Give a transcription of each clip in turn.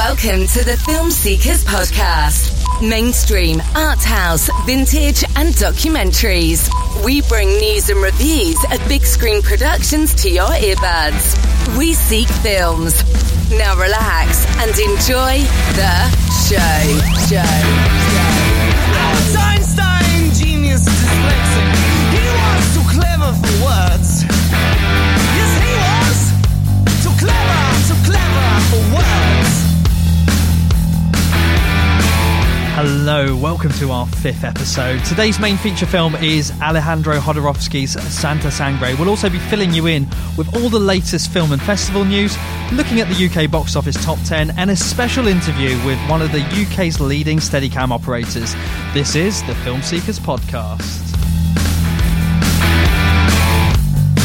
Welcome to the Film Seekers Podcast. Mainstream, art house, vintage, and documentaries. We bring news and reviews of big screen productions to your earbuds. We seek films. Now relax and enjoy the show. Show. Hello, welcome to our fifth episode. Today's main feature film is Alejandro Jodorowsky's Santa Sangre. We'll also be filling you in with all the latest film and festival news, looking at the UK box office top 10, and a special interview with one of the UK's leading Steadicam operators. This is the Film Seekers Podcast.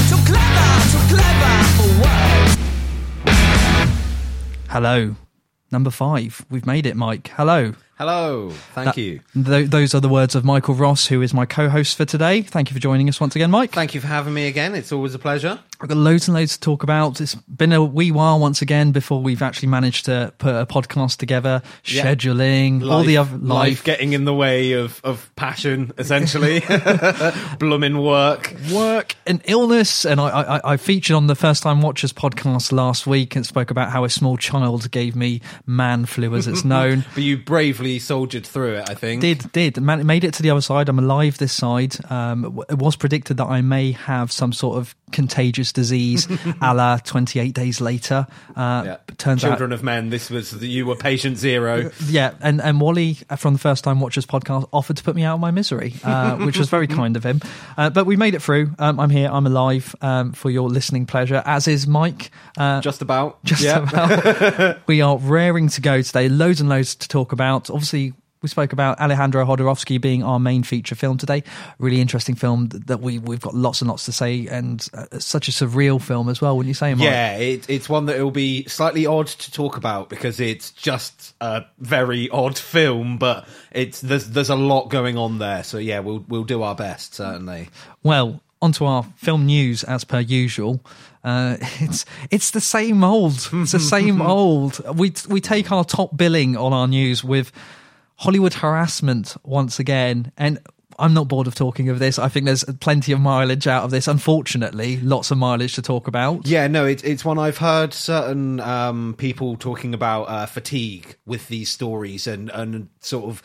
Too clever, too clever. Hello, number five. We've made it, Mike. Hello. Hello, thank That- you. Th- those are the words of Michael Ross, who is my co host for today. Thank you for joining us once again, Mike. Thank you for having me again. It's always a pleasure. I've got loads and loads to talk about. It's been a wee while once again before we've actually managed to put a podcast together, Yeah. scheduling, all the other life life, getting in the way of, of passion, essentially. Blooming work. work, and illness. And I, I, I featured on the First Time Watchers podcast last week and spoke about how a small child gave me man flu, as it's known. But you bravely soldiered through it, I think. Did did Man- made it to the other side. I'm alive this side. Um, it was predicted that I may have some sort of contagious disease, a la 28 days later. Uh, Yeah. turns out Children of Men, this was, you were patient zero. Yeah, and, and Wally uh, from the First Time Watchers podcast offered to put me out of my misery, uh, which was very kind of him. Uh, but we made it through. Um, I'm here. I'm alive um, for your listening pleasure, as is Mike. Uh, Just about. just yeah. about. we are raring to go today. Loads and loads to talk about. Obviously, we spoke about Alejandro Jodorowsky being our main feature film today. Really interesting film that that we we've got lots and lots to say, and uh, such a surreal film as well. Wouldn't you say, Mike? Yeah, it, it's one that will be slightly odd to talk about because it's just a very odd film, but it's there's there's a lot going on there. So yeah, we'll we'll do our best certainly. Well, onto our film news as per usual. Uh, it's it's the same old. It's the same old. We we take our top billing on our news with Hollywood harassment once again, and I'm not bored of talking of this. I think there's plenty of mileage out of this. Unfortunately, lots of mileage to talk about. Yeah, no, it's it's one I've heard certain um, people talking about uh, fatigue with these stories and and sort of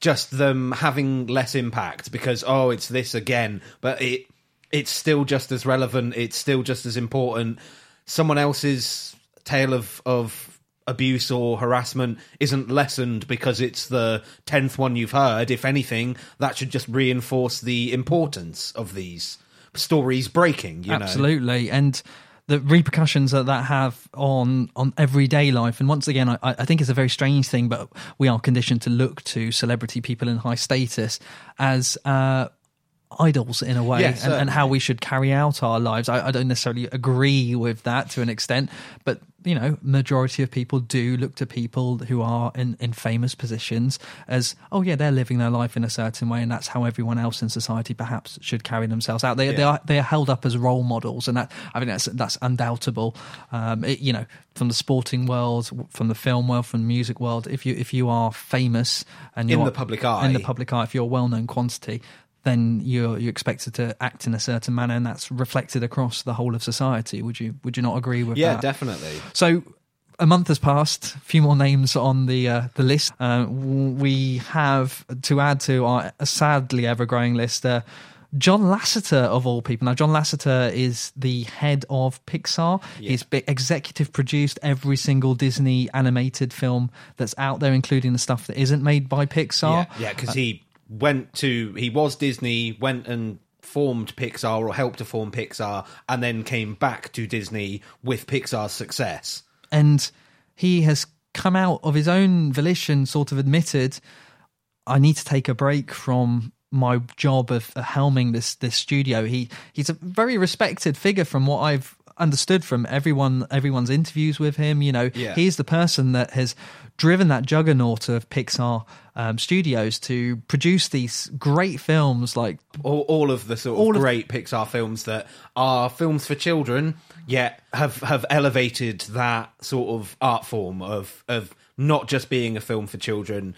just them having less impact because oh, it's this again, but it it's still just as relevant. It's still just as important. Someone else's tale of of abuse or harassment isn't lessened because it's the tenth one you've heard. If anything, that should just reinforce the importance of these stories breaking. You know, Absolutely, and the repercussions that that have on on everyday life. And once again, I, I think it's a very strange thing, but we are conditioned to look to celebrity people in high status as. Uh, idols in a way Yeah, and, and how we should carry out our lives I, I don't necessarily agree with that to an extent but you know majority of people do look to people who are in, in famous positions as oh yeah they're living their life in a certain way and that's how everyone else in society perhaps should carry themselves out. They, they are they are held up as role models and that i think that's that's undoubtable. Um it, you know from the sporting world from the film world from the music world if you if you are famous and In you're the public eye. in the public eye if you're a well-known quantity then you're you're expected to act in a certain manner and that's reflected across the whole of society would you would you not agree with yeah, that Yeah, definitely. so a month has passed. A few more names on the uh, the list. Uh, we have to add to our sadly ever growing list. Uh, John Lasseter of all people. Now, John Lasseter is the head of Pixar. He's executive produced every single Disney animated film that's out there, including the stuff that isn't made by Pixar. Yeah, yeah, because he went to he was Disney, went and formed Pixar or helped to form Pixar, and then came back to Disney with Pixar's success. and he has come out of his own volition, sort of admitted, I need to take a break from my job of helming this this studio. He he's a very respected figure from what I've understood from everyone everyone's interviews with him. You know, Yeah. he's the person that has driven that juggernaut of Pixar um, studios to produce these great films like all, all of the sort of of- great Pixar films that are films for children, yet have have elevated that sort of art form of of not just being a film for children,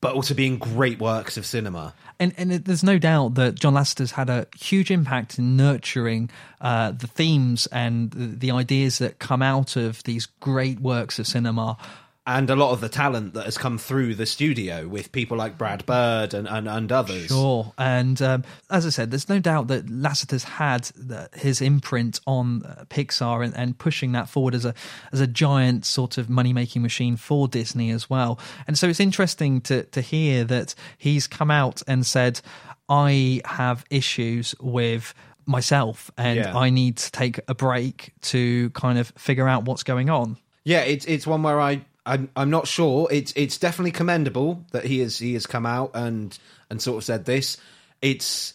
but also being great works of cinema. and and it, there's no doubt that John Lasseter's had a huge impact in nurturing uh, the themes and the, the ideas that come out of these great works of cinema. And a lot of the talent that has come through the studio with people like Brad Bird and, and, and others. Sure, and um, as I said, there's no doubt that Lasseter's had the, his imprint on uh, Pixar and, and pushing that forward as a as a giant sort of money making machine for Disney as well. And so it's interesting to to hear that he's come out and said, "I have issues with." myself and Yeah. I need to take a break to kind of figure out what's going on. Yeah, it's it's one where I I'm I'm not sure. It's it's definitely commendable that he has he has come out and and sort of said this. It's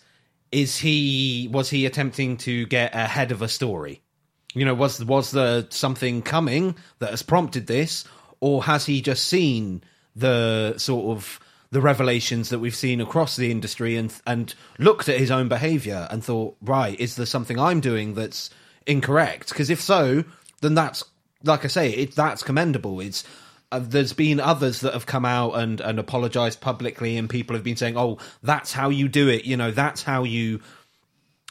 is he was he attempting to get ahead of a story? You know, was was there something coming that has prompted this, or has he just seen the sort of the revelations that we've seen across the industry and and looked at his own behavior and thought, right, is there something I'm doing that's incorrect? Because if so, then that's like I say, it that's commendable. It's uh, there's been others that have come out and and apologized publicly, and people have been saying, "Oh, that's how you do it." You know, that's how you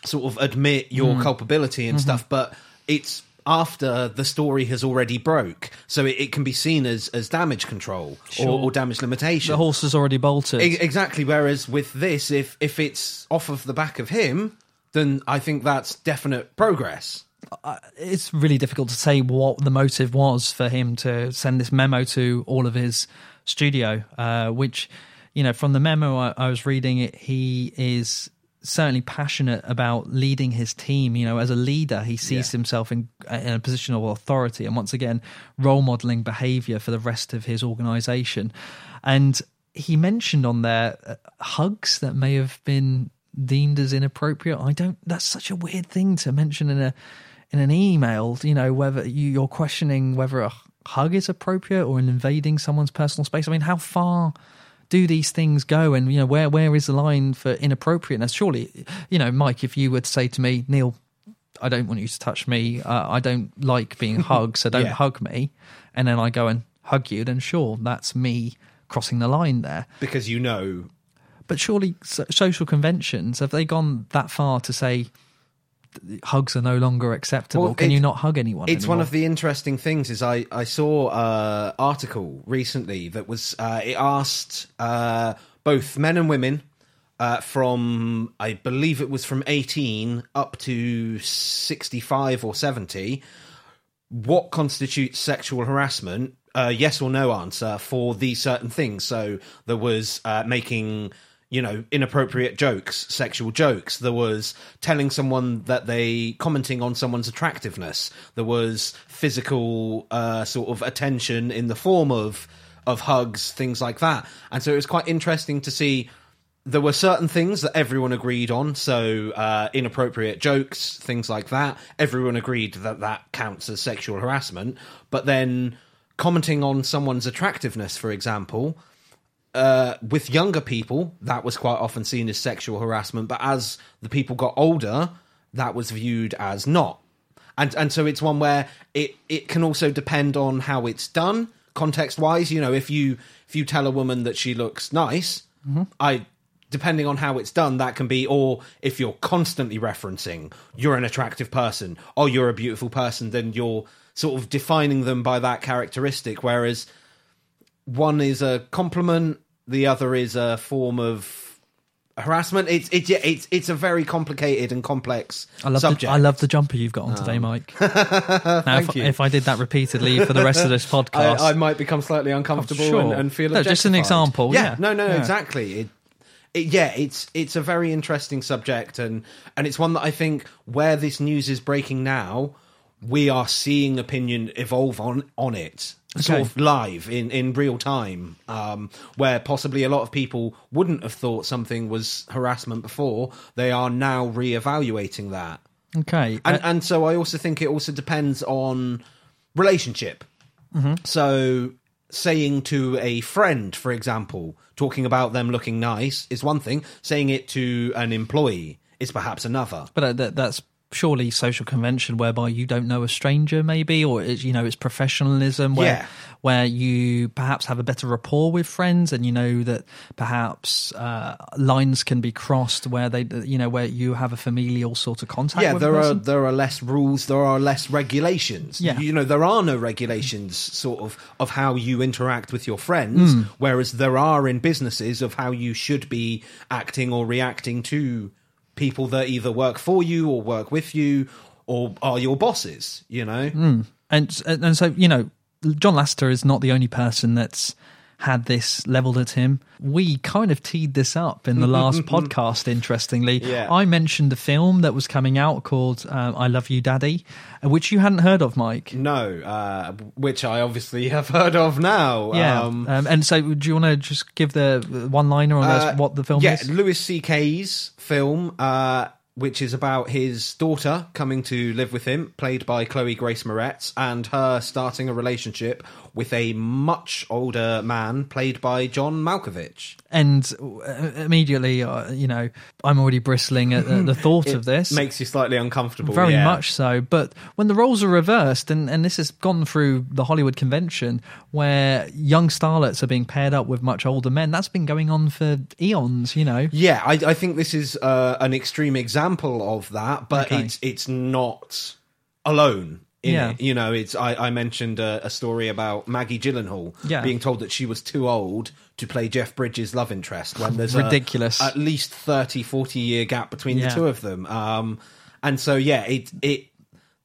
sort of admit your culpability and stuff. But it's after the story has already broke, so it, it can be seen as as damage control or, or damage limitation. The horse has already bolted. E- exactly. Whereas with this, if if it's off of the back of him, then I think that's definite progress. It's really difficult to say what the motive was for him to send this memo to all of his studio, uh, which, you know, from the memo I, I was reading, it, he is certainly passionate about leading his team. You know, as a leader, he sees Yeah. himself in, in a position of authority and once again, role modeling behavior for the rest of his organization. And he mentioned on there uh, hugs that may have been deemed as inappropriate. I don't. That's such a weird thing to mention in a in an email. You know, whether you, you're questioning whether a hug is appropriate or in invading someone's personal space. I mean, how far do these things go? And you know, where where is the line for inappropriateness? Surely, you know, Mike, if you were to say to me, Neil. I don't want you to touch me. Uh, I don't like being hugged, so don't Yeah. hug me. And then I go and hug you. Then sure, that's me crossing the line there. Because you know But surely so- social conventions have they gone that far to say hugs are no longer acceptable? Well, Can you not hug anyone? It's one of the interesting things is I I saw an article recently that was uh, it asked uh, both men and women uh, from I believe it was from 18 up to 65 or 70 what constitutes sexual harassment uh, yes or no answer for these certain things so there was uh, making you know inappropriate jokes sexual jokes. There was telling someone that they commenting on someone's attractiveness. There was physical uh, sort of attention in the form of of hugs things like that. And so it was quite interesting to see there were certain things that everyone agreed on. So uh, inappropriate jokes things like that. Everyone agreed that that counts as sexual harassment. But then commenting on someone's attractiveness for example uh, with younger people that was quite often seen as sexual harassment but as the people got older that was viewed as not. And and so it's one where it it can also depend on how it's done. Context wise you know if you if you tell a woman that she looks nice i depending on how it's done that can be or if you're constantly referencing you're an attractive person or you're a beautiful person then you're sort of defining them by that characteristic. Whereas one is a compliment the other is a form of harassment it's it's yeah, it's it's a very complicated and complex I love subject the I love the jumper you've got on today, um. Mike. now, if, you. if I did that repeatedly for the rest of this podcast, I, I might become slightly uncomfortable oh, Sure. and, and feel No, just an example, Yeah, yeah. no, no, Yeah. exactly. It, it, yeah, it's it's a very interesting subject, and and it's one that I think where this news is breaking now, we are seeing opinion evolve on on it. Sort Okay. of live in, in real time, um, where possibly a lot of people wouldn't have thought something was harassment before. They are now re-evaluating that. Okay. and Uh, and so I also think it also depends on relationship. mm-hmm. So saying to a friend, for example, talking about them looking nice is one thing. Saying it to an employee is perhaps another. But uh, that, that's surely social convention whereby you don't know a stranger, maybe, or it's, you know, it's professionalism where Yeah. where you perhaps have a better rapport with friends, and you know that perhaps uh, lines can be crossed where they, you know, where you have a familial sort of contact. yeah, there are there are less rules, there are less regulations. Yeah. you know, there are no regulations sort of of how you interact with your friends, Hmm. whereas there are in businesses of how you should be acting or reacting to people that either work for you or work with you or are your bosses. You know, Hmm. and and so you know john lasseter is not the only person that's had this leveled at him we kind of teed this up in the last podcast interestingly Yeah. i mentioned a film that was coming out called um, i love you daddy uh, which you hadn't heard of mike no, uh, which I obviously have heard of now. yeah Um, um, and so do you want to just give the one liner on Uh, what the film is? yeah, is Louis C.K.'s film, uh, which is about his daughter coming to live with him, played by Chloe Grace Moretz, and her starting a relationship with a much older man, played by John Malkovich. And uh, immediately uh, you know i'm already bristling at, at the thought of this Makes you slightly uncomfortable. Very yeah. much so. But when the roles are reversed, and, and this has gone through the Hollywood convention where young starlets are being paired up with much older men, that's been going on for eons, you know. Yeah, I, I think this is uh, an extreme example of that, but Okay. it's it's not alone. Yeah. it. You know, it's I, I mentioned a, a story about Maggie Gyllenhaal Yeah. being told that she was too old to play Jeff Bridges' love interest when there's a- Ridiculous. at least 30, 40 year gap between Yeah. the two of them. Um, and so yeah, it it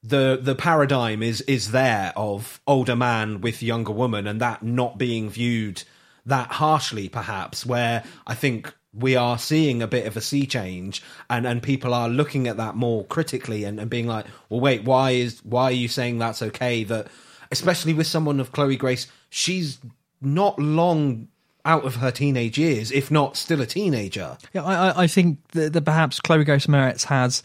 the the paradigm is is there of older man with younger woman, and that not being viewed that harshly, perhaps. Where I think we are seeing a bit of a sea change, and and people are looking at that more critically and, and being like, well, wait, why is why are you saying that's okay? That especially with someone of Chloe Grace, she's not long out of her teenage years, if not still a teenager. Yeah, I, I- think that, that perhaps Chloe Grace Moretz has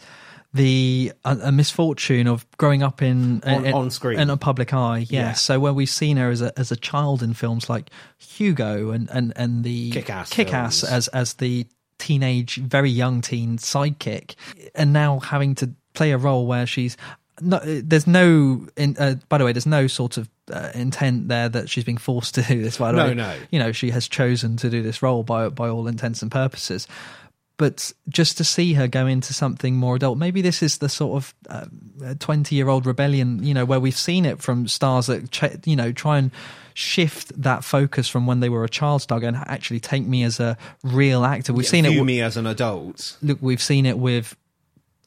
the a, a misfortune of growing up in, On- in on screen. in a public eye. Yes, Yeah. so where we've seen her as a as a child in films like Hugo and and and the Kick-Ass Kick-Ass as as the teenage, very young teen sidekick, and now having to play a role where she's. No, there's no. In, uh, by the way, there's no sort of uh, intent there that she's being forced to do this. By the No, way, no. you know she has chosen to do this role by by all intents and purposes but just to see her go into something more adult maybe this is the sort of 20 year old rebellion you know where we've seen it from stars that ch- you know try and shift that focus from when they were a child star and actually take me as a real actor we've seen it w- me as an adult. look we've seen it with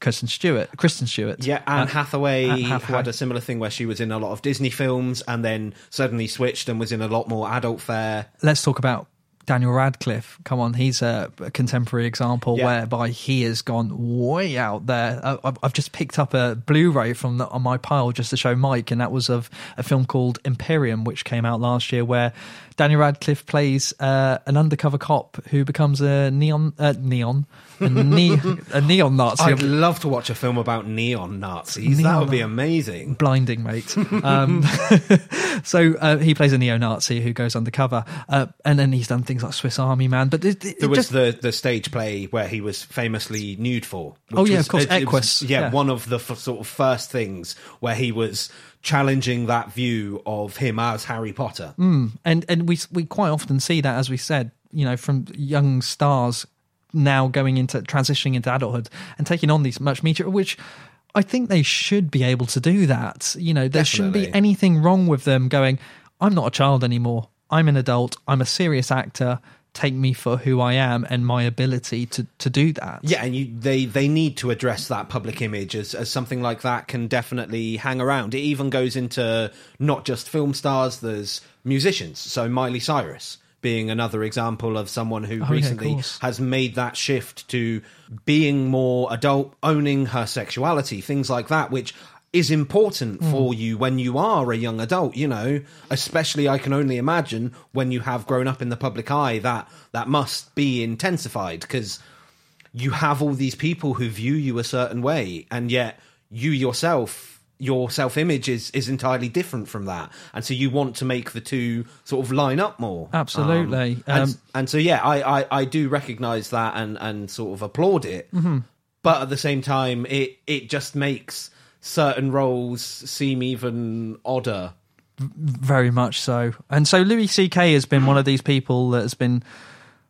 Kristen Stewart Kristen Stewart Yeah, Anne Uh, Hathaway, Anne Hathaway. had a similar thing where she was in a lot of Disney films and then suddenly switched and was in a lot more adult fare. let's talk about Daniel Radcliffe. Come on, he's a, a contemporary example Yeah. whereby he has gone way out there. I, I've- I've just picked up a Blu-ray from the, on my pile just to show Mike, and that was of a film called Imperium, which came out last year, where Daniel Radcliffe plays uh, an undercover cop who becomes a neon uh, neon a, ne- a neon Nazi. I'd love to watch a film about neon Nazis. that would be amazing. blinding, mate. Um, so uh, he plays a neo-Nazi who goes undercover, uh, and then he's done things like Swiss Army Man. But it, it There was just, the, the stage play where he was famously nude for. Oh, yeah, was- of course, it- it was- Equus, yeah, yeah. one of the f- sort of first things where he was challenging that view of him as Harry Potter. and and we we quite often see that, as we said, you know, from young stars now going into transitioning into adulthood and taking on these much media, which. I think they should be able to do that. You know, there shouldn't be anything wrong with them going, I'm not a child anymore. I'm an adult. I'm a serious actor. Take me for who I am and my ability to, to do that. Yeah, and you, they they need to address that public image as, as something like that can definitely hang around. It even goes into not just film stars. There's musicians. So Miley Cyrus being another example of someone who Oh, recently course. has made that shift to being more adult, owning her sexuality, things like that, which is important Hmm. for you when you are a young adult, you know, especially I can only imagine when you have grown up in the public eye that that must be intensified because you have all these people who view you a certain way and yet you yourself your self image is is entirely different from that, and so you want to make the two sort of line up more. Absolutely. Um, and, Um, and so yeah, I, I I do recognise that and and sort of applaud it, Mm-hmm. but at the same time, it it just makes certain roles seem even odder. Very much so. And so Louis C.K. has been one of these people that has been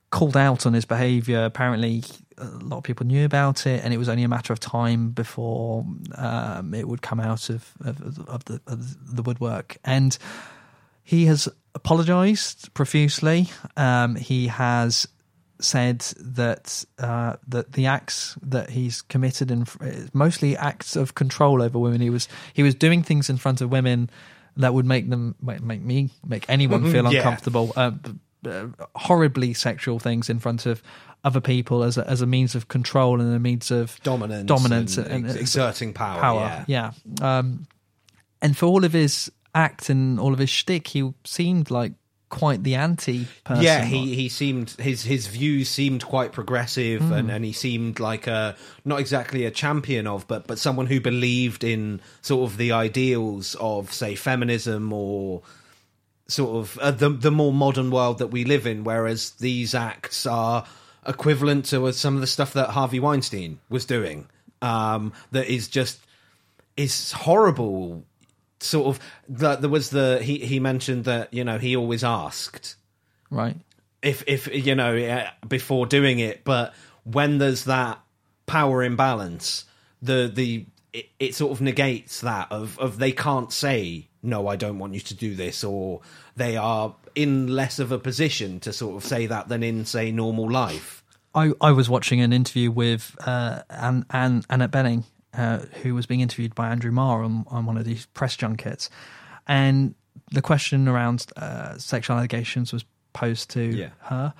called out on his behaviour. Apparently, a lot of people knew about it, and it was only a matter of time before um, it would come out of, of, of, the, of the woodwork. And he has apologised profusely. Um, he has said that uh, that the acts that he's committed and mostly acts of control over women. He was he was doing things in front of women that would make them make, make me make anyone feel Yeah. uncomfortable. Uh, uh, horribly sexual things in front of other people as a, as a means of control and a means of Dominance, dominance, and, ex- exerting power. power. Yeah. Yeah. Um, and for all of his act and all of his shtick, he seemed like quite the anti person. Yeah, he, he seemed his his views seemed quite progressive, Hmm. and, and he seemed like a not exactly a champion of, but but someone who believed in sort of the ideals of say feminism or sort of uh, the the more modern world that we live in. Whereas these acts are equivalent to some of the stuff that Harvey Weinstein was doing. Um, that is just is horrible. Sort of that there was the he he mentioned that you know he always asked right. if if you know uh, before doing it but when there's that power imbalance the the it, it sort of negates that of of they can't say no i don't want you to do this or they are in less of a position to sort of say that than in say normal life I, I was watching an interview with uh, Anne, Anne, Annette Bening, uh, who was being interviewed by Andrew Marr on, on one of these press junkets. And the question around uh, sexual allegations was posed to Yeah. her.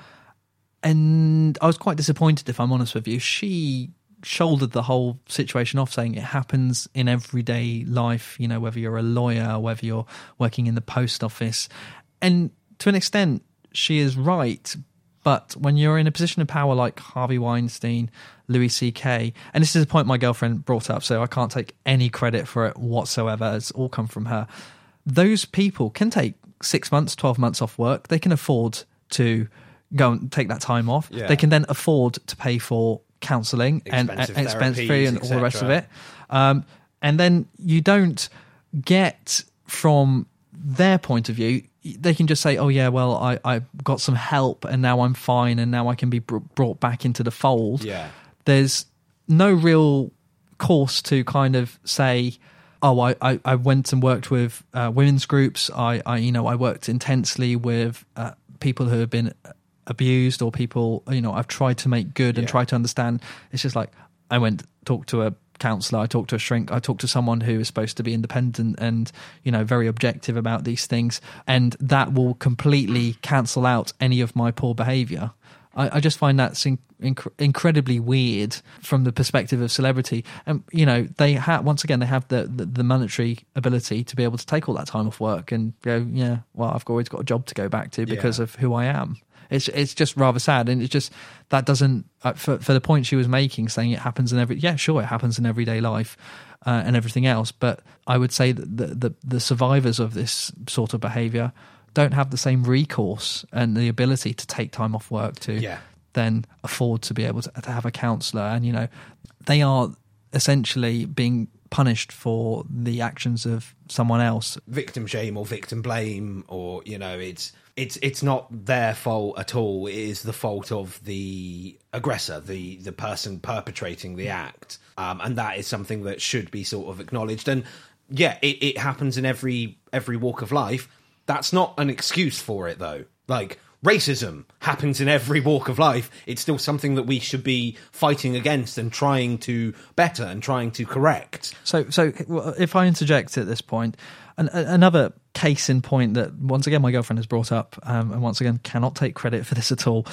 And I was quite disappointed, if I'm honest with you. She shouldered the whole situation off, saying it happens in everyday life, you know, whether you're a lawyer, whether you're working in the post office. And to an extent, she is right. But when you're in a position of power like Harvey Weinstein, Louis C.K., and this is a point my girlfriend brought up, so I can't take any credit for it whatsoever. It's all come from her. Those people can take six months, 12 months off work. They can afford to go and take that time off. Yeah. They can then afford to pay for counselling and Expensive and expense free and all the rest of it. Um, and then you don't get from their point of view, they can just say, "Oh yeah, well I I got some help and now I'm fine and now I can be br- brought back into the fold." Yeah. There's no real course to kind of say, "Oh, I I, I went and worked with uh, women's groups. I I you know I worked intensely with uh, people who have been abused or people you know I've tried to make good and Yeah. try to understand." It's just like I went talked to a counselor i talked to a shrink i talked to someone who is supposed to be independent and you know very objective about these things and that will completely cancel out any of my poor behavior i, I just find that in, inc- incredibly weird from the perspective of celebrity and you know they have once again they have the, the the monetary ability to be able to take all that time off work and go yeah well i've always got a job to go back to because Yeah. of who i am it's it's just rather sad, and it's just that doesn't uh, for for the point she was making, saying it happens in every yeah sure it happens in everyday life uh, and everything else, but I would say that the, the the survivors of this sort of behaviour don't have the same recourse and the ability to take time off work to Yeah. then afford to be able to, to have a counsellor, and you know they are essentially being punished for the actions of someone else. Victim shame or victim blame or you know it's it's it's not their fault at all. It is the fault of the aggressor the the person perpetrating the act. Um, and that is something that should be sort of acknowledged. And yeah it, it happens in every every walk of life. That's not an excuse for it though. Like racism happens in every walk of life. It's still something that we should be fighting against and trying to better and trying to correct. So, so if I interject at this point, an, another case in point that once again my girlfriend has brought up, um, and once again cannot take credit for this at all.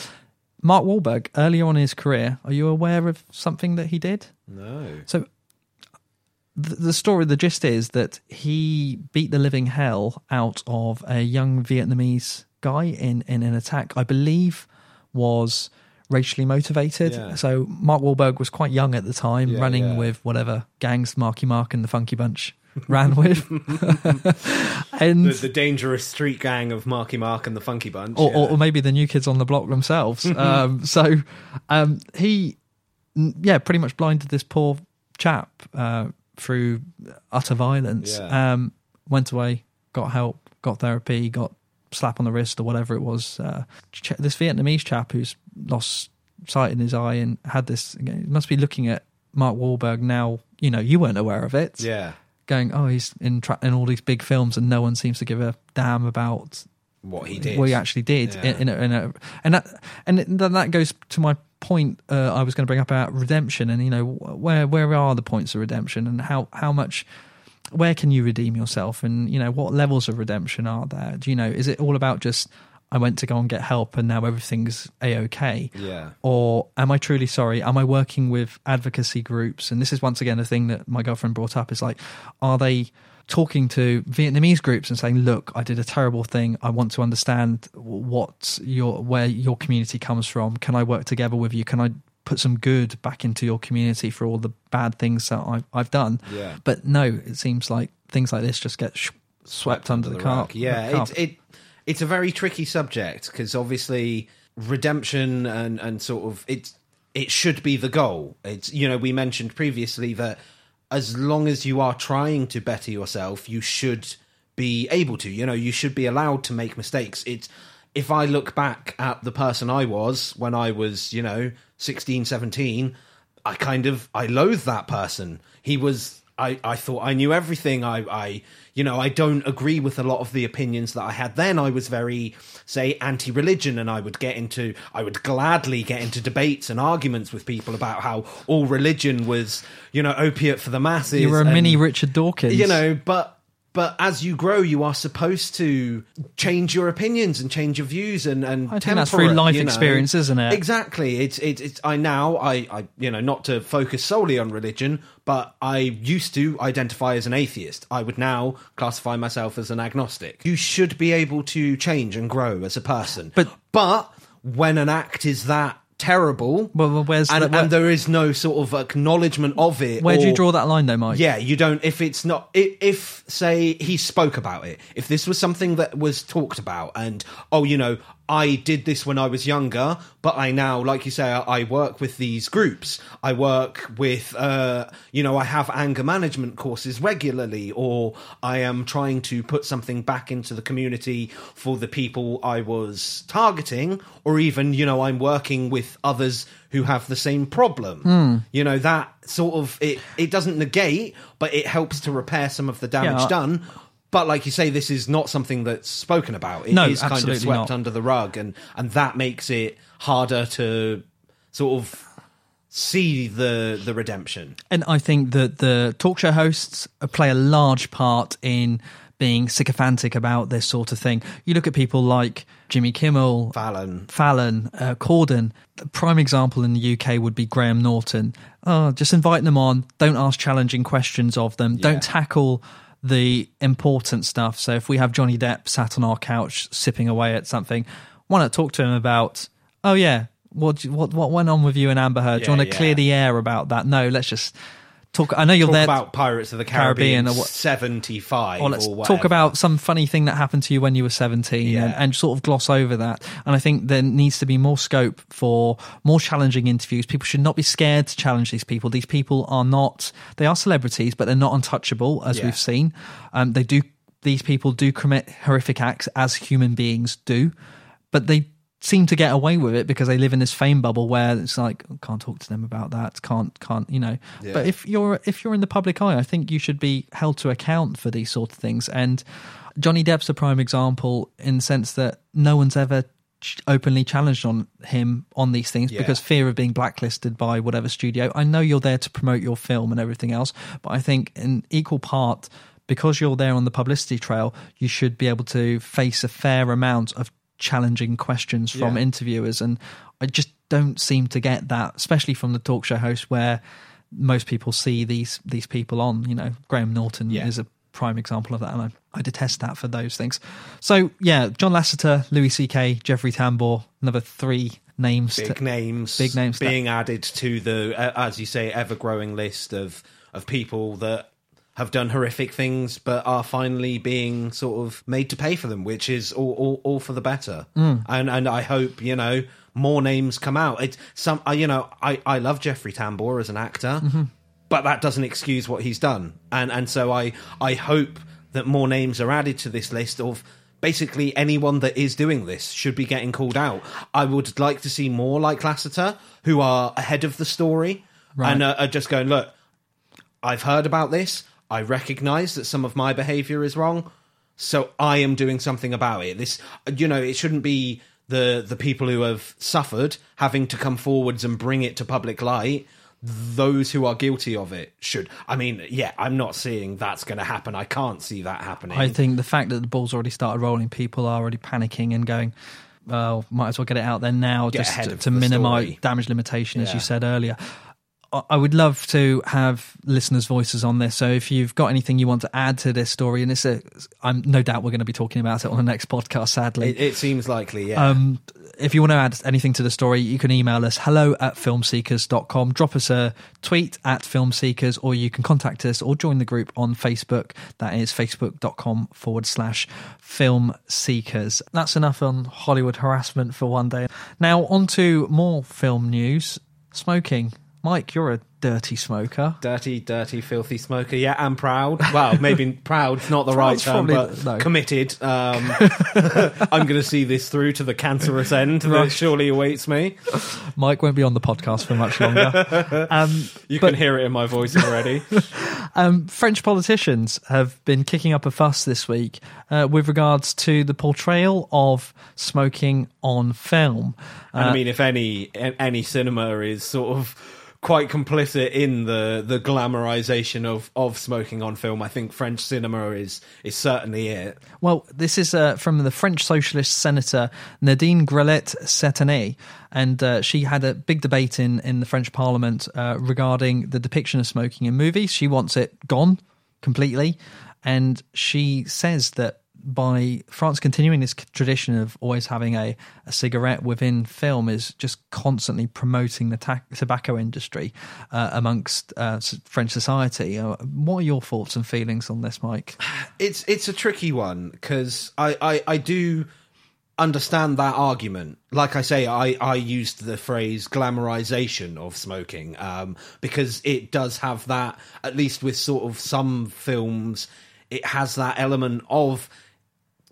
Mark Wahlberg, earlier on in his career, are you aware of something that he did? no So, the, the story, the gist is that he beat the living hell out of a young Vietnamese guy in, in an attack, I believe, was racially motivated. Yeah. So Mark Wahlberg was quite young at the time, Yeah, running yeah. with whatever gangs Marky Mark and the Funky Bunch ran with, and The, the dangerous street gang of Marky Mark and the Funky Bunch. or, yeah. or, or maybe the new kids on the block themselves. um, so um, he, yeah, pretty much blinded this poor chap uh, through utter violence. Yeah. Um, went away, got help, got therapy, got slap on the wrist or whatever it was. Uh, this Vietnamese chap who's lost sight in his eye and had this, must be looking at Mark Wahlberg now. You know, you weren't aware of it yeah. Going, oh, he's in tra- in all these big films, and no one seems to give a damn about What he did. what he actually did. Yeah. In, in, a, in a, and that and then that goes to my point uh, I was going to bring up about redemption, and you know where where are the points of redemption, and how how much. Where can you redeem yourself, and you know what levels of redemption are there? Do you know? Is it all about just I went to go and get help, and now everything's a okay? Yeah. or am I truly sorry? Am I working with advocacy groups? And this is once again a thing that my girlfriend brought up is like, are they talking to Vietnamese groups and saying, look, I did a terrible thing. I want to understand what your, where your community comes from. Can I work together with you? Can I put some good back into your community for all the bad things that I've, I've done? Yeah. But no, it seems like things like this just get sh- swept, under, the, rug. carpet. Yeah, it's it it's a very tricky subject because obviously redemption and and sort of it it should be the goal. It's you know we mentioned previously that as long as you are trying to better yourself, you should be able to. You know, you should be allowed to make mistakes. It's if I look back at the person I was when I was, you know, 16, 17, I kind of I loathe that person. He was I, I thought I knew everything. I, I you know, I don't agree with a lot of the opinions that I had then. I was very, say, anti religion and I would get into I would gladly get into debates and arguments with people about how all religion was, you know, opiate for the masses. You were a and- mini Richard Dawkins. you know but but as you grow you are supposed to change your opinions and change your views and and I think that's through life you know. experience, isn't it? exactly it's it's, it's i now I, I you know not to focus solely on religion but i used to identify as an atheist i would now classify myself as an agnostic you should be able to change and grow as a person But- but when an act is that terrible Well, well, where's and, the- where- and there is no sort of acknowledgement of it Where do you draw that line, though, Mike? yeah, you don't. If it's not, if, if say he spoke about it, if this was something that was talked about, and oh, you know, I did this when I was younger, but I now, like you say, I, work with these groups. I work with, uh, you know, I have anger management courses regularly, or I am trying to put something back into the community for the people I was targeting, or even, you know, I'm working with others who have the same problem. You know, that sort of it it doesn't negate, but it helps to repair some of the damage Yeah. done. But like you say, this is not something that's spoken about. It is No, kind of swept not. under the rug, and and that makes it harder to sort of see the the redemption. And I think that the talk show hosts play a large part in being sycophantic about this sort of thing. You look at people like Jimmy Kimmel, Fallon. Fallon, uh, Corden. The prime example in the UK would be Graham Norton. Oh, just invite them on. Don't ask challenging questions of them. Yeah. Don't tackle the important stuff. So if we have Johnny Depp sat on our couch sipping away at something, why not talk to him about? Oh yeah, what what what went on with you and Amber Heard? Do you want to yeah. clear the air about that? No, let's just talk. I know you're Talk there. about Pirates of the Caribbean, Caribbean or what- seventy five. or let's talk about some funny thing that happened to you when you were 17 and, and sort of gloss over that. And I think there needs to be more scope for more challenging interviews. People should not be scared to challenge these people. These people are not, they are celebrities, but they're not untouchable, as Yeah. we've seen. Um, they do, these people do commit horrific acts as human beings do, but they seem to get away with it because they live in this fame bubble where it's like oh, can't talk to them about that can't can't you know. But if you're if you're in the public eye i think you should be held to account for these sort of things. And johnny depp's a prime example in the sense that no one's ever openly challenged on him on these things Yeah. because fear of being blacklisted by whatever studio. I know you're there to promote your film and everything else but i think in equal part because you're there on the publicity trail you should be able to face a fair amount of challenging questions from Yeah. interviewers and i just don't seem to get that especially from the talk show host where most people see these these people on you know graham norton Yeah. is a prime example of that and I, I detest that for those things so yeah john lasseter louis ck jeffrey tambor another three names. big to, names, big names being added to the, uh, as you say, ever growing list of of people that have done horrific things, but are finally being sort of made to pay for them, which is all all, all for the better. Mm. And and I hope you know more names come out. It's some, you know, I I love Jeffrey Tambor as an actor. Mm-hmm. But that doesn't excuse what he's done, and and so I I hope that more names are added to this list of basically anyone that is doing this should be getting called out. I would like to see more like Lasseter who are ahead of the story Right. and uh, are just going, look, I've heard about this. I recognize that some of my behavior is wrong. So I am doing something about it. This, you know, it shouldn't be the the people who have suffered having to come forwards and bring it to public light. Those who are guilty of it should. I mean, yeah, I'm not seeing that's going to happen. I can't see that happening. I think the fact that the ball's already started rolling, people are already panicking and going, well, might as well get it out there now Get just to, to minimize story. damage limitation, as Yeah. you said earlier. I would love to have listeners' voices on this. So if you've got anything you want to add to this story, and it's a, I'm no doubt we're going to be talking about it on the next podcast. Sadly, it, it seems likely. Yeah. um, if you want to add anything to the story, you can email us hello at filmseekers.com. Drop us a tweet at filmseekers, or you can contact us or join the group on Facebook. That is facebook.com forward slash film seekers. That's enough on Hollywood harassment for one day. Now, on to more film news. Smoking. Mike, you're a dirty smoker. dirty, dirty, filthy smoker. Yeah, and proud. Well, maybe proud's not the right term, but no. committed. Um, I'm going to see this through to the cancerous end that Right. surely awaits me. Mike won't be on the podcast for much longer. Um, You But- can hear it in my voice already. Um, French politicians have been kicking up a fuss this week uh, with regards to the portrayal of smoking on film. and I mean, if any any cinema is sort of quite complicit in the the glamorization of of smoking on film, I think French cinema is is certainly it. Well, this is uh, from the French socialist senator Nadine Grelet-Certenais, and uh, she had a big debate in, in the French parliament uh, regarding the depiction of smoking in movies. She wants it gone completely, and she says that by France continuing this tradition of always having a, a cigarette within film is just constantly promoting the ta- tobacco industry uh, amongst uh, French society. Uh, what are your thoughts and feelings on this, Mike? it's it's a tricky one because I, I I do understand that argument. Like I say, I I used the phrase glamorization of smoking um, because it does have that. At least with sort of some films, it has that element of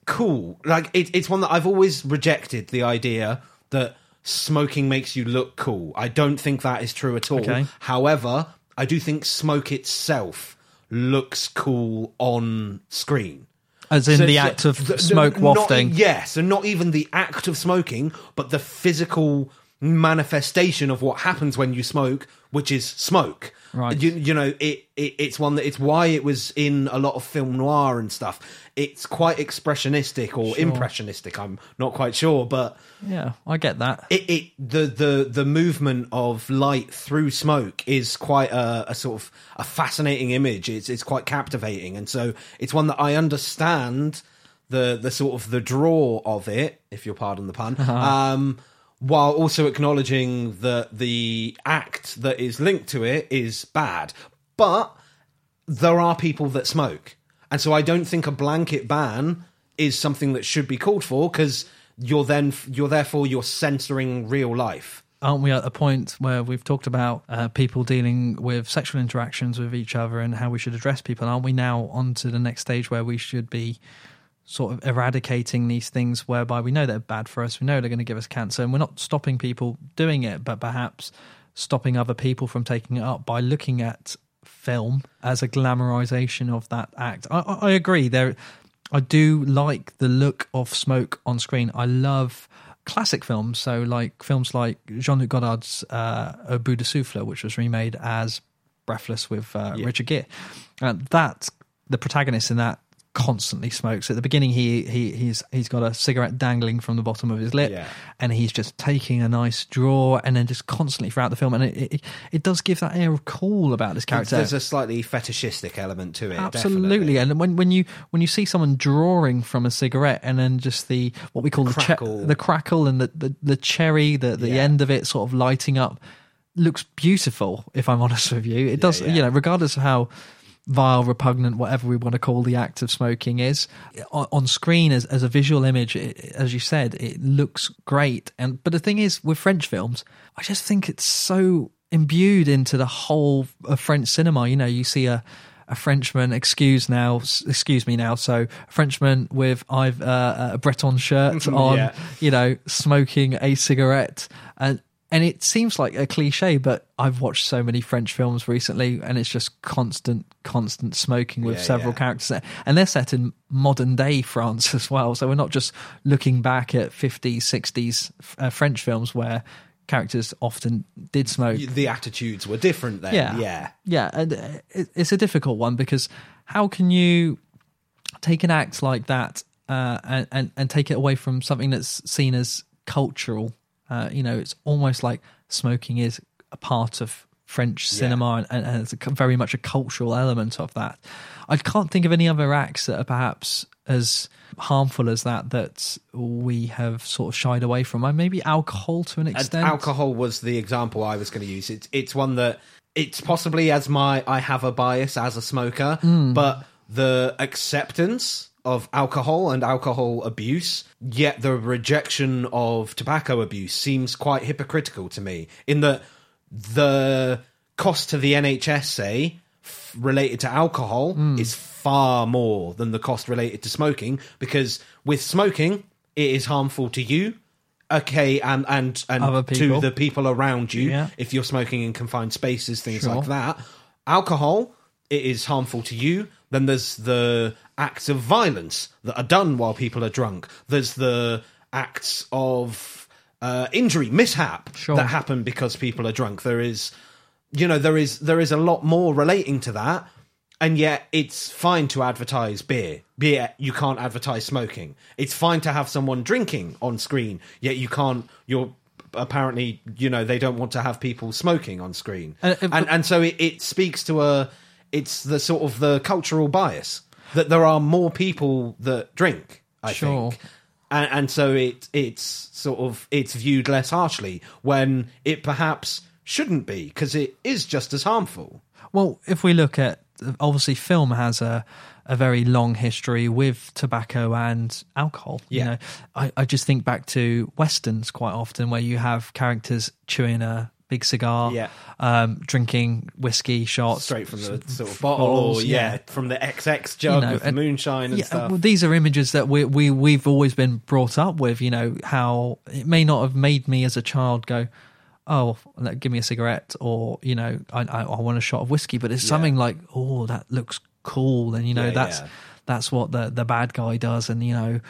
cool. Like it, it's one that I've always rejected the idea that smoking makes you look cool. I don't think that is true at all. Okay. However, I do think smoke itself looks cool on screen. As in So- the act of the- the- smoke not- wafting. yes, and not even the act of smoking, but the physical manifestation of what happens when you smoke, which is smoke. Right. You, you know, it, it it's one that it's why it was in a lot of film noir and stuff. It's quite expressionistic or impressionistic. I'm not quite sure, but Yeah, I get that. it, it the the the movement of light through smoke is quite a, a sort of a fascinating image. It's it's quite captivating, and so it's one that I understand the the sort of the draw of it, if you'll pardon the pun. Um, while also acknowledging that the act that is linked to it is bad, but there are people that smoke, and so I don't think a blanket ban is something that should be called for because you're then you're therefore you're censoring real life. Aren't we at a point where we've talked about uh, people dealing with sexual interactions with each other and how we should address people? Aren't we now on to the next stage where we should be sort of eradicating these things whereby we know they're bad for us, we know they're going to give us cancer, and we're not stopping people doing it, but perhaps stopping other people from taking it up by looking at film as a glamorization of that act. I, I, agree. There, I do like the look of smoke on screen. I love classic films, so like films like Jean Luc Godard's uh, Au bout de souffle, which was remade as Breathless with uh, Richard Gere. And that the protagonist in that constantly smokes. At the beginning, he he he's he's got a cigarette dangling from the bottom of his lip, Yeah. and he's just taking a nice draw, and then just constantly throughout the film, and it it, it does give that air of cool about this character. There's a slightly fetishistic element to it. Absolutely, definitely. and when when you when you see someone drawing from a cigarette, and then just the what we call the Crackle. che- the crackle and the, the, the cherry, the the Yeah. end of it sort of lighting up, looks beautiful. If I'm honest with you, it does. yeah. You know, regardless of how vile, repugnant, whatever we want to call the act of smoking is on, on screen as as a visual image, it, as you said, it looks great. And but the thing is, with French films, I just think it's so imbued into the whole of French cinema. You know, you see a a Frenchman, excuse now, excuse me now. So a Frenchman with I've uh, a Breton shirt on, Yeah. you know, smoking a cigarette, and and it seems like a cliche, but I've watched so many French films recently, and it's just constant, constant smoking with Yeah, several yeah. characters, and they're set in modern day France as well. So we're not just looking back at 50s, 60s uh, French films where characters often did smoke. the attitudes were different then. Yeah, yeah. yeah. And uh, it, it's a difficult one because how can you take an act like that uh, and, and and take it away from something that's seen as cultural? Uh, you know, it's almost like smoking is a part of French cinema, and, and it's a, very much a cultural element of that. I can't think of any other acts that are perhaps as harmful as that that we have sort of shied away from. Uh, Maybe alcohol to an And extent. alcohol was the example I was going to use. It's it's one that it's possibly as my I have a bias as a smoker, Hmm. but the acceptance of alcohol and alcohol abuse, yet the rejection of tobacco abuse seems quite hypocritical to me. In that the cost to the NHS, say, f- related to alcohol Hmm. is far more than the cost related to smoking because with smoking it is harmful to you okay and and and to the people around you Yeah. if you're smoking in confined spaces things Sure. like that alcohol it is harmful to you then there's the acts of violence that are done while people are drunk. There's the acts of uh, injury mishap Sure. that happen because people are drunk. There is you know there is there is a lot more relating to that and yet it's fine to advertise beer. Beer you can't advertise smoking. It's fine to have someone drinking on screen yet you can't you're apparently you know they don't want to have people smoking on screen. Uh, and and so it, it speaks to a it's the sort of the cultural bias that there are more people that drink i Sure. think and, and so it it's sort of it's viewed less harshly when it perhaps shouldn't be because it is just as harmful Well, if we look at obviously film has a a very long history with tobacco and alcohol. You Yeah. know, I, I just think back to westerns quite often where you have characters chewing a big cigar, Yeah. um, drinking whiskey shots straight from the sort of bottle, or bottles, yeah, yeah. from the XX jug know, with and- moonshine and yeah, stuff. well, these are images that we we we've always been brought up with. You know how it may not have made me as a child go, "Oh, give me a cigarette," or you know, I I, I want a shot of whiskey. But it's something like, "Oh, that looks cool," and you know Yeah, that's yeah. that's what the the bad guy does, and you know.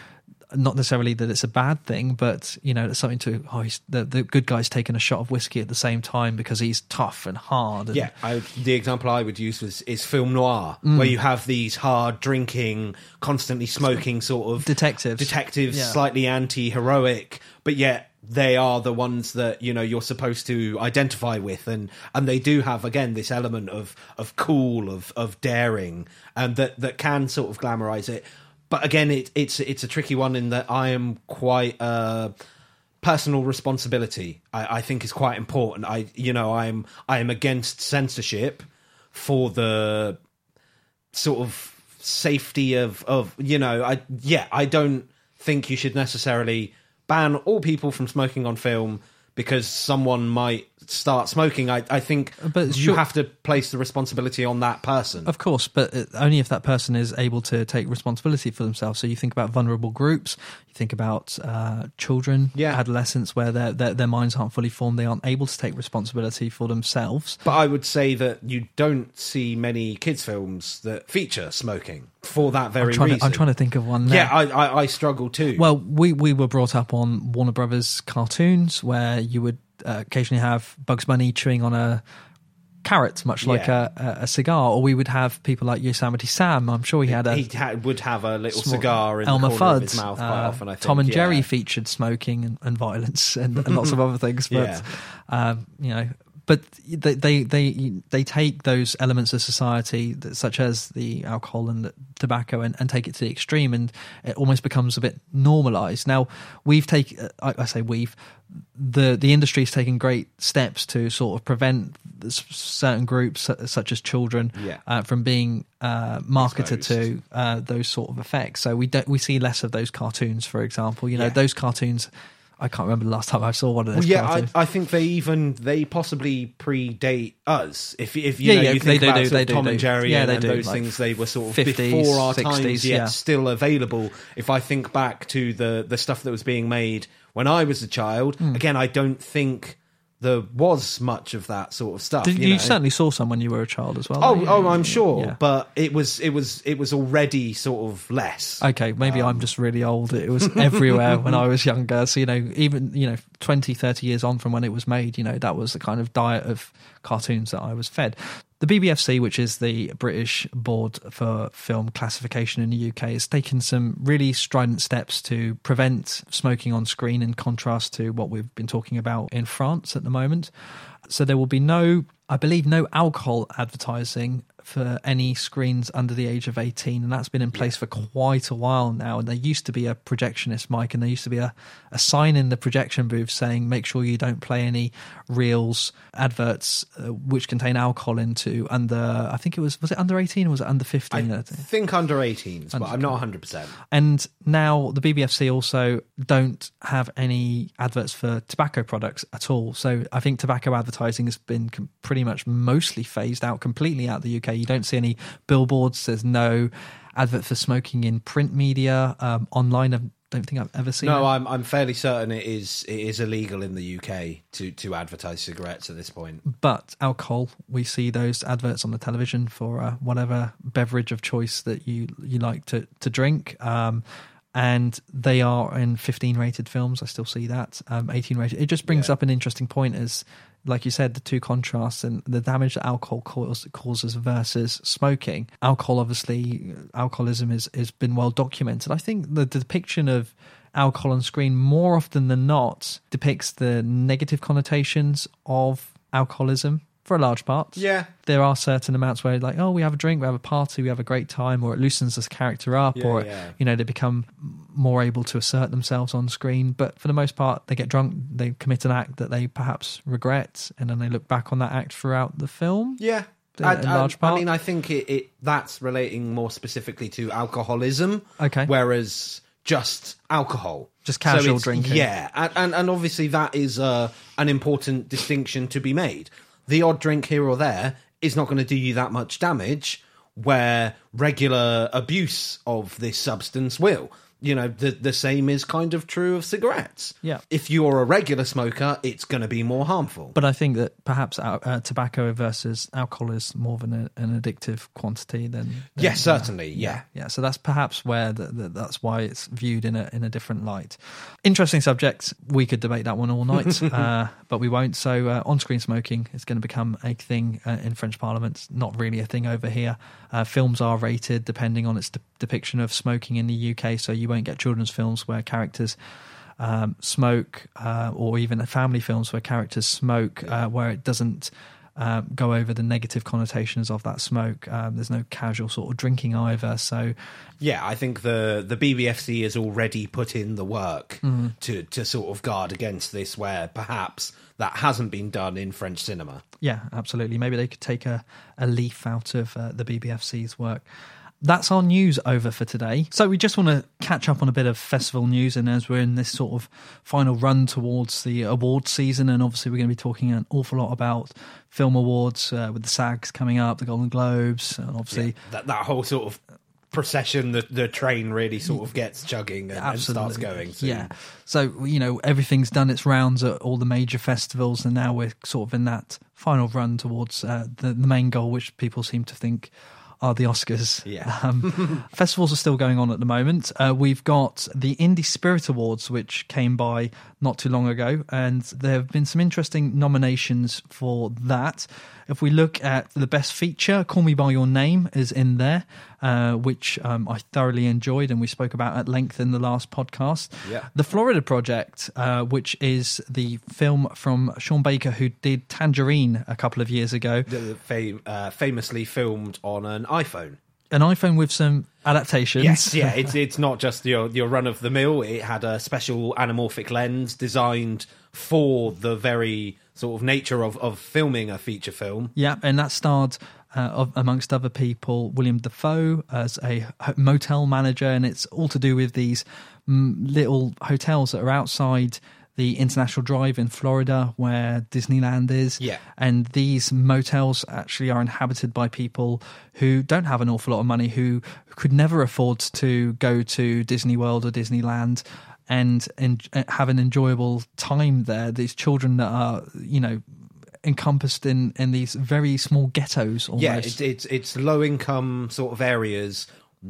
Not necessarily that it's a bad thing, but you know, it's something to. Oh, he's, the the good guy's taking a shot of whiskey at the same time because he's tough and hard. And, yeah, I, the example I would use was is film noir, Mm. where you have these hard drinking, constantly smoking sort of Detectives. detectives, Yeah. slightly anti-heroic, but yet they are the ones that you know you're supposed to identify with, and and they do have again this element of of cool, of of daring, and that that can sort of glamorize it. But again, it, it's it's a tricky one in that I am quite. Uh, personal responsibility I, I think is quite important i you know i'm i am against censorship for the sort of safety of of you know i yeah i don't think you should necessarily ban all people from smoking on film because someone might start smoking i i think But you sure- have to place the responsibility on that person Of course, but uh, only if that person is able to take responsibility for themselves. So you think about vulnerable groups, you think about uh, children, Yeah. adolescents, where their, their their minds aren't fully formed, they aren't able to take responsibility for themselves. but I would say that you don't see many kids films that feature smoking for that very I'm trying, reason. to, I'm trying to think of one. Now. Yeah, I, I, I struggle too. Well, we we were brought up on Warner Brothers cartoons where you would uh, occasionally have Bugs Bunny chewing on a carrot, much like Yeah. a, a, a cigar, or we would have people like Yosemite Sam. I'm sure he had a he ha- would have a little cigar in Elmer the Fudd. of his mouth quite uh, often. I think Tom and yeah. Jerry featured smoking and, and violence and, and lots of other things, but Yeah. um, you know. But they, they they they take those elements of society, that, such as the alcohol and the tobacco, and, and take it to the extreme, and it almost becomes a bit normalized. Now we've taken, I, I say we've, the the industry's taken great steps to sort of prevent certain groups, such as children, Yeah. uh, from being uh, marketed Exposed. to uh, those sort of effects. So we don't we see less of those cartoons, for example. You know, Yeah. those cartoons. I can't remember the last time I saw one of those. Well, yeah, I. I think they even they possibly predate us. If if you Yeah, know, yeah, you think do about do, Tom do. and Jerry Yeah, and, they and do, those like things, they were sort of 50s, before our 60s, times, yet yeah. still available. If I think back to the the stuff that was being made when I was a child, Hmm. again, I don't think there was much of that sort of stuff. Did, you you, certainly saw some when you were a child as well. Oh, yeah, oh, I'm sure, yeah. but it was it was it was already sort of less. Okay, maybe Um, I'm just really old. It was everywhere when I was younger. So, you know, even, you know, 20, 30 years on from when it was made, you know, that was the kind of diet of cartoons that I was fed. The BBFC, which is the British Board for Film Classification in the UK, has taken some really strident steps to prevent smoking on screen in contrast to what we've been talking about in France at the moment. So there will be no, I believe, no alcohol advertising for any screens under the age of 18 and that's been in place for quite a while now and there used to be a projectionist mic and there used to be a, a sign in the projection booth saying make sure you don't play any reels adverts uh, which contain alcohol into under i think it was was it under 18 or was it under 15 I I think? think under 18, but I'm not 100. percent And now the BBFC also don't have any adverts for tobacco products at all. So I think tobacco advertising has been com- pretty much mostly phased out completely out of the UK. You don't see any billboards. There's no advert for smoking in print media. Um, online, I don't think I've ever seen. No, it. I'm I'm fairly certain it is it is illegal in the UK to to advertise cigarettes at this point. but alcohol, we see those adverts on the television for uh, whatever beverage of choice that you you like to to drink. Um, and they are in 15 rated films. I still see that. Um, 18 rated. It just brings Yeah. up an interesting point as, like you said, the two contrasts and the damage that alcohol causes versus smoking. Alcohol, obviously, alcoholism is has been well documented. I think the, the depiction of alcohol on screen more often than not depicts the negative connotations of alcoholism for a large part. Yeah. There are certain amounts where like, oh, we have a drink, we have a party, we have a great time, or it loosens this character up, Yeah, or yeah. you know, they become more able to assert themselves on screen. But for the most part, they get drunk, they commit an act that they perhaps regret, and then they look back on that act throughout the film. Yeah. In- I, in large I mean, I think it, it that's relating more specifically to alcoholism. Okay. Whereas just alcohol, Just casual it's- drinking. Yeah, and, and and obviously that is uh, an important distinction to be made. The odd drink here or there is not going to do you that much damage, where regular abuse of this substance will. You know, the the same is kind of true of cigarettes. Yeah. If you're a regular smoker, it's going to be more harmful. But I think that perhaps uh, uh, tobacco versus alcohol is more of an, an addictive quantity than. than, yes, certainly. yeah. yeah. So that's perhaps where the, the, that's why it's viewed in a in a different light. Interesting subject. We could debate that one all night, uh, but we won't. So uh, on-screen smoking is going to become a thing uh, in French Parliament. Not really a thing over here. Uh, films are rated depending on its de- depiction of smoking in the UK. So you won't get children's films where characters. Um, smoke, uh, or even family films where characters smoke, uh, where it doesn't um, go over the negative connotations of that smoke. Um, there's no casual sort of drinking either. So Yeah, I think the the BBFC has already put in the work Mm-hmm. to to sort of guard against this, where perhaps that hasn't been done in French cinema. Yeah, absolutely. Maybe they could take a, a leaf out of uh, the BBFC's work. That's our news over for today. So we just want to catch up on a bit of festival news, and as we're in this sort of final run towards the award season, and obviously we're going to be talking an awful lot about film awards uh, with the SAGs coming up, the Golden Globes, and obviously That that whole sort of procession, the the train really sort of gets chugging and, and starts going. soon. Yeah. So, you know, everything's done its rounds at all the major festivals, and now we're sort of in that final run towards uh, the, the main goal, which people seem to think are the Oscars. Yeah. Um, festivals are still going on at the moment. Uh, we've got the Indie Spirit Awards, which came by not too long ago, and there have been some interesting nominations for that. If we look at the best feature, Call Me By Your Name is in there, uh, which um, I thoroughly enjoyed and we spoke about at length in the last podcast. Yeah. The Florida Project, uh, which is the film from Sean Baker, who did Tangerine a couple of years ago. The fam- uh, famously filmed on an iPhone. An iPhone with some adaptations. Yes, yeah, it's it's not just your your run of the mill. It had a special anamorphic lens designed for the very sort of nature of of filming a feature film. Yeah, and that starred, uh, of, amongst other people, William Dafoe as a motel manager, and it's all to do with these mm, little hotels that are outside the International Drive in Florida, where Disneyland is. Yeah. and these motels actually are inhabited by people who don't have an awful lot of money, who could never afford to go to Disney World or Disneyland. And, and uh, have an enjoyable time there. These children that are, you know, encompassed in in these very small ghettos almost. Yeah, it's it's it's low income sort of areas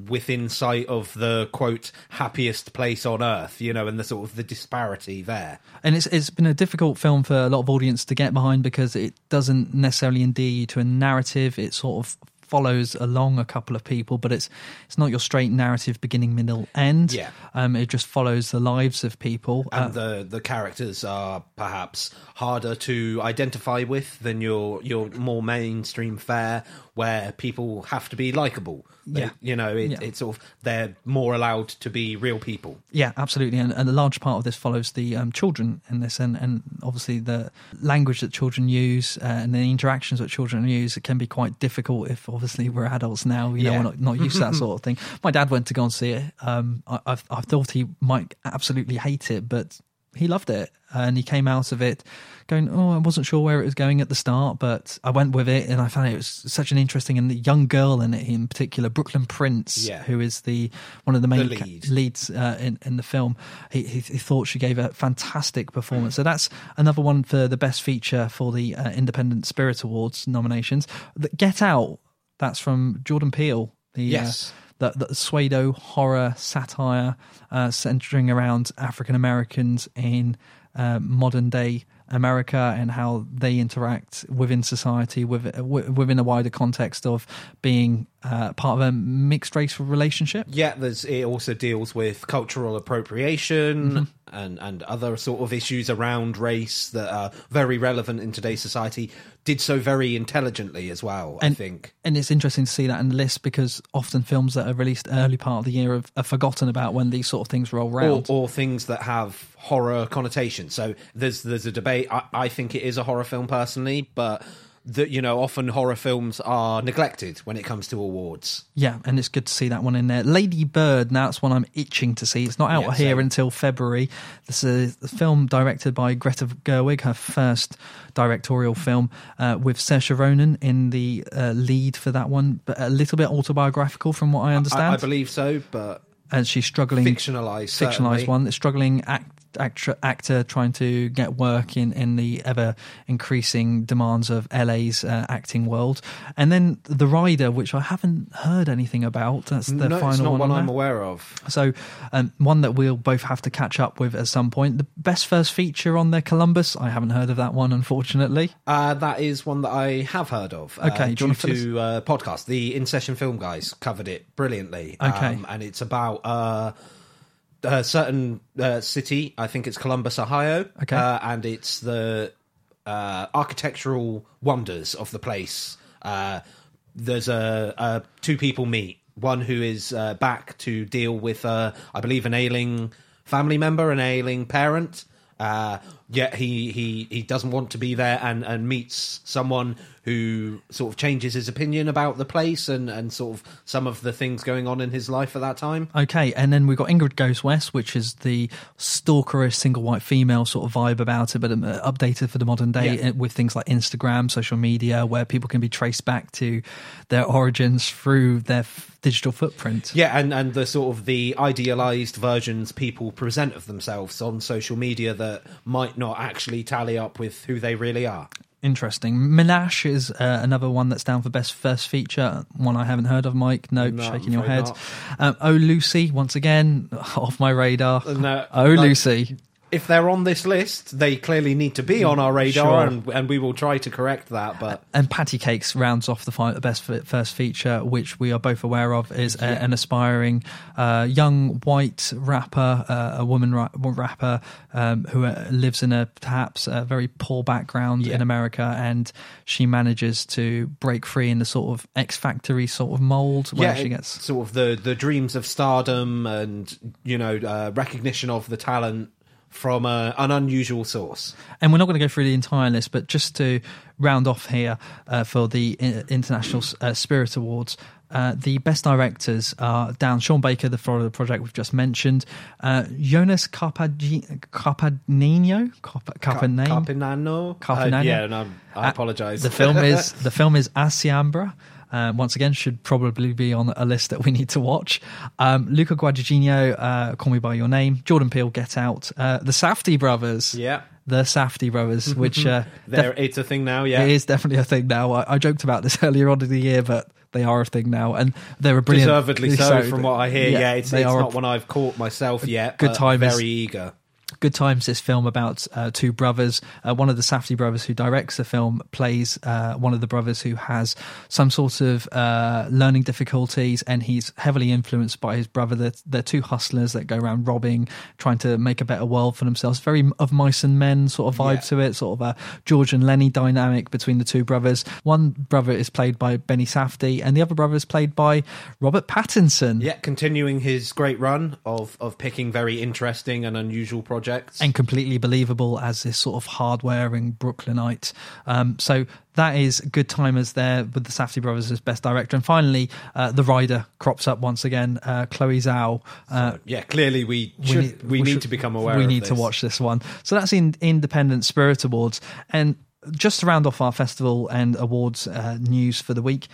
within sight of the quote happiest place on earth. You know, and the sort of the disparity there. and it's it's been a difficult film for a lot of audience to get behind because it doesn't necessarily endear you to a narrative. It sort of follows along a couple of people, but it's it's not your straight narrative beginning, middle, end. Yeah. um, it just follows the lives of people. and Uh, the the characters are perhaps harder to identify with than your your more mainstream fare where people have to be likable Yeah. you know it, Yeah. it's sort of they're more allowed to be real people Yeah, absolutely, and, and a large part of this follows the um, children in this, and, and obviously the language that children use uh, and the interactions that children use. It can be quite difficult if obviously we're adults now. You know, Yeah. we're not, not used to that sort of thing. My dad went to go and see it. Um, I, I, I thought he might absolutely hate it, but he loved it, and he came out of it going, "Oh, I wasn't sure where it was going at the start, but I went with it, and I found it was such an interesting and the young girl in it, in particular, Brooklynn Prince, Yeah. who is the one of the main The lead. leads uh, in in the film. He, he he thought she gave a fantastic performance. So that's another one for the best feature for the uh, Independent Spirit Awards nominations. The Get Out. That's from Jordan Peele. The, Yes. Uh, the, the pseudo horror satire uh, centering around African Americans in uh, modern day America and how they interact within society, with, w- within a wider context of being uh, part of a mixed race relationship. yeah there's it also deals with cultural appropriation Mm-hmm. And and other sort of issues around race that are very relevant in today's society did so very intelligently as well and, i think And it's interesting to see that in the list because often films that are released early part of the year are forgotten about when these sort of things roll or, round. or things that have horror connotations. So there's there's a debate. I, I think it is a horror film personally, but that you know often horror films are neglected when it comes to awards. Yeah, and it's good to see that one in there. Lady Bird, now it's one I'm itching to see. It's not out Yeah, here same. until February. This is a film directed by Greta Gerwig, her first directorial film, uh, with Saoirse Ronan in the uh, lead for that one, but a little bit autobiographical from what I understand. I, I believe so, but and she's struggling fictionalized. fictionalized certainly. one struggling act, actor, actor trying to get work in, in the ever increasing demands of LA's uh, acting world and then The Rider which I haven't heard anything about that's the no, final it's not one one I'm aware of. so um, one that we'll both have to catch up with at some point the best first feature on there Columbus I haven't heard of that one unfortunately Uh, that is one that I have heard of. uh, Okay, you due wanna fill us- to uh, podcast. The In Session Film guys covered it brilliantly. Um, Okay. and it's about uh, a certain uh, city. I think it's Columbus, Ohio. Okay. uh, and it's the uh, architectural wonders of the place. Uh, there's a, a two people meet. One who is uh, back to deal with, uh, I believe, an ailing family member, an ailing parent. Yet he, he, he doesn't want to be there and, and meets someone who sort of changes his opinion about the place and, and sort of some of the things going on in his life at that time. Okay, and then we've got Ingrid Goes West, which is the stalkerish single white female sort of vibe about it, but um, uh, updated for the modern day Yeah. uh, with things like Instagram, social media, where people can be traced back to their origins through their f- digital footprint. Yeah, and, and the sort of the idealized versions people present of themselves on social media that might not actually tally up with who they really are. Interesting. Menashe is uh, another one that's down for best first feature. One I haven't heard of, Mike. Nope, No, shaking your head. Um, oh, Lucy, once again, off my radar. No, oh, Lucy. If they're on this list, they clearly need to be on our radar, Sure. and, and we will try to correct that. But And Patti Cakes rounds off the fi- best fi- first feature, which we are both aware of, is a, an aspiring uh, young white rapper, uh, a woman ra- rapper um, who uh, lives in a perhaps a very poor background in America, and she manages to break free in the sort of X Factory sort of mold where she it- gets. sort of the the dreams of stardom and you know uh, recognition of the talent from a, an unusual source. And we're not going to go through the entire list, but just to round off here uh, for the International uh, Spirit Awards, uh, the best directors are down Sean Baker, The Florida Project, we've just mentioned, uh, Jonas Carpag- Carpagnino, Carp-. Carpinano? Uh, yeah, no, I Uh, apologise. The film is the film is A Ciambra. Uh, once again, should probably be on a list that we need to watch. Um, Luca Guadagnino, uh, Call Me by Your Name. Jordan Peele, Get Out. Uh, the Safdie brothers. Yeah. the Safdie brothers, which uh, def- it's a thing now. Yeah, it is definitely a thing now. I, I joked about this earlier on in the year, but they are a thing now, and they're a brilliant. deservedly so, from what I hear. Yeah, it's, they it's are a not one I've caught myself yet. good time Very eager. Good Times, this film about uh, two brothers. Uh, one of the Safdie brothers who directs the film plays uh, one of the brothers who has some sort of uh, learning difficulties, and he's heavily influenced by his brother. They're, they're two hustlers that go around robbing, trying to make a better world for themselves. Very of mice and men sort of vibe Yeah. to it, sort of a George and Lenny dynamic between the two brothers. One brother is played by Benny Safdie, and the other brother is played by Robert Pattinson. Yeah, continuing his great run of of picking very interesting and unusual projects. And completely believable as this sort of hard-wearing Brooklynite. Um, so that is good timers there with the Safdie brothers as best director. And finally, uh, the rider crops up once again. Uh, Chloe Zhao. Uh, yeah, clearly we should we need, should- to become aware. We need to watch this one. So that's in Independent Spirit Awards, and just to round off our festival and awards uh, news for the week,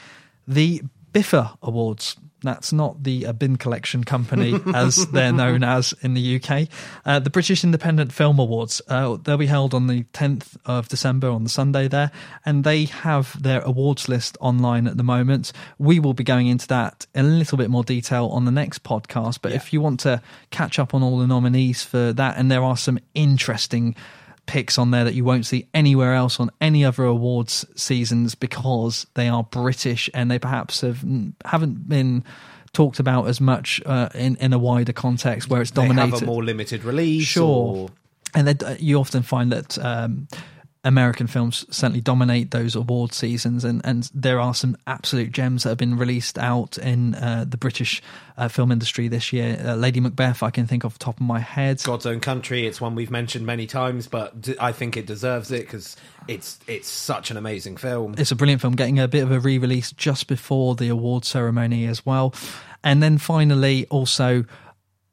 the Biffa Awards. That's not the uh, bin collection company as they're known as in the UK. Uh, the British Independent Film Awards. Uh, they'll be held on the 10th of December on the Sunday there, and they have their awards list online at the moment. We will be going into that in a little bit more detail on the next podcast. But if you want to catch up on all the nominees for that, and there are some interesting picks on there that you won't see anywhere else on any other awards seasons because they are British and they perhaps have haven't been talked about as much uh, in in a wider context where it's They dominated. have a more limited release. Sure. or- and you often find that um, American films certainly dominate those award seasons, and, and there are some absolute gems that have been released out in uh, the British uh, film industry this year. Uh, Lady Macbeth, I can think off the top of my head. God's Own Country. It's one we've mentioned many times, but d- I think it deserves it because it's it's such an amazing film. It's a brilliant film, getting a bit of a re release just before the award ceremony as well. And then finally, also,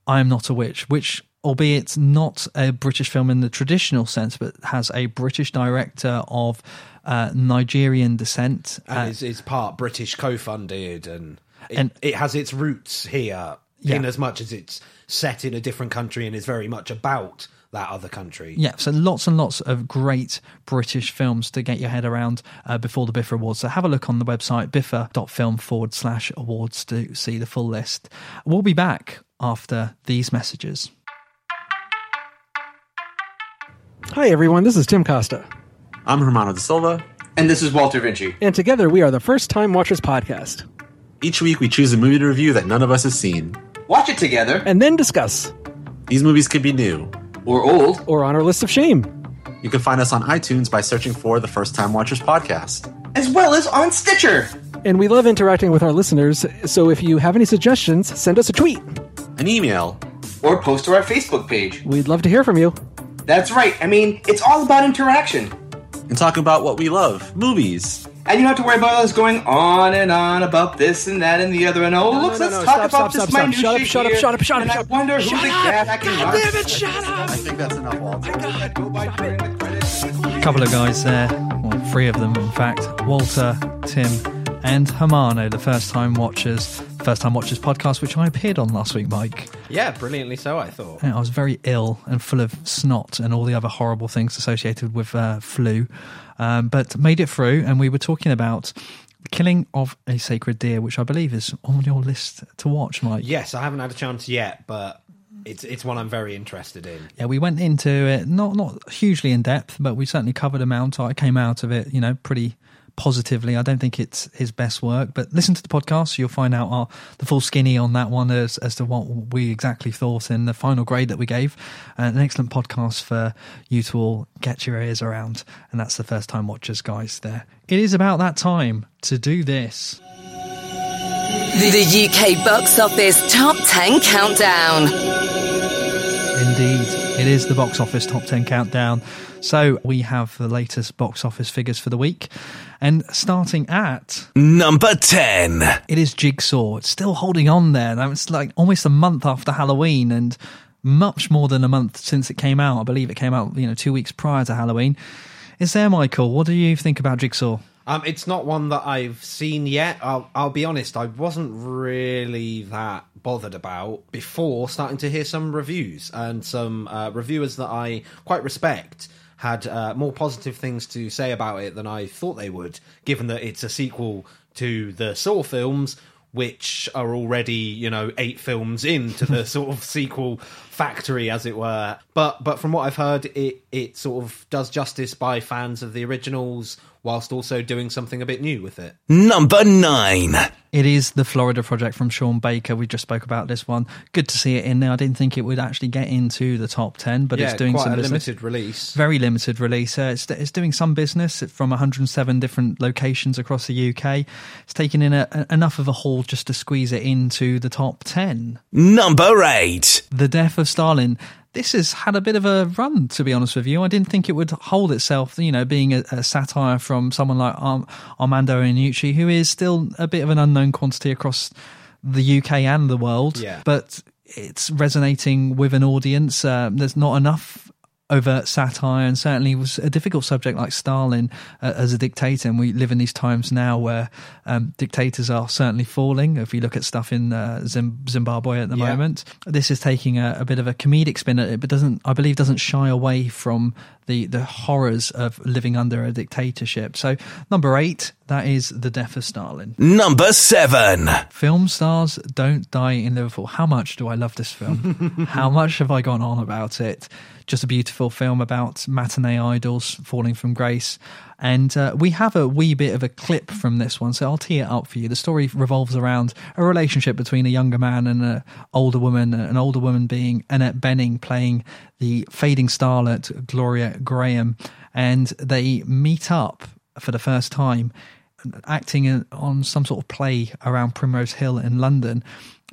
I Am Not a Witch, which, albeit not a British film in the traditional sense, but has a British director of uh, Nigerian descent. and Uh, is, is part British co-funded, and it, And- it has its roots here Yeah. in as much as it's set in a different country and is very much about that other country. Yeah, so lots and lots of great British films to get your head around uh, before the Biffa Awards. So have a look on the website biffa.film forward slash awards to see the full list. We'll be back after these messages. Hi, everyone. This is Tim Costa. I'm Hermano da Silva. And this is Walter Vinci. And together we are the First Time Watchers Podcast. Each week we choose a movie to review that none of us has seen. Watch it together, And then discuss, These movies could be new. or old. or on our list of shame. You can find us on iTunes by searching for the First Time Watchers podcast. as well as on Stitcher. And we love interacting with our listeners, so if you have any suggestions, send us a tweet. An email. Or post to our Facebook page. We'd love to hear from you. That's right. I mean, it's all about interaction. And talk about what we love. Movies. And you don't have to worry about us going on and on about this and that and the other. And oh, No, look, no, let's no, talk stop, about stop, this stop, stop. Shut up, shut up, shut up, shut up, and shut I up. wonder who Shut the up. cat can God damn it, shut up! I think that's enough, Walter. A couple of guys there, well, three of them, in fact Walter, Tim, and Hermano, the first time watchers, first time watchers podcast, which I appeared on last week, Mike. Yeah, brilliantly so. I thought. I was very ill and full of snot and all the other horrible things associated with uh, flu, um, but made it through. And we were talking about the killing of a sacred deer, which I believe is on your list to watch, Mike. Yes, I haven't had a chance yet, but it's it's one I'm very interested in. Yeah, we went into it not not hugely in depth, but we certainly covered amount. I came out of it, you know, pretty positively. I don't think it's his best work, but listen to the podcast. You'll find out our, the full skinny on that one as, as to what we exactly thought in the final grade that we gave. Uh, an excellent podcast for you to all get your ears around. And that's the first time watchers, guys, there. It is about that time to do this. The UK box office top 10 countdown. Indeed, it is the box office top 10 countdown. So we have the latest box office figures for the week. And starting at Number 10. it is Jigsaw. It's still holding on there. Now it's like almost a month after Halloween and much more than a month since it came out. I believe it came out, you know, two weeks prior to Halloween. Is there, Michael? What do you think about Jigsaw? Um, it's not one that I've seen yet. I'll, I'll be honest, I wasn't really that bothered about before starting to hear some reviews and some uh, reviewers that I quite respect had uh, more positive things to say about it than I thought they would, given that it's a sequel to the Saw films, which are already, you know, eight films into the sort of sequel factory, as it were. But but from what I've heard, it it sort of does justice by fans of the originals, whilst also doing something a bit new with it. Number 9. It is the Florida Project from Sean Baker. We just spoke about this one. Good to see it in there. I didn't think it would actually get into the top 10, but yeah, it's doing quite some a business. limited release. Very limited release. Uh, it's, it's doing some business from 107 different locations across the UK. It's taken in a, a- enough of a haul just to squeeze it into the top 10. Number 8. The Death of Stalin. This has had a bit of a run, to be honest with you. I didn't think it would hold itself, you know, being a, a satire from someone like Arm- Armando Iannucci, who is still a bit of an unknown quantity across the UK and the world. Yeah. But it's resonating with an audience. Uh, there's not enough overt satire, and certainly was a difficult subject like Stalin uh, as a dictator. And we live in these times now where um, dictators are certainly falling. If we look at stuff in uh, Zim- Zimbabwe at the Yeah. moment, this is taking a, a bit of a comedic spin at it, but doesn't, I believe, doesn't shy away from the the horrors of living under a dictatorship. So number eight, that is the death of Stalin. Number 7. Film stars don't die in Liverpool. How much do I love this film? How much have I gone on about it? Just a beautiful film about matinee idols falling from grace. And uh, we have a wee bit of a clip from this one, so I'll tee it up for you. The story revolves around a relationship between a younger man and an older woman, an older woman being Annette Bening playing the fading starlet Gloria Grahame. And they meet up for the first time acting on some sort of play around Primrose Hill in London.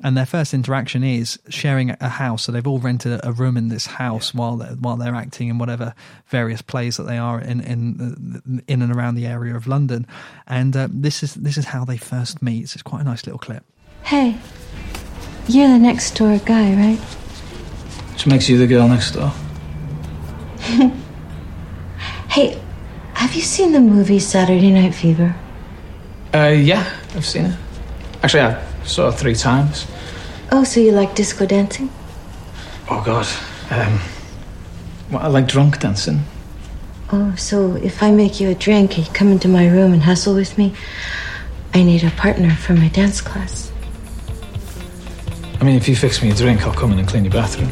And their first interaction is sharing a house. So they've all rented a room in this house while they're, while they're acting in whatever various plays that they are in in in and around the area of London. And uh, this is this is how they first meet. It's quite a nice little clip. Hey, you're the next door guy, right? Which makes you the girl next door. Hey, have you seen the movie Saturday Night Fever? Uh, yeah, I've seen it. Actually, I saw it three times. Oh, so you like disco dancing? Oh, God. Um, well, I like drunk dancing. Oh, so if I make you a drink and you come into my room and hustle with me, I need a partner for my dance class. I mean, if you fix me a drink, I'll come in and clean your bathroom.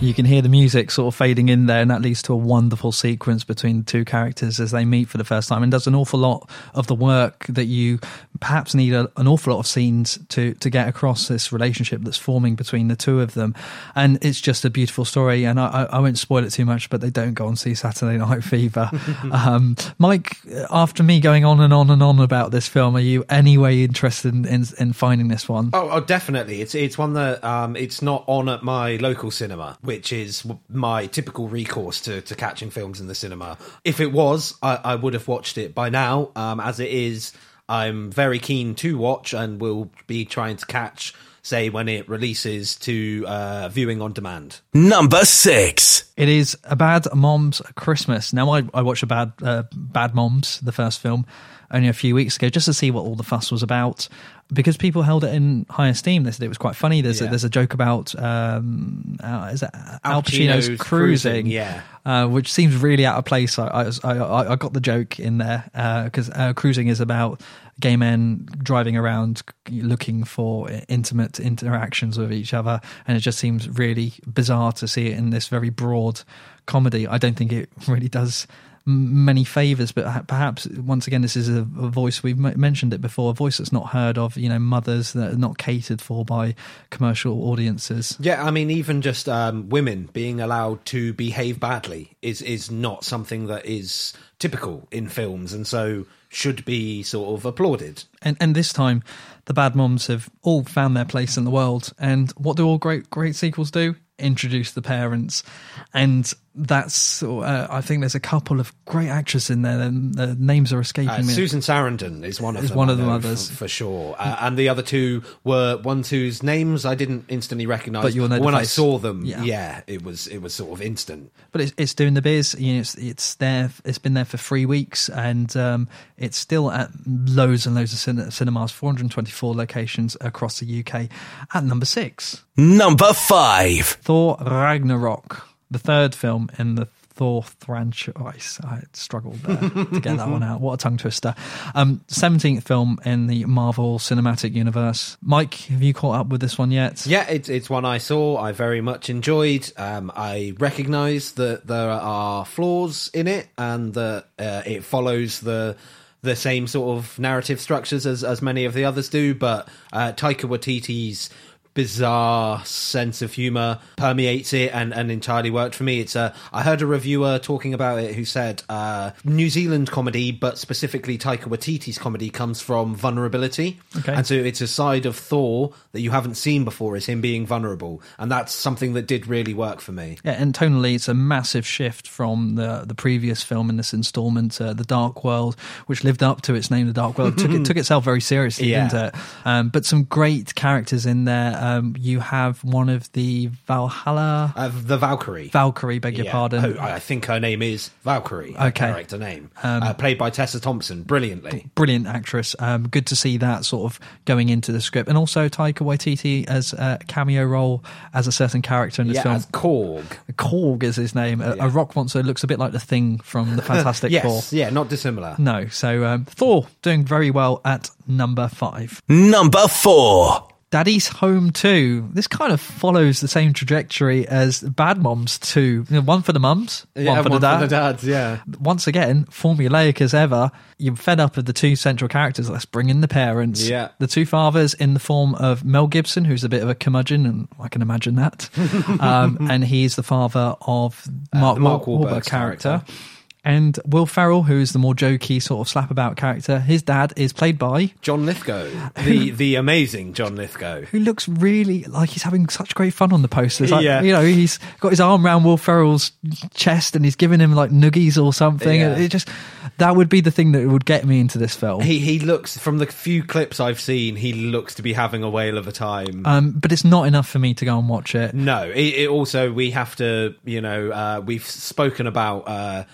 You can hear the music sort of fading in there, and that leads to a wonderful sequence between the two characters as they meet for the first time, and does an awful lot of the work that you perhaps need a, an awful lot of scenes to to get across this relationship that's forming between the two of them. And it's just a beautiful story. And I, I, won't spoil it too much, but they don't go and see Saturday Night Fever. um, Mike, after me going on and on and on about this film, are you any way interested in, in, in finding this one? Oh, oh, definitely. It's it's one that um, it's not on at my local cinema, which is my typical recourse to, to catching films in the cinema. If it was, I, I would have watched it by now. Um, as it is, I'm very keen to watch and will be trying to catch, say, when it releases to uh, viewing on demand. Number 6. It is a bad mom's Christmas. Now I, I watched a bad uh, bad moms the first film only a few weeks ago just to see what all the fuss was about because people held it in high esteem. They said it was quite funny. There's a, there's a joke about um, uh, is it Al Pacino's cruising, cruising, yeah. uh, which seems really out of place. I I, I, I got the joke in there because uh, cruising is about gay men driving around looking for intimate interactions with each other, and it just seems really bizarre to see it in this very broad comedy. I don't think it really does many favors, but perhaps once again, this is a, a voice we've m- mentioned it before, a voice that's not heard of. You know, mothers that are not catered for by commercial audiences. Yeah, I mean, even just um, women being allowed to behave badly is is not something that is typical in films, and so should be sort of applauded. And and this time, the bad moms have all found their place in the world. And what do all great great sequels do? Introduce the parents, and that's uh, I think there's a couple of great actresses in there. And the names are escaping Uh, me. Susan Sarandon is one of Is them. one of the know mothers. for, for sure, uh, and the other two were ones whose names I didn't instantly recognise. But you'll know when I saw them. Yeah. Yeah. it was it was sort of instant. but it's, it's doing the biz. You know, it's, it's there. It's been there for three weeks, and um, it's still at loads and loads of cin- cinemas, 424 locations across the UK. At number six, Number 5. Thor Ragnarok, the third film in the Thor franchise. I struggled to get that one out. What a tongue twister. Um, 17th film in the Marvel Cinematic Universe. Mike, have you caught up with this one yet? Yeah, it's it's one I saw. I very much enjoyed. Um, I recognise that there are flaws in it, and that uh, it follows the the same sort of narrative structures as as many of the others do. But uh, Taika Waititi's bizarre sense of humor permeates it and, and entirely worked for me. It's a, I heard a reviewer talking about it who said uh, New Zealand comedy, but specifically Taika Waititi's comedy comes from vulnerability. Okay. And so it's a side of Thor that you haven't seen before is him being vulnerable. And that's something that did really work for me. Yeah, and tonally, it's a massive shift from the the previous film in this installment, uh, The Dark World, which lived up to its name, The Dark World. took it took itself very seriously, Yeah. didn't it? Um, but some great characters in there. Um, you have one of the Valhalla Uh, the Valkyrie. Valkyrie, beg your Yeah. pardon. Oh, I think her name is Valkyrie. her Okay. Character name. Um, uh, played by Tessa Thompson brilliantly. Brilliant actress. Um, good to see that sort of going into the script, and also Taika Waititi as a cameo role as a certain character in this Yeah, film. as Korg. Korg is his name. A, Yeah. a rock monster looks a bit like the Thing from the Fantastic yes, Four. yeah, not dissimilar. No, so um, Thor doing very well at number five. Number 4. Daddy's Home 2. This kind of follows the same trajectory as Bad Moms 2. You know, one for the mums, Yeah, one for the dad. dads, yeah. Once again, formulaic as ever. You're fed up of the two central characters. Let's bring in the parents. Yeah. The two fathers in the form of Mel Gibson, who's a bit of a curmudgeon, and I can imagine that. um, and he's the father of Mark, Uh, Mark Wahlberg Wahlberg's character. character. And Will Ferrell, who's the more jokey sort of slap about character, his dad is played by John Lithgow. The the amazing John Lithgow. who looks really like he's having such great fun on the posters. Like, Yeah. You know, he's got his arm around Will Ferrell's chest and he's giving him like noogies or something. Yeah. It just that would be the thing that would get me into this film. He he looks from the few clips I've seen, he looks to be having a whale of a time. um, but it's not enough for me to go and watch it. No, it, it also we have to, you know, uh, we've spoken about uh,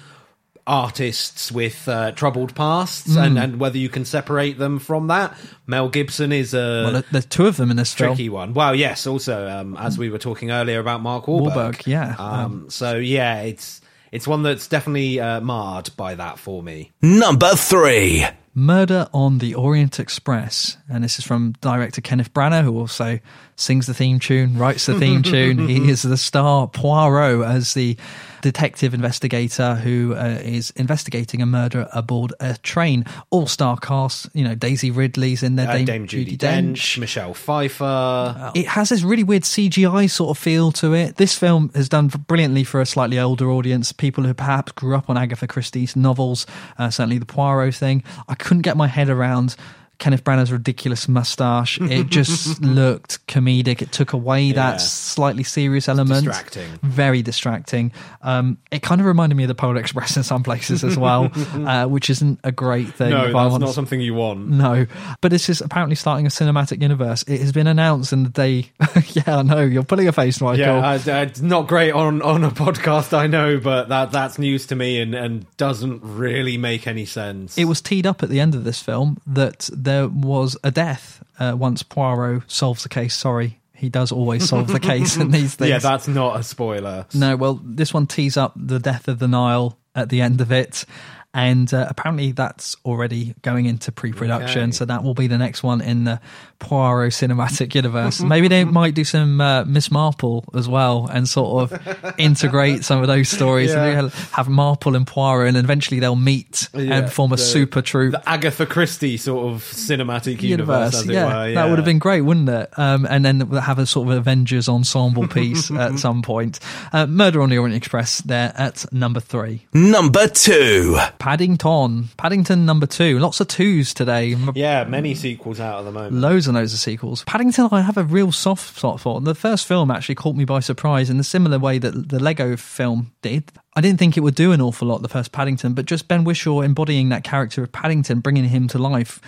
artists with uh, troubled pasts and, Mm. and whether you can separate them from that. Mel Gibson is a Well, there's two of them in this tricky film. one. Well, yes, also um, as we were talking earlier about Mark Wahlberg. Wahlberg, yeah. Um, so yeah, it's it's one that's definitely uh, marred by that for me. Number 3. Murder on the Orient Express, and this is from director Kenneth Branagh, who also sings the theme tune, writes the theme tune. He is the star Poirot as the detective investigator who uh, is investigating a murder aboard a train. All star cast, you know, Daisy Ridley's in there, Uh, Dame, Dame Judi Dench, Michelle Pfeiffer. it has this really weird CGI sort of feel to it. This film has done brilliantly for a slightly older audience, people who perhaps grew up on Agatha Christie's novels, uh, certainly the Poirot thing. I couldn't get my head around Kenneth Branagh's ridiculous mustache. It just looked comedic. It took away that slightly serious element. distracting. Very distracting. Um, it kind of reminded me of the Polar Express in some places as well, uh, which isn't a great thing. No, that's want not something you want. no, but this is apparently starting a cinematic universe. It has been announced in the day. yeah, I know you're pulling a face, Michael. Yeah, it's not great on, on a podcast, I know, but that that's news to me and, and doesn't really make any sense. it was teed up at the end of this film that there was a death uh, once Poirot solves the case. Sorry, he does always solve the case in these things. yeah, that's not a spoiler. No, well, this one tees up the death of the Nile at the end of it. And uh, apparently that's already going into pre-production. Okay. So that will be the next one in the Poirot cinematic universe. Maybe they might do some uh, Miss Marple as well, and sort of integrate some of those stories. Yeah. And have Marple and Poirot, and eventually they'll meet Yeah, and form a the- super troupe The Agatha Christie sort of cinematic universe, as it yeah, were. that would have been great, wouldn't it? Um, and then have a sort of Avengers ensemble piece at some point. Uh, Murder on the Orient Express there at number three. Number two. Paddington, Paddington number two. Lots of twos today. Yeah, many sequels out at the moment. Loads and loads of sequels. Paddington, I have a real soft spot for. The first film actually caught me by surprise in the similar way that the Lego film did. I didn't think it would do an awful lot, the first Paddington, but just Ben Whishaw embodying that character of Paddington, bringing him to life,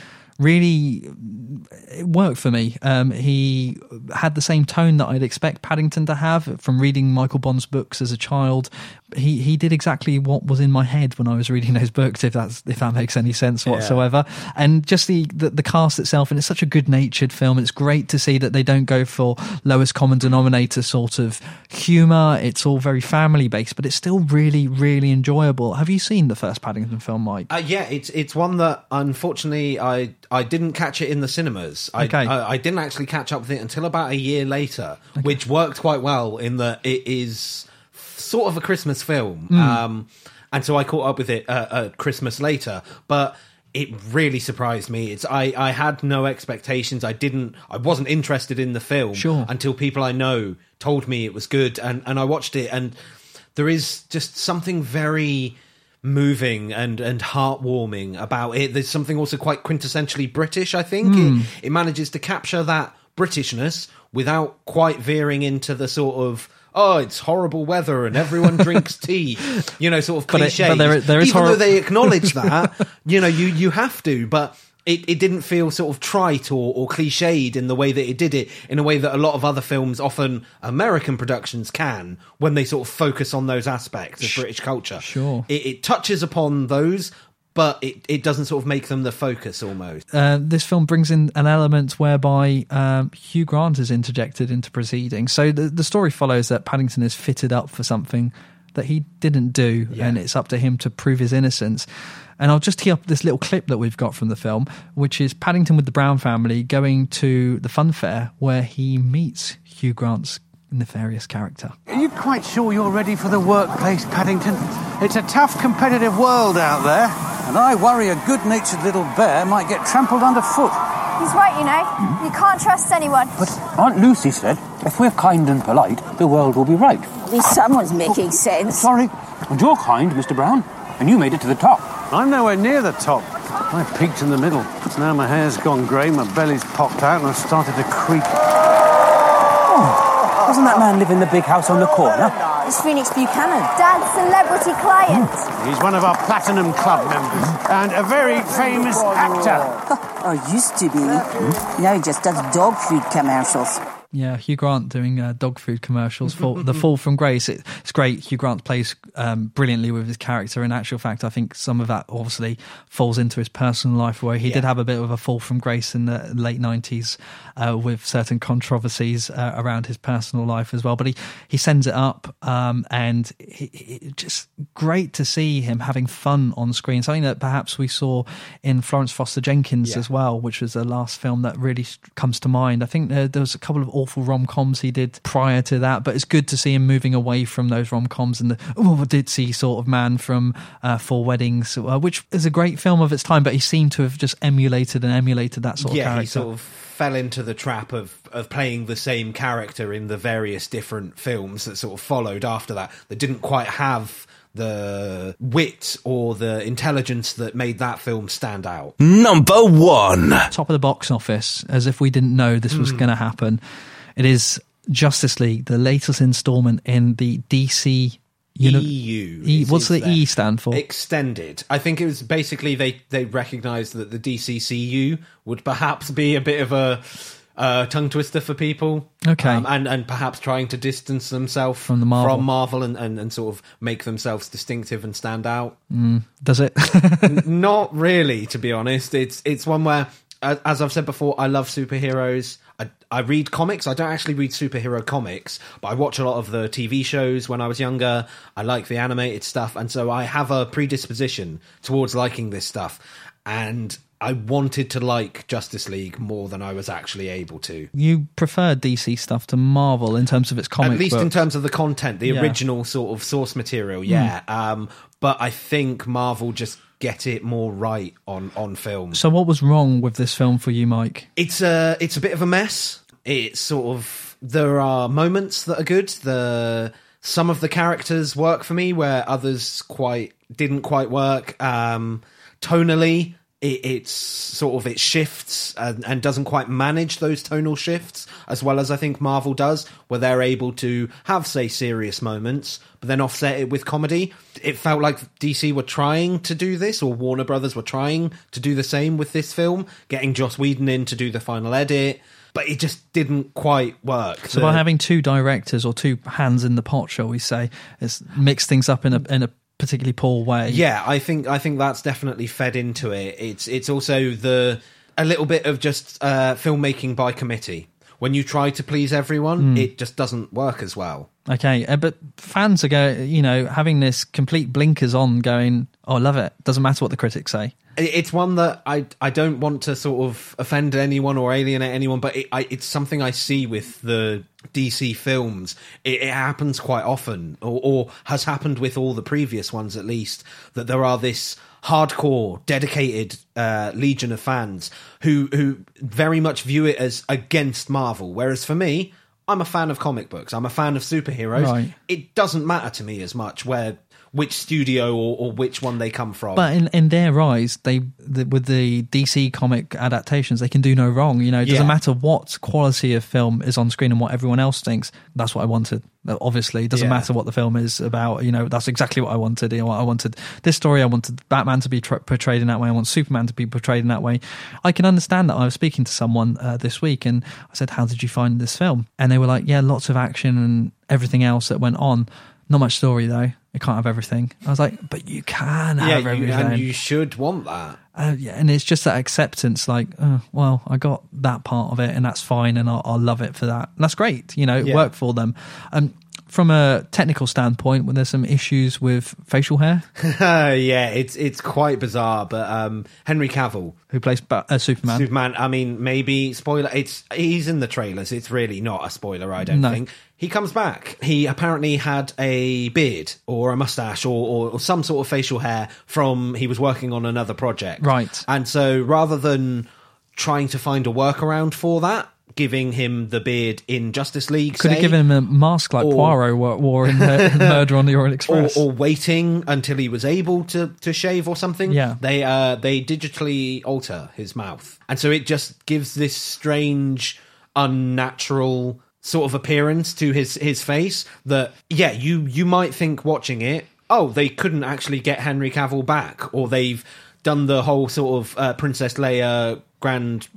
really it worked for me. Um, he had the same tone that I'd expect Paddington to have from reading Michael Bond's books as a child. He he did exactly what was in my head when I was reading those books, if that's if that makes any sense whatsoever. And just the, the the cast itself, and it's such a good natured film. It's great to see that they don't go for lowest common denominator sort of humor. It's all very family based, but it's still really really enjoyable. Have you seen the first Paddington film, Mike? Uh, yeah, it's it's one that unfortunately I I didn't catch it in the cinemas. I, Okay. I, I didn't actually catch up with it until about a year later, which worked quite well in that it is sort of a Christmas film. Hmm. Um, and so I caught up with it uh, at Christmas later, but it really surprised me. It's I I had no expectations. I didn't. I wasn't interested in the film Sure. until people I know told me it was good, and and I watched it, and there is just something very moving and and heartwarming about it. There's something also quite quintessentially British. I think hmm. it, it manages to capture that Britishness without quite veering into the sort of. Oh, it's horrible weather and everyone drinks tea. You know, sort of But it- but there- there is Even horror- though they acknowledge that, you know, you you have to, but it, it didn't feel sort of trite or, or cliched in the way that it did it, in a way that a lot of other films, often American productions, can when they sort of focus on those aspects of British culture. Sure. It, it touches upon those, but it, it doesn't sort of make them the focus almost. uh, this film brings in an element whereby um, Hugh Grant is interjected into proceedings. So the, the story follows that Paddington is fitted up for something that he didn't do, and it's up to him to prove his innocence. And I'll just tee up this little clip that we've got from the film, which is Paddington with the Brown family going to the fun fair where he meets Hugh Grant's nefarious character. Are you quite sure you're ready for the workplace, Paddington? It's a tough, competitive world out there. And I worry a good natured little bear might get trampled underfoot. He's right, you know. You can't trust anyone. But Aunt Lucy said if we're kind and polite, the world will be right. At least someone's making sense. Sorry. And you're kind, Mr. Brown. And you made it to the top. I'm nowhere near the top. I peaked in the middle. Now my hair's gone grey, my belly's popped out, and I've started to creep. Oh, Doesn't that man live in the big house on the corner? It's Phoenix Buchanan. Dad's celebrity client. He's one of our Platinum Club members and a very famous actor. Or used to be. Now he just does dog food commercials. Yeah, Hugh Grant doing uh, dog food commercials for The Fall from Grace. It, it's great. Hugh Grant plays um, brilliantly with his character. In actual fact, I think some of that obviously falls into his personal life, where he did have a bit of a fall from grace in the late nineties uh, with certain controversies uh, around his personal life as well. But he he sends it up, um, and he, he, just great to see him having fun on screen. Something that perhaps we saw in Florence Foster Jenkins Yeah. as well, which was the last film that really comes to mind. I think there, there was a couple of awful rom coms he did prior to that, but it's good to see him moving away from those rom coms and the oh ditzy sort of man from uh, Four Weddings, uh, which is a great film of its time, but he seemed to have just emulated and emulated that sort of character. he sort of fell into the trap of of playing the same character in the various different films that sort of followed after that. That didn't quite have the wit or the intelligence that made that film stand out. Number one. top of the box office, as if we didn't know this was Mm. going to happen. It is Justice League, the latest installment in the DC uni- EU. E, what's the. E stand for? Extended. I think it was basically they they recognised that the DCCU would perhaps be a bit of a uh, tongue twister for people. Okay. Um, and and perhaps trying to distance themselves From the Marvel. from Marvel and, and, and sort of make themselves distinctive and stand out. Mm, does it? Not really, to be honest. It's it's one where, as I've said before, I love superheroes. I read comics. I don't actually read superhero comics, but I watch a lot of the TV shows when I was younger. I like the animated stuff, and so I have a predisposition towards liking this stuff. And I wanted to like Justice League more than I was actually able to. You prefer DC stuff to Marvel in terms of its comic At least in terms of the content, the Yeah. Hmm. original sort of source material, yeah. Um, but I think Marvel just get it more right on on film. So, what was wrong with this film for you, Mike? It's a it's a bit of a mess. It's sort of there are moments that are good. The some of the characters work for me where others quite didn't quite work. Um, tonally, it, it's sort of it shifts and, and doesn't quite manage those tonal shifts as well as I think Marvel does, where they're able to have say serious moments but then offset it with comedy. It felt like DC were trying to do this, or Warner Brothers were trying to do the same with this film, getting Joss Whedon in to do the final edit, but it just didn't quite work. So, The- by having two directors or two hands in the pot, shall we say, it's mixed things up in a in a particularly poor way. Yeah, I think I think that's definitely fed into it. It's it's also the a little bit of just uh, filmmaking by committee. When you try to please everyone, Mm. it just doesn't work as well. Okay, uh, but fans are going, you know, having this complete blinkers on, going, "Oh, I love it." Doesn't matter what the critics say. It- It's one that I I don't want to sort of offend anyone or alienate anyone, but it, I, it's something I see with the DC films. It, it happens quite often, or, or has happened with all the previous ones at least. That there are this hardcore, dedicated uh, legion of fans who who very much view it as against Marvel, whereas for me. I'm a fan of comic books. I'm a fan of superheroes. Right. It doesn't matter to me as much where which studio or, or which one they come from. But in, in their eyes, they the, with the DC comic adaptations, they can do no wrong. You know, it doesn't Yeah. matter what quality of film is on screen and what everyone else thinks. That's what I wanted. Obviously, it doesn't Yeah. matter what the film is about. You know, that's exactly what I wanted. You know, I wanted this story. I wanted Batman to be tr- portrayed in that way. I want Superman to be portrayed in that way. I can understand that. I was speaking to someone uh, this week, and I said, "How did you find this film?" And they were like, "Yeah, lots of action and everything else that went on." Not much story though. It can't have everything. I was like, but you can have yeah, you, everything. and you should want that. Uh, yeah, and it's just that acceptance, like, oh, well, I got that part of it, and that's fine, and I'll, I'll love it for that. And that's great, you know, it Yeah. worked for them. Um, from a technical standpoint, when there's some issues with facial hair, yeah, it's it's quite bizarre, but um, Henry Cavill, who plays uh, Superman, Superman. I mean, maybe spoiler. It's he's in the trailers. It's really not a spoiler. I don't No. think he comes back. He apparently had a beard or a mustache or, or, or some sort of facial hair from he was working on another project, Right. And so rather than trying to find a workaround for that, giving him the beard in Justice League, could have given him a mask like Or- Poirot wore, in uh, Murder on the Orient or, Express. or waiting until he was able to, to shave or something. Yeah. they uh, they digitally alter his mouth, and so it just gives this strange, unnatural sort of appearance to his his face. That yeah, you you might think watching it, oh, they couldn't actually get Henry Cavill back, or they've done the whole sort of uh, Princess Leia Grand.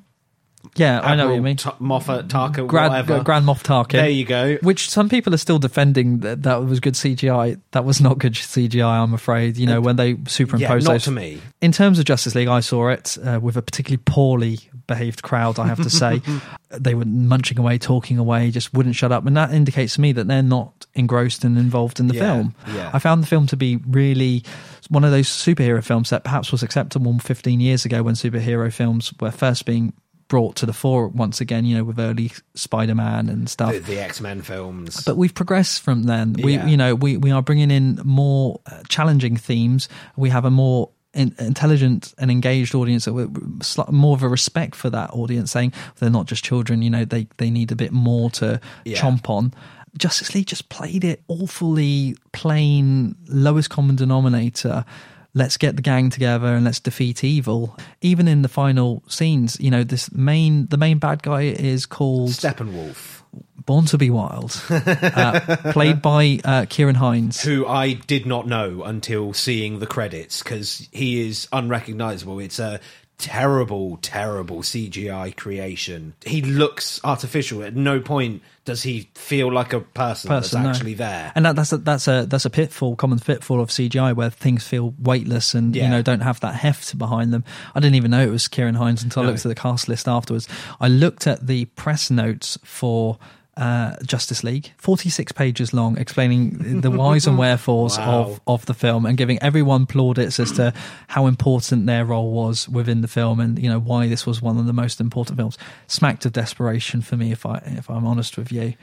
Yeah, I know what you mean. Ta- Moffat, Tarka, Grand, whatever. uh, Grand Moff Tarkin. There you go. Which some people are still defending that that was good CGI. That was not good CGI, I'm afraid. You know, when they superimposed not those. to me. In terms of Justice League, I saw it uh, with a particularly poorly behaved crowd, I have to say. they were munching away, talking away, just wouldn't shut up. And that indicates to me that they're not engrossed and involved in the Yeah, film. yeah. I found the film to be really one of those superhero films that perhaps was acceptable 15 years ago when superhero films were first being brought to the fore once again, you know, with early Spider-Man and stuff. The, the X Men films, But we've progressed from then. We, Yeah. you know, we, we are bringing in more uh, challenging themes. We have a more in, intelligent and engaged audience more of a respect for that audience, saying they're not just children. You know, they they need a bit more to Yeah. chomp on. Justice League just played it awfully plain, lowest common denominator. Let's get the gang together and let's defeat evil. Even in the final scenes, you know, this main the main bad guy is called Steppenwolf. Born to Be Wild, uh, played by uh, Ciarán Hinds. who I did not know until seeing the credits because he is unrecognizable. It's a terrible, terrible CGI creation. He looks artificial. At no point does he feel like a person, person, that's actually there. And that, that's a, that's a that's a pitfall, common pitfall of CGI where things feel weightless and you know don't have that heft behind them. I didn't even know it was Ciarán Hinds until I looked at the cast list afterwards. I looked at the press notes for. Uh, Justice League, 46 pages long, explaining the whys and wherefores Wow. of, of the film and giving everyone plaudits as to how important their role was within the film and you know why this was one of the most important films. Smacked of desperation for me, if I if I'm honest with you.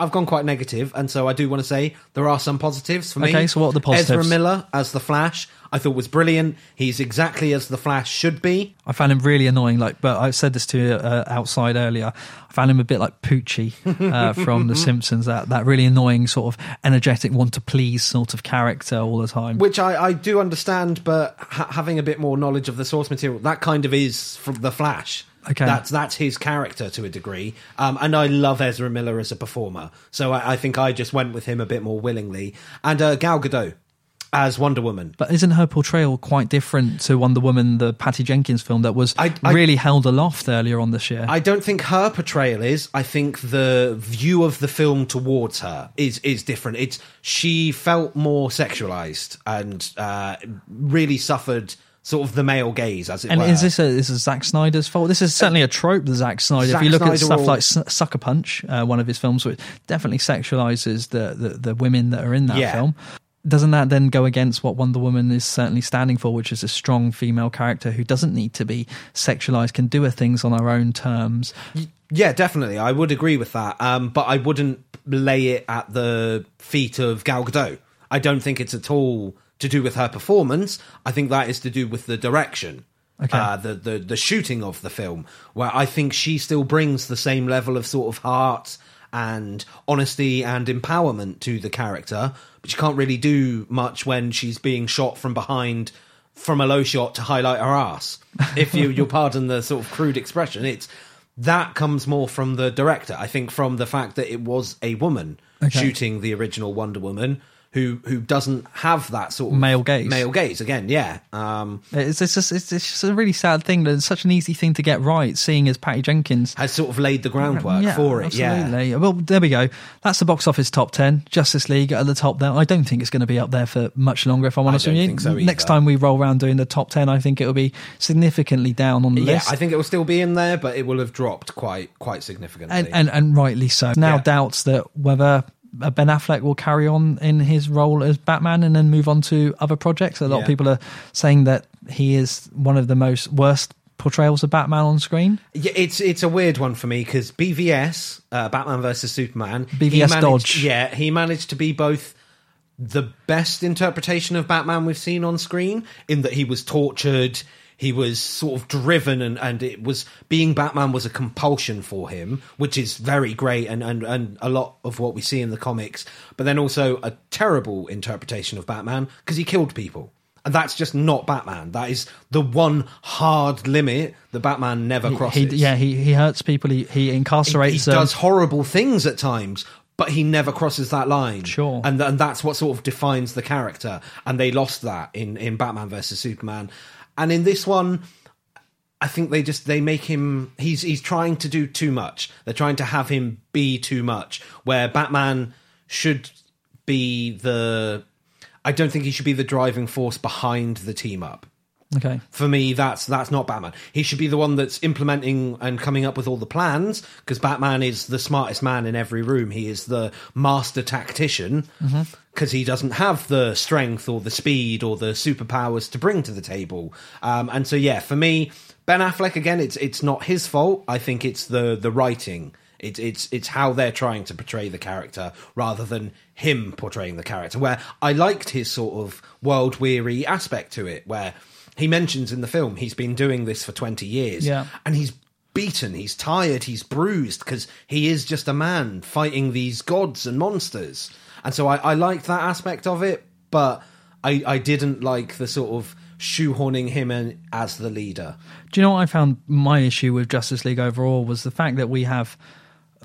I've gone quite negative, and so I do want to say there are some positives for me. Okay, so what are the positives? Ezra Miller as the Flash, I thought was brilliant. He's exactly as the Flash should be. I found him really annoying. Like, but I said this to you uh, outside earlier. I found him a bit like Poochie uh, from The Simpsons. That that really annoying sort of energetic, want to please sort of character all the time. Which I, I do understand, but ha- having a bit more knowledge of the source material, that kind of is from the Flash. Okay. that's that's his character to a degree, um, and I love Ezra Miller as a performer, so I, I think I just went with him a bit more willingly. And uh, Gal Gadot as Wonder Woman, But isn't her portrayal quite different to Wonder Woman, the Patty Jenkins film that was I- really held aloft earlier on this year? I don't think her portrayal is. I think the view of the film towards her is is different. It's she felt more sexualized and uh, really suffered sort of the male gaze, as it and were. is this a this is this Zack Snyder's fault? This is certainly a trope that Zack Snyder. Zack if you look at stuff will- like S- Sucker Punch, uh, one of his films, which definitely sexualizes the, the the women that are in that Yeah. film. Doesn't that then go against what Wonder Woman is certainly standing for, which is a strong female character who doesn't need to be sexualized, can do her things on her own terms? Yeah, definitely. I would agree with that. Um, but I wouldn't lay it at the feet of Gal Gadot. I don't think it's at all to do with her performance. I think that is to do with the direction. Okay. Uh, the, the the shooting of the film, where I think she still brings the same level of sort of heart and honesty and empowerment to the character, but she can't really do much when she's being shot from behind from a low shot to highlight her ass. If you you'll pardon the sort of crude expression, it's that comes more from the director. I think from the fact that it was a woman Okay. shooting the original Wonder Woman who who doesn't have that sort of Male gaze. Male gaze again, yeah. Um, It's, it's, just, it's, it's just a really sad thing that it's such an easy thing to get right, seeing as Patty Jenkins has sort of laid the groundwork for it. Yeah, Well, there we go. That's the box office top 10. Justice League at the top there. I don't think it's going to be up there for much longer, if I'm honest with you. so Next time we roll around doing the top 10, I think it'll be significantly down on the list. yeah. list. I think it will still be in there, but it will have dropped quite quite significantly. and, and, and rightly so. Now Yeah. doubts that whether Ben Affleck will carry on in his role as Batman and then move on to other projects. A lot Yeah. of people are saying that he is one of the most worst portrayals of Batman on screen. Yeah, it's it's a weird one for me because BVS, uh, Batman versus Superman, BVS managed- Dodge. Yeah, he managed to be both the best interpretation of Batman we've seen on screen in that he was tortured, he was sort of driven, and and it was being Batman was a compulsion for him, which is very great and and and a lot of what we see in the comics. But then also a terrible interpretation of Batman because he killed people. And that's just not Batman. That is the one hard limit that Batman never He, crosses. yeah, he, he hurts people. He, he incarcerates he them. does horrible things at times, but he never crosses that line. Sure. and and that's what sort of defines the character. And they lost that in in Batman versus Superman, and in this one. I think they just they make him he's he's trying to do too much. They're trying to have him be too much where Batman should be the I don't think he should be the driving force behind the team up Okay. for me that's that's not batman he should be the one that's implementing and coming up with all the plans because batman is the smartest man in every room he is the master tactician mm-hmm. Because he doesn't have the strength or the speed or the superpowers to bring to the table um, and so yeah for me ben affleck again it's it's not his fault i think it's the the writing it's it's it's how they're trying to portray the character rather than him portraying the character. Where I liked his sort of world weary aspect to it, where he mentions in the film he's been doing this for twenty years, Yeah. and he's beaten, he's tired, he's bruised because he is just a man fighting these gods and monsters. And so I, I liked that aspect of it, but I I didn't like the sort of shoehorning him in as the leader. Do you know what I found my issue with Justice League overall was the fact that we have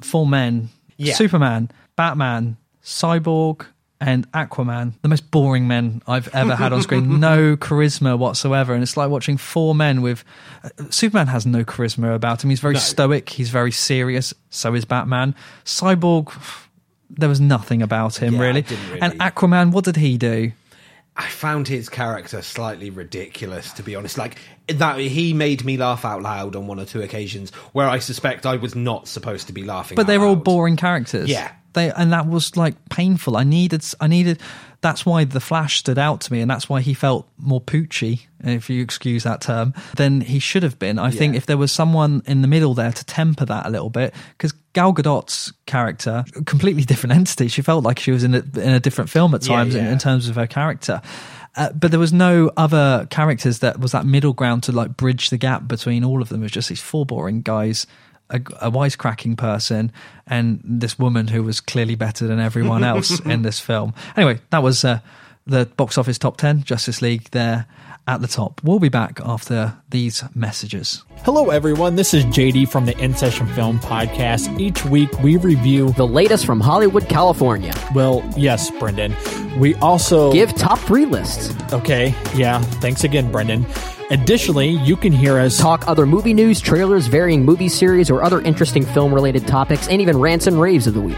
four men Yeah. Superman, Batman, Cyborg, and Aquaman, the most boring men I've ever had on screen. no charisma whatsoever. And it's like watching four men with. Uh, Superman has no charisma about him. He's very No. stoic, he's very serious. So is Batman. Cyborg, there was nothing about him Yeah, really. really. And Aquaman, what did he do? I found his character slightly ridiculous, to be honest. Like that, he made me laugh out loud on one or two occasions where I suspect I was not supposed to be laughing. But out they were all loud. boring characters. Yeah. They and that was like painful. I needed I needed that's why the Flash stood out to me and that's why he felt more poochy, if you excuse that term, than he should have been. I think if there was someone in the middle there to temper that a little bit because Gal Gadot's character, completely different entity. She felt like she was in a, in a different film at Yeah, times In, in terms of her character. Uh, but there was no other characters that was that middle ground to like bridge the gap between all of them. It was just these four boring guys, a, a wisecracking person, and this woman who was clearly better than everyone else in this film. Anyway, that was uh, the box office top 10, Justice League there at the top. We'll be back after these messages. Hello, everyone. This is JD from the In Session Film Podcast. Each week we review the latest from Hollywood, California. Well, yes, Brendan. We also give top three lists. Okay, yeah. Thanks again, Brendan. Additionally, you can hear us talk other movie news, trailers, varying movie series, or other interesting film related topics, and even rants and raves of the week.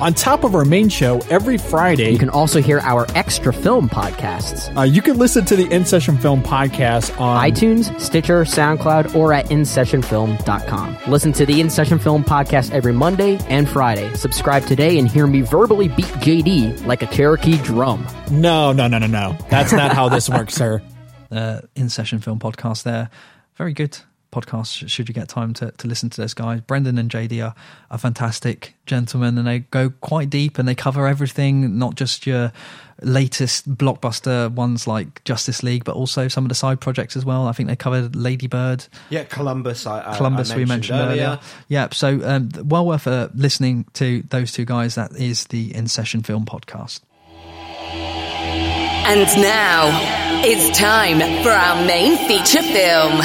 On top of our main show, every Friday, you can also hear our extra film podcasts. Uh, you can listen to the In Session Film podcast on iTunes, Stitcher, SoundCloud, or at InSessionFilm.com. Listen to the In Session Film podcast every Monday and Friday. Subscribe today and hear me verbally beat JD like a Cherokee drum. No, no, no, no, no. That's not how this works, sir. Uh, in session film podcast there. Very good podcast should you get time to, to listen to those guys. Brendan and JD are, are fantastic gentlemen and they go quite deep and they cover everything, not just your latest blockbuster ones like Justice League, but also some of the side projects as well. I think they covered Ladybird. Yeah, Columbus. I, I, Columbus I we mentioned earlier. Yeah, so um, well worth uh, listening to those two guys. That is the In Session Film Podcast. And now it's time for our main feature film.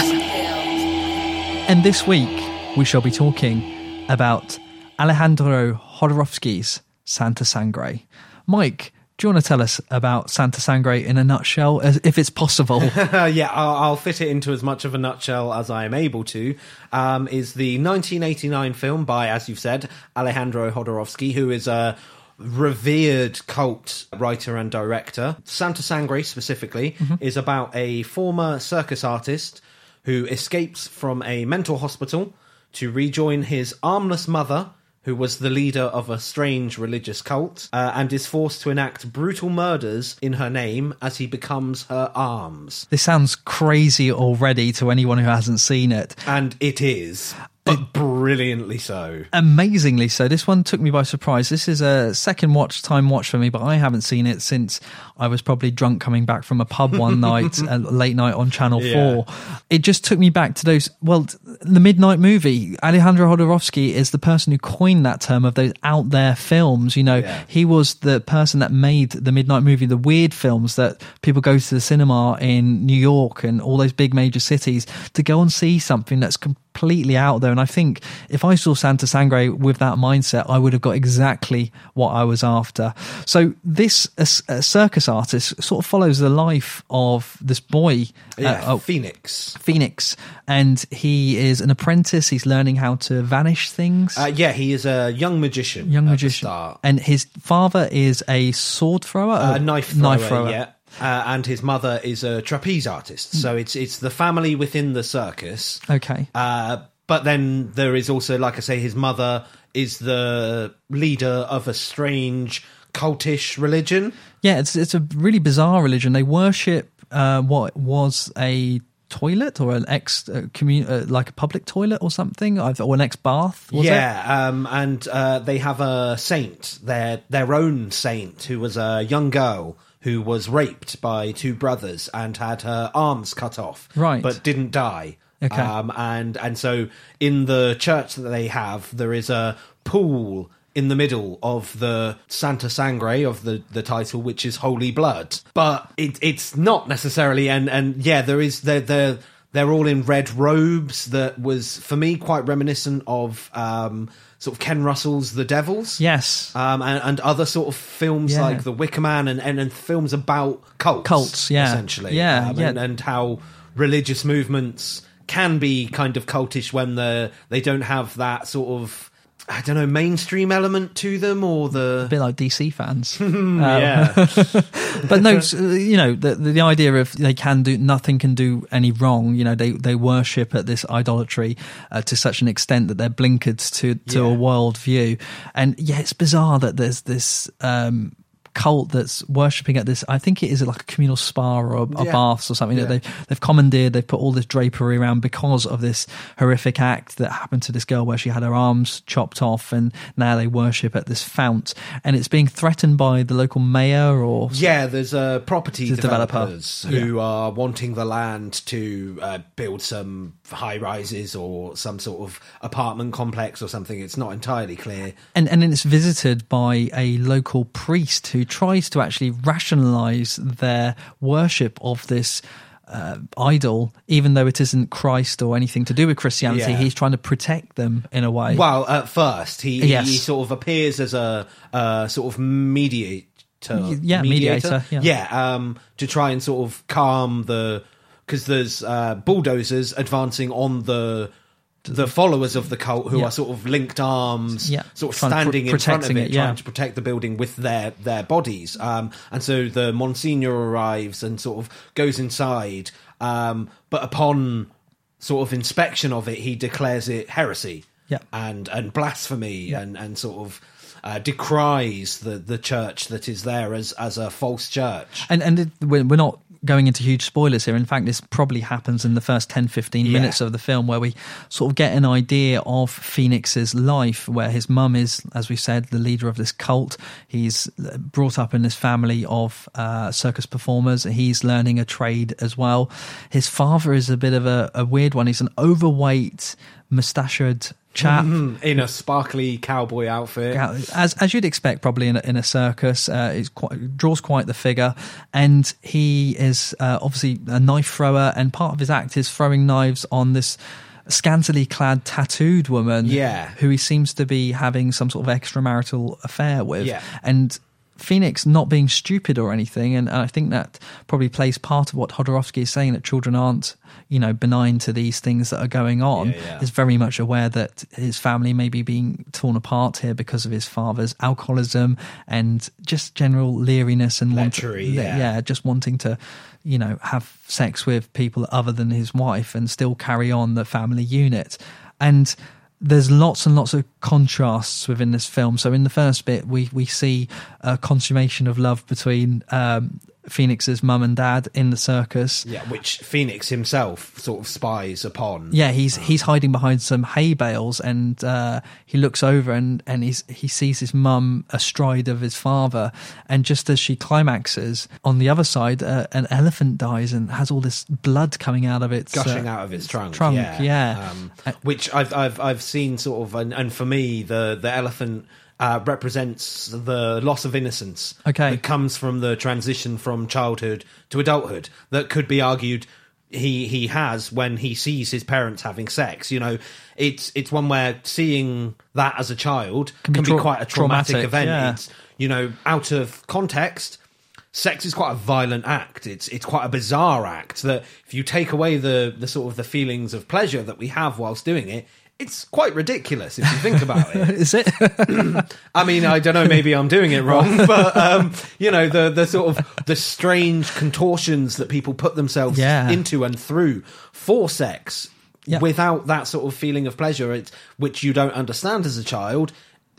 And this week we shall be talking about Alejandro Jodorowsky's Santa Sangre. Mike, do you want to tell us about Santa Sangre in a nutshell, as if it's possible? yeah, I'll, I'll fit it into as much of a nutshell as I am able to. Um, is the 1989 film by, as you've said, Alejandro Jodorowsky, who is a revered cult writer and director. Santa Sangre, specifically, is about a former circus artist who escapes from a mental hospital to rejoin his armless mother. Who was the leader of a strange religious cult uh, and is forced to enact brutal murders in her name as he becomes her arms. this sounds crazy already to anyone who hasn't seen it. And it is. It brilliantly so. Amazingly so. This one took me by surprise. This is a second watch time watch for me, but I haven't seen it since I was probably drunk coming back from a pub one night, a late night on Channel Yeah. 4. It just took me back to those, well, the Midnight Movie. Alejandro Jodorowsky is the person who coined that term of those out there films. You know, he was the person that made the Midnight Movie, the weird films that people go to the cinema in New York and all those big major cities to go and see something that's completely out there. And I think if I saw Santa Sangre with that mindset, I would have got exactly what I was after. So this a, a artist sort of follows the life of this boy, Yeah, uh, oh, Phoenix. Phoenix, and he is an apprentice. He's learning how to vanish things. Uh, yeah, he is a young magician. Young magician, and his father is a sword thrower, Uh, a knife thrower, knife thrower. yeah. Uh, and his mother is a trapeze artist. So it's it's the family within the circus. Okay. Uh, but then there is also, like I say, his mother is the leader of a strange cultish religion. Yeah, it's it's a really bizarre religion. They worship uh, what was a toilet or an ex uh, commun- uh, like a public toilet or something, or an ex bath. Was it? yeah, um, and uh, they have a saint, their their own saint, who was a young girl who was raped by two brothers and had her arms cut off, Right. but didn't die. Okay. Um, and and so in the church that they have, there is a pool in the middle of the Santa Sangre of the, the title, which is Holy Blood. But it, it's not necessarily, and, and yeah, there is they're, they're they're all in red robes. That was for me quite reminiscent of um, sort of Ken Russell's The Devils. Yes. Um, and, and other sort of films Yeah. like The Wicker Man and, and, and films about cults. Cults, yeah. Essentially. Yeah, Um, yeah. And, and how religious movements can be kind of cultish when the they don't have that sort of I don't know mainstream element to them or the a bit like DC fans. Um, yeah. but no, you know the, the the idea of they can do nothing can do any wrong. You know they they worship at this idolatry uh, to such an extent that they're blinkered to to a world view, and yeah, it's bizarre that there's this. Um, cult that's worshipping at this i think it is like a communal spa or a, a Yeah. baths or something that Yeah. they they've commandeered they've put all this drapery around because of this horrific act that happened to this girl where she had her arms chopped off and now they worship at this fount and it's being threatened by the local mayor or Yeah, there's a property The developer. developers who are wanting the land to uh, build some high rises or some sort of apartment complex or something. It's not entirely clear. and and then it's visited by a local priest who tries to actually rationalize their worship of this uh, idol, even though it isn't Christ or anything to do with Christianity. Yeah. He's trying to protect them in a way. Well, at first, he, Yes. he sort of appears as a uh, sort of mediator. Yeah, mediator, yeah. um, to try and sort of calm the because there's uh, bulldozers advancing on the the followers of the cult who Yeah. are sort of linked arms, Yeah. sort of Trying to pr- standing in front of it, it, yeah. trying to protect the building with their their bodies. Um, and so the Monsignor arrives and sort of goes inside, um, but upon sort of inspection of it, he declares it heresy Yeah. and and blasphemy and and sort of uh, decries the the church that is there as as a false church. And and it, we're not going into huge spoilers here. In fact, this probably happens in the first 10, 15 Yeah. minutes of the film where we sort of get an idea of Phoenix's life, where his mum is, as we said, the leader of this cult. He's brought up in this family of uh, circus performers. He's learning a trade as well. His father is a bit of a, a weird one. He's an overweight, mustachioed chap. Mhm, in a sparkly cowboy outfit. As as you'd expect, probably in a, in a circus, uh, quite draws quite the figure, and he is uh, obviously a knife thrower, and part of his act is throwing knives on this scantily clad tattooed woman, Yeah. who he seems to be having some sort of extramarital affair with, Yeah. and. Phoenix not being stupid or anything, and I think that probably plays part of what Jodorowsky is saying that children aren't, you know, benign to these things that are going on. Yeah, yeah. Is very much aware that his family may be being torn apart here because of his father's alcoholism and just general leeriness and want- yeah. yeah, just wanting to, you know, have sex with people other than his wife and still carry on the family unit. And there's lots and lots of contrasts within this film. So in the first bit, we we see a consummation of love between um, Phoenix's mum and dad in the circus. Yeah, which Phoenix himself sort of spies upon. Yeah, he's he's hiding behind some hay bales, and uh, he looks over and and he's he sees his mum astride of his father, and just as she climaxes, on the other side, uh, an elephant dies and has all this blood coming out of its gushing uh, out of its trunk. Trunk, yeah, yeah. Um, which I've I've I've seen sort of, and, and for me, the the elephant. Uh, represents the loss of innocence Okay. that comes from the transition from childhood to adulthood. That could be argued he he has when he sees his parents having sex. You know, it's it's one where seeing that as a child Can can be be, quite a traumatic, traumatic, event. yeah. It's you know out of context sex is quite a violent act it's it's quite a bizarre act that if you take away the the sort of the feelings of pleasure that we have whilst doing it it's quite ridiculous if you think about it Is it? I mean, I don't know. Maybe I'm doing it wrong, but um, you know, the the sort of the strange contortions that people put themselves Yeah. into and through for sex Yeah. without that sort of feeling of pleasure, it, which you don't understand as a child.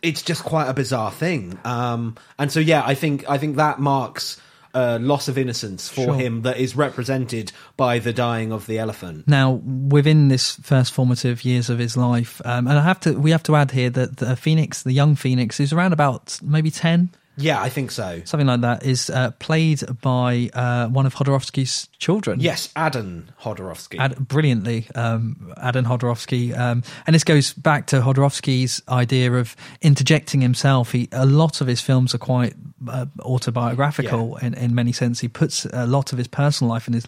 It's just quite a bizarre thing. Um, and so, yeah, I think I think that marks. Uh, loss of innocence for Sure. him that is represented by the dying of the elephant. Now, within this first formative years of his life, um, and I have to, we have to add here that the Phoenix, the young Phoenix, who's around about maybe ten, Yeah, I think so. something like that, is uh, played by uh, one of Jodorowsky's children. Yes, Adam Jodorowsky. Ad, brilliantly, um, Adam Jodorowsky, um, and this goes back to Jodorowsky's idea of interjecting himself. He, a lot of his films are quite uh, autobiographical in, in many sense. He puts a lot of his personal life and his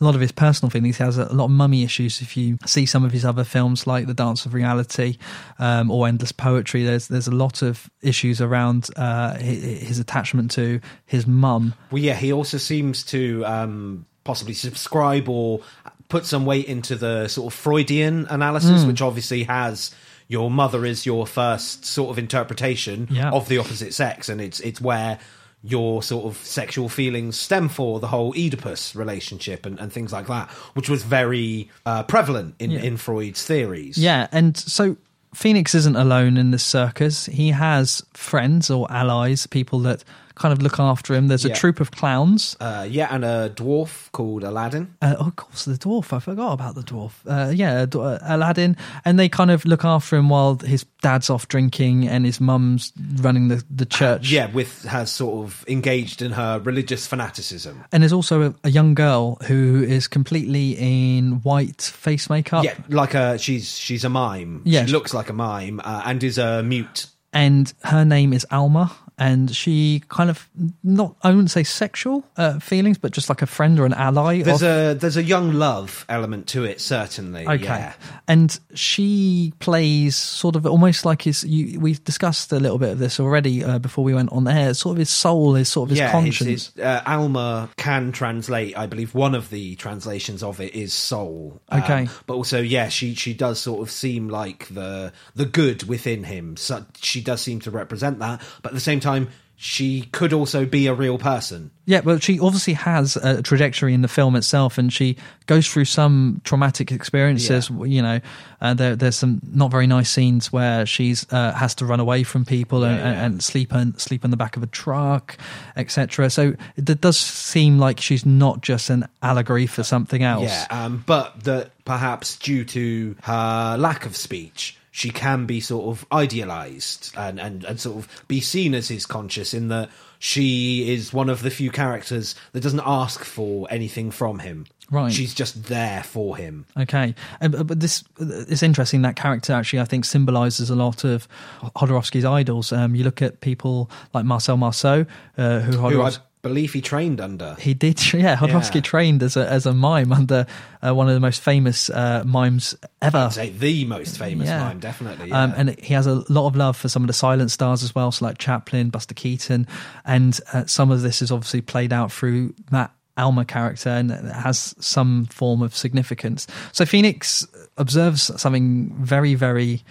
a lot of his personal feelings. He has a lot of mummy issues. If you see some of his other films like The Dance of Reality um, or Endless Poetry, there's there's a lot of issues around uh, his, his attachment to his mum. Well, yeah, he also seems to um, possibly subscribe or put some weight into the sort of Freudian analysis, Mm. which obviously has your mother is your first sort of interpretation Yeah. of the opposite sex, and it's it's where your sort of sexual feelings stem for the whole Oedipus relationship and, and things like that, which was very uh, prevalent in, Yeah. in Freud's theories. Yeah, and so Phoenix isn't alone in this circus. He has friends or allies, people that kind of look after him. There's a Yeah. troop of clowns. Uh, yeah, and a dwarf called Aladdin. Uh, oh, of course, the dwarf. I forgot about the dwarf. Uh, yeah, d- uh, Aladdin, and they kind of look after him while his dad's off drinking and his mum's running the the church. Yeah, with has sort of engaged in her religious fanaticism. And there's also a, a young girl who is completely in white face makeup. Yeah, like a she's she's a mime. Yeah. she looks like a mime uh, and is a mute. and her name is Alma, and she kind of not I wouldn't say sexual uh, feelings, but just like a friend or an ally. There's of, a there's a young love element to it, certainly. okay, yeah. and she plays sort of almost like his. You, we discussed a little bit of this already uh, before we went on air. Sort of his soul, is sort of his yeah, conscience. his- his, uh, Alma can translate. I believe one of the translations of it is soul. Um, Okay. but also, yeah, she she does sort of seem like the the good within him. So she does seem to represent that, but at the same time, she could also be a real person. Yeah, well, she obviously has a trajectory in the film itself, and she goes through some traumatic experiences. You know, uh, there, there's some not very nice scenes where she's uh, has to run away from people and, Yeah, yeah. and sleep in, sleep in the back of a truck, etc. So it does seem like she's not just an allegory for something else. Yeah, um, but that perhaps due to her lack of speech, she can be sort of idealized and, and, and sort of be seen as his conscious in that she is one of the few characters that doesn't ask for anything from him. Right. She's just there for him. Okay, and, but- this it's interesting. That character actually, I think, symbolizes a lot of Jodorowsky's idols. Um, you look at people like Marcel Marceau, uh, who Jodorowsky. Believe he trained under. He did, yeah. Jodorowsky Yeah. trained as a as a mime under uh, one of the most famous uh, mimes ever. The most famous Yeah. mime, definitely. Um, and he has a lot of love for some of the silent stars as well, so like Chaplin, Buster Keaton, and uh, some of this is obviously played out through that Alma character and has some form of significance. So Phoenix observes something very, very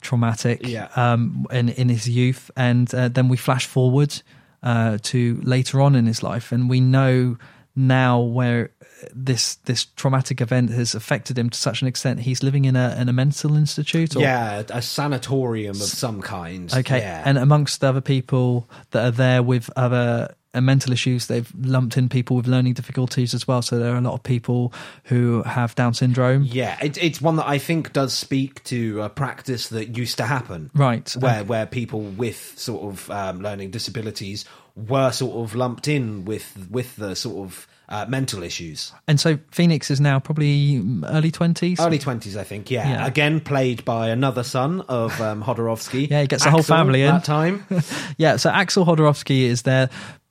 traumatic Yeah. um, in in his youth, and uh, then we flash forward uh, to later on in his life, and we know now where this this traumatic event has affected him to such an extent he's living in a in a mental institute or yeah, a sanatorium of some kind. Okay, Yeah. and amongst other people that are there with other uh, mental issues, they've lumped in people with learning difficulties as well. So there are a lot of people who have Down syndrome. Yeah, it, it's one that I think does speak to a practice that used to happen. Right, Where, okay. where people with sort of um, learning disabilities were sort of lumped in with, with the sort of uh, mental issues. And so Phoenix is now probably early twenties. Early 20s, I think, yeah. Yeah. Again, played by another son of um, Jodorowsky. Yeah, he gets the whole family in. That time. yeah, so Axel Jodorowsky is there.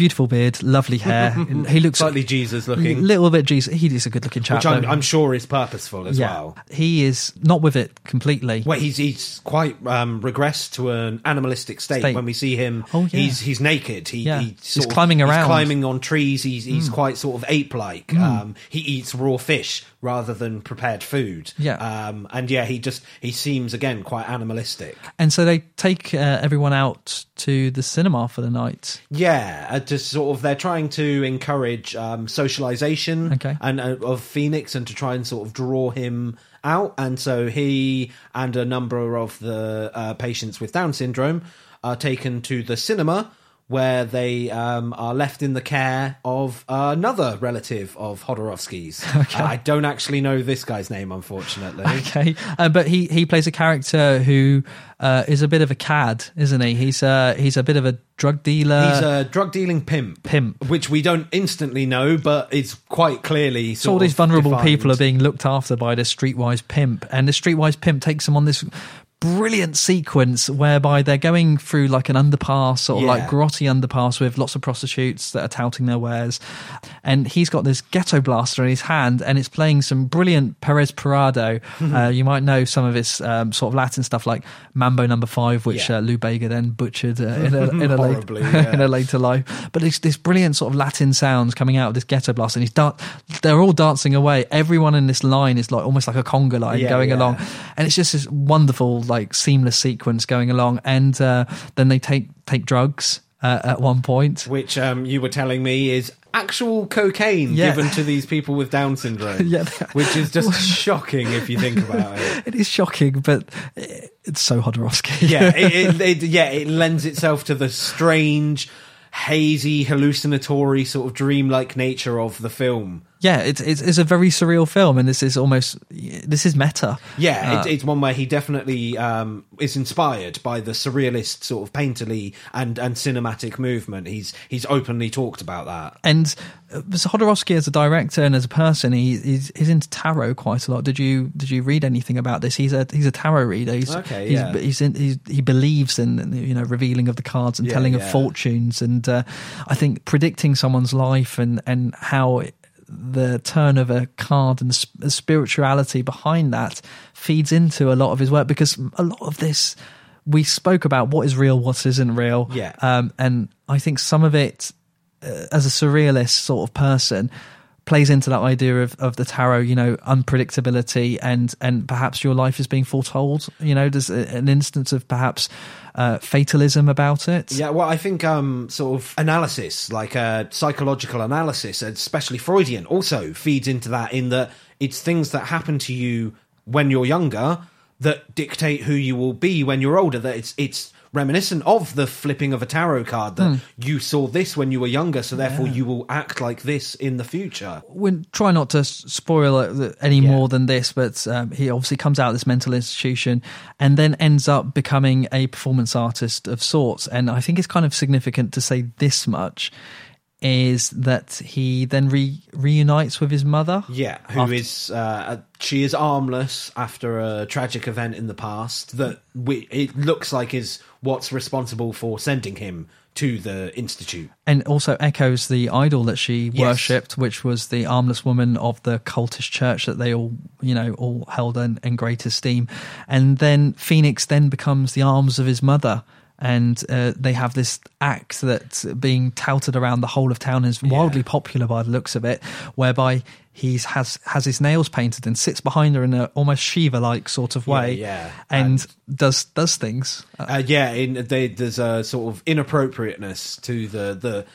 Beautiful beard, lovely hair. he looks Slightly Jesus looking. A little bit Jesus. He is a good looking chap. Which I'm. I'm sure is purposeful as yeah, well. he is not with it completely. Well, he's he's quite um, regressed to an animalistic state, State. when we see him. Oh, yeah. He's he's naked. He, Yeah. he He's of- climbing around. He's climbing on trees. He's he's Mm. quite sort of ape like. Mm. Um, he eats raw fish rather than prepared food. Yeah. Um, and yeah, he just he seems again quite animalistic. And so they take uh, everyone out to the cinema for the night. Yeah, just sort of they're trying to encourage um, socialization Okay. and uh, of Phoenix and to try and sort of draw him out. And so he and a number of the uh, patients with Down syndrome are taken to the cinema. Where they um, are left in the care of another relative of Jodorowsky's. Okay. Uh, I don't actually know this guy's name, unfortunately. Okay, uh, but he he plays a character who uh, is a bit of a cad, isn't he? He's uh, he's a bit of a drug dealer. He's a drug dealing pimp, pimp, which we don't instantly know, but it's quite clearly. so all these of vulnerable defined. people are being looked after by the streetwise pimp, and the streetwise pimp takes them on this brilliant sequence whereby they're going through like an underpass, or of like Yeah. grotty underpass with lots of prostitutes that are touting their wares. And he's got this ghetto blaster in his hand and it's playing some brilliant Pérez Prado. uh, you might know some of his um, sort of Latin stuff like Mambo Number Five, which Yeah. uh, Lou Bega then butchered uh, in, a, in, a late, yeah. in a later life. But it's this brilliant sort of Latin sounds coming out of this ghetto blaster and he's dan- they're all dancing away. Everyone in this line is like almost like a conga line Yeah, going yeah. along and it's just this wonderful like seamless sequence going along and uh, then they take take drugs uh, at one point which um, you were telling me is actual cocaine Yeah. given to these people with Down syndrome. Yeah. which is just shocking if you think about it. it is shocking but it's so Jodorowsky Yeah, it, it, it, yeah, it lends itself to the strange, hazy, hallucinatory, sort of dreamlike nature of the film. Yeah it's, it's it's a very surreal film and this is almost this is meta Yeah, Uh, it's, it's one where he definitely um, is inspired by the surrealist sort of painterly and, and cinematic movement. He's he's openly talked about that. and uh, Jodorowsky as a director and as a person, he, he's he's into tarot quite a lot. Did you did you read anything about this? He's a he's a tarot reader. He's, Okay, he's, yeah. he's, in, he's he believes in you know revealing of the cards and Yeah, telling of fortunes, and uh, I think predicting someone's life and and how. It, the turn of a card and the spirituality behind that feeds into a lot of his work because a lot of this we spoke about what is real, what isn't real. Yeah. Um, and I think some of it, uh, as a surrealist sort of person, plays into that idea of, of the tarot, you know, unpredictability and, and perhaps your life is being foretold. You know, there's an instance of perhaps uh, fatalism about it. Yeah, well, I think um, sort of analysis, like uh, psychological analysis, especially Freudian, also feeds into that. In that it's things that happen to you when you're younger that dictate who you will be when you're older. That it's it's reminiscent of the flipping of a tarot card that Hmm. you saw this when you were younger, so therefore you will act like this in the future. we try not to spoil it any more than this, but um, he obviously comes out of this mental institution and then ends up becoming a performance artist of sorts. And I think it's kind of significant to say this much is that he then re- reunites with his mother. Yeah, who after- is uh, she is armless after a tragic event in the past that we, it looks like is what's responsible for sending him to the institute. and also echoes the idol that she Yes. worshipped, which was the armless woman of the cultist church that they all, you know, all held in, in great esteem. And then Phoenix then becomes the arms of his mother. And uh, they have this act that's being touted around the whole of town is wildly popular by the looks of it, whereby he's has has his nails painted and sits behind her in an almost Shiva like sort of way, yeah. and, does does things. Uh, yeah, in, they, there's a sort of inappropriateness to the the.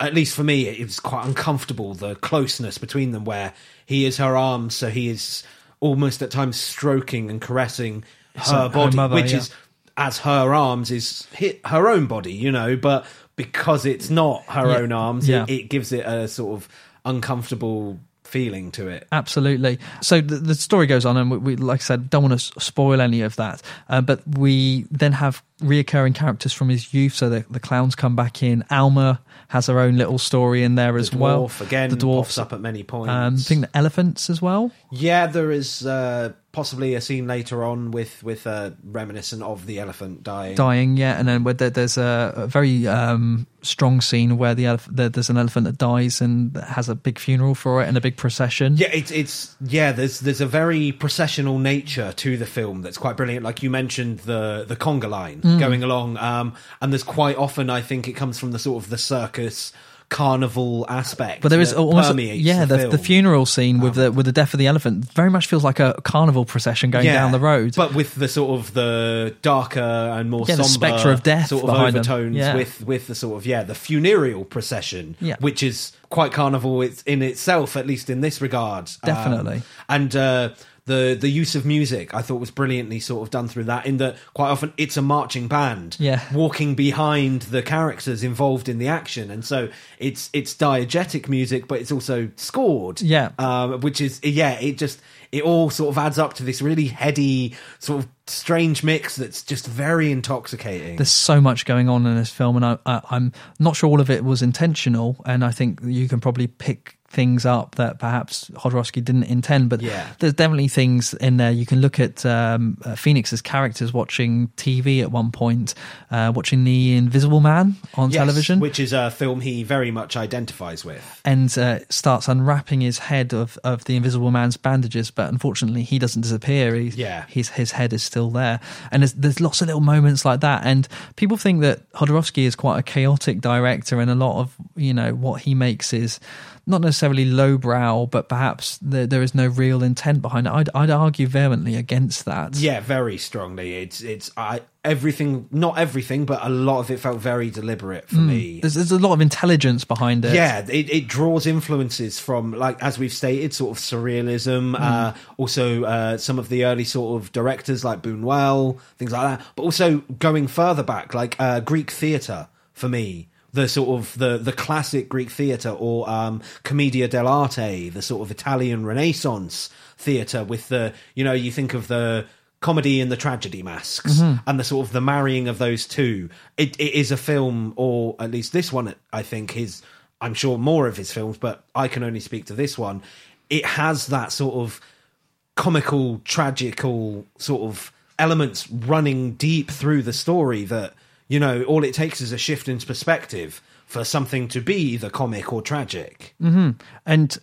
At least for me, it was quite uncomfortable the closeness between them, where he is her arm, so he is almost at times stroking and caressing her her- her body, mother, which yeah. is as her arms is hit her own body, you know. But because it's not her Yeah, own arms, yeah. it, it gives it a sort of uncomfortable feeling to it. Absolutely. So the, the story goes on, and we, we, like I said, don't want to spoil any of that. Uh, but we then have reoccurring characters from his youth. So the, the clowns come back in. Alma has her own little story in there as the well. again the dwarfs up at many points. Um, I think the elephants as well. Yeah, there is uh, possibly a scene later on with with uh, reminiscent of the elephant dying. Dying, yeah, and then where there, there's a, a very um, strong scene where the elef- there, there's an elephant that dies and has a big funeral for it and a big procession. Yeah, it's it's yeah. There's there's a very processional nature to the film that's quite brilliant. Like you mentioned the the conga line Mm. Going along, um, and there's quite often I think it comes from the sort of the circus carnival aspect. But there is almost yeah the, the. Um, funeral scene with the with the death of the elephant very much feels like a carnival procession going Yeah, down the road. but with the sort of the darker and more Yeah, the somber spectre of death sort of overtones Yeah. with with the sort of yeah the funereal procession, Yeah. which is quite carnival it's in itself, at least in this regard. Um, Definitely. and uh, the the use of music I thought was brilliantly sort of done through that. In that quite often it's a marching band, Yeah. walking behind the characters involved in the action, and so it's it's diegetic music, but it's also scored, Yeah. um, which is yeah, it just it all sort of adds up to this really heady sort of strange mix that's just very intoxicating. There's so much going on in this film, and I, I, I'm not sure all of it was intentional. And I think you can probably pick things up that perhaps Jodorowsky didn't intend. But Yeah. there's definitely things in there. You can look at um, uh, Phoenix's characters watching TV at one point, uh, watching The Invisible Man on Yes, television. which is a film he very much identifies with. and uh, starts unwrapping his head of, of the Invisible Man's bandages, but unfortunately he doesn't disappear. He's, Yeah. his his head is still there, and there's, there's lots of little moments like that. And people think that Jodorowsky is quite a chaotic director, and a lot of you know what he makes is not necessarily lowbrow, but perhaps there, there is no real intent behind it. I'd, I'd argue vehemently against that. Yeah, very strongly. It's it's I everything, not everything, but a lot of it felt very deliberate for Mm. me. There's, there's a lot of intelligence behind it. Yeah, it, it draws influences from, like as we've stated, sort of surrealism. Uh, also, uh, some of the early sort of directors like Buñuel, things like that. But also going further back, like uh, Greek theatre for me. The sort of the the classic Greek theatre or um, commedia dell'arte, the sort of Italian Renaissance theatre with the you know you think of the comedy and the tragedy masks Mhm. and the sort of the marrying of those two. It, it is a film, or at least this one, I think is. I'm sure more of his films, but I can only speak to this one. It has that sort of comical, tragical sort of elements running deep through the story that you know all it takes is a shift in perspective for something to be either comic or tragic. hmm And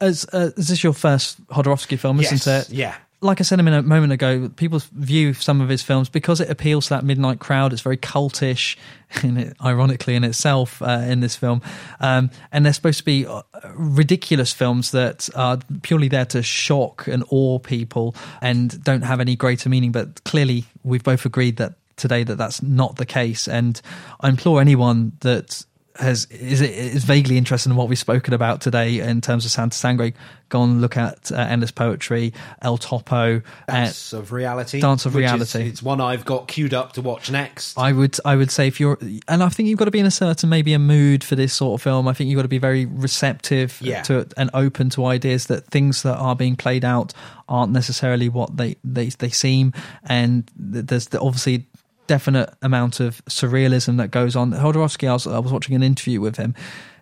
as uh, is this your first Jodorowsky film, isn't it? yeah. Like I said a minute, moment ago, people view some of his films because it appeals to that midnight crowd. It's very cultish, in it, ironically in itself, uh, in this film, um, and they're supposed to be uh, ridiculous films that are purely there to shock and awe people and don't have any greater meaning. But clearly, we've both agreed that today that that's not the case. And I implore anyone that has is is vaguely interested in what we've spoken about today in terms of Santa Sangre, go and look at uh, Endless Poetry, El Topo, Dance of Reality. Dance of which is- Reality. it's one I've got queued up to watch next. I would I would say if you're and I think you've got to be in a certain maybe a mood for this sort of film. I think you've got to be very receptive Yeah. to and open to ideas that things that are being played out aren't necessarily what they they, they seem and there's the, obviously definite amount of surrealism that goes on. Jodorowsky, I was, I was watching an interview with him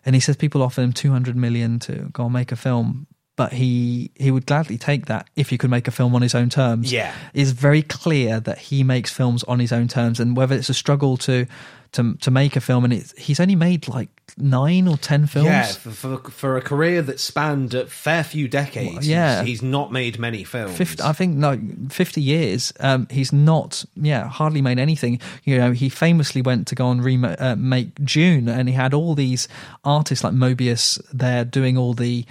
and he says people offer him 200 million to go and make a film but he he would gladly take that if he could make a film on his own terms Yeah. is very clear that he makes films on his own terms, and whether it's a struggle to to to make a film, and it's, he's only made like nine or ten films. Yeah, for, for, for a career that spanned a fair few decades, Well, yeah. he's, he's not made many films. 50, I think no, fifty years. Um, he's not, yeah, hardly made anything. You know, he famously went to go and remake uh, Dune, and he had all these artists like Mobius there doing all the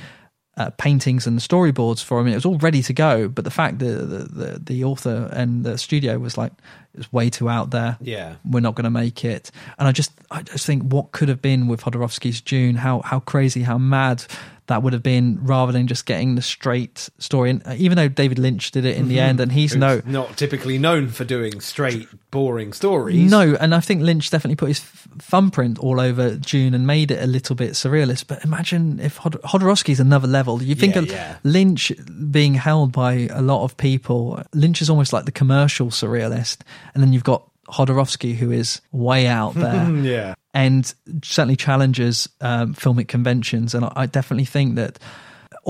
uh, paintings and the storyboards for him. It was all ready to go, but the fact that the, the the author and the studio was like, it's way too out there. Yeah. we're not going to make it. And I just, I just think what could have been with Jodorowsky's Dune, how how crazy, how mad that would have been, rather than just getting the straight story. And uh, even though David Lynch did it in the Mhm. end, and he's no not typically known for doing straight, boring stories. no, and I think Lynch definitely put his f- thumbprint all over Dune and made it a little bit surrealist. But imagine if Hod- Jodorowsky's another level. You think Yeah, of yeah. Lynch being held by a lot of people. Lynch is almost like the commercial surrealist, and then you've got Jodorowsky, who is way out there yeah. and certainly challenges um, filmic conventions. And I, I definitely think that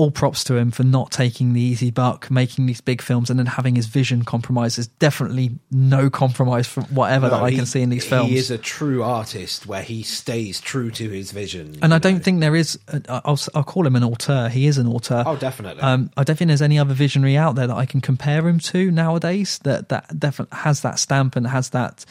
all props to him for not taking the easy buck, making these big films, and then having his vision compromised. There's definitely no compromise from whatever that No, I he- can see in these films. He is a true artist where he stays true to his vision. and I don't think there is. A, I'll, I'll call him an auteur. He is an auteur. Oh, definitely. Um, I don't think there's any other visionary out there that I can compare him to nowadays that that definitely has that stamp and has that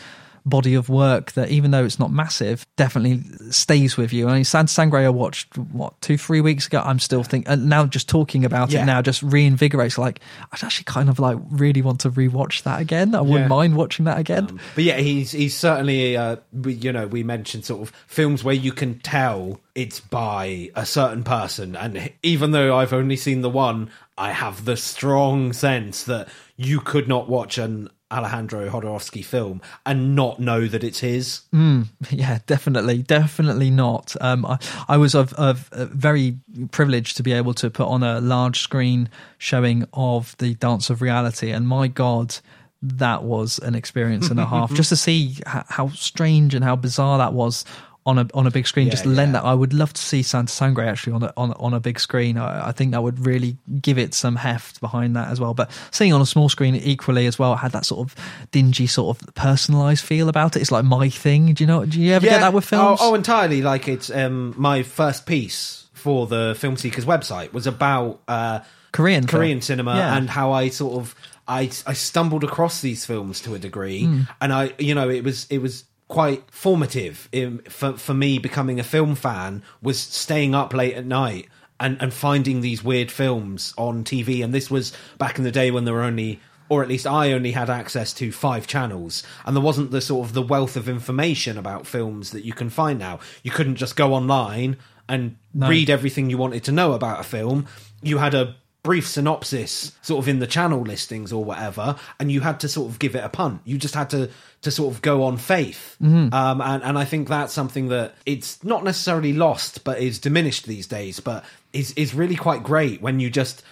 body of work that even though it's not massive, definitely stays with you. I mean, Santa Sangre I watched what two three weeks ago. I'm still thinking and now just talking about Yeah. it now just reinvigorates. Like I'd actually kind of like really want to rewatch that again. I wouldn't Yeah. mind watching that again. But yeah, he's he's certainly uh, you know we mentioned sort of films where you can tell it's by a certain person, and even though I've only seen the one, I have the strong sense that you could not watch an Alejandro Jodorowsky film and not know that it's his. Mm, yeah, definitely, definitely not. Um, I, I was of, of uh, very privileged to be able to put on a large screen showing of the Dance of Reality, and my God, that was an experience and a half. Just to see how, how strange and how bizarre that was on a on a big screen, Yeah, just lend that. I would love to see Santa Sangre actually on a, on on a big screen. I, I think that would really give it some heft behind that as well. But seeing on a small screen equally as well had that sort of dingy, sort of personalized feel about it. It's like my thing. Do you know? Do you ever get that with films? Oh, oh, entirely. Like it's um, my first piece for the Film Seekers website was about uh, Korean film. Korean cinema Yeah. and how I sort of I I stumbled across these films to a degree, Mm. and I you know it was it was quite formative in, for for me becoming a film fan was staying up late at night. And, and finding these weird films on TV, and this was back in the day when there were only or at least I only had access to five channels, and there wasn't the sort of the wealth of information about films that you can find now. You couldn't just go online and No. read everything you wanted to know about a film. You had a brief synopsis sort of in the channel listings or whatever, and you had to sort of give it a punt. You just had to to sort of go on faith. Mhm. Um, and, and I think that's something that it's not necessarily lost, but is diminished these days, but is is really quite great when you just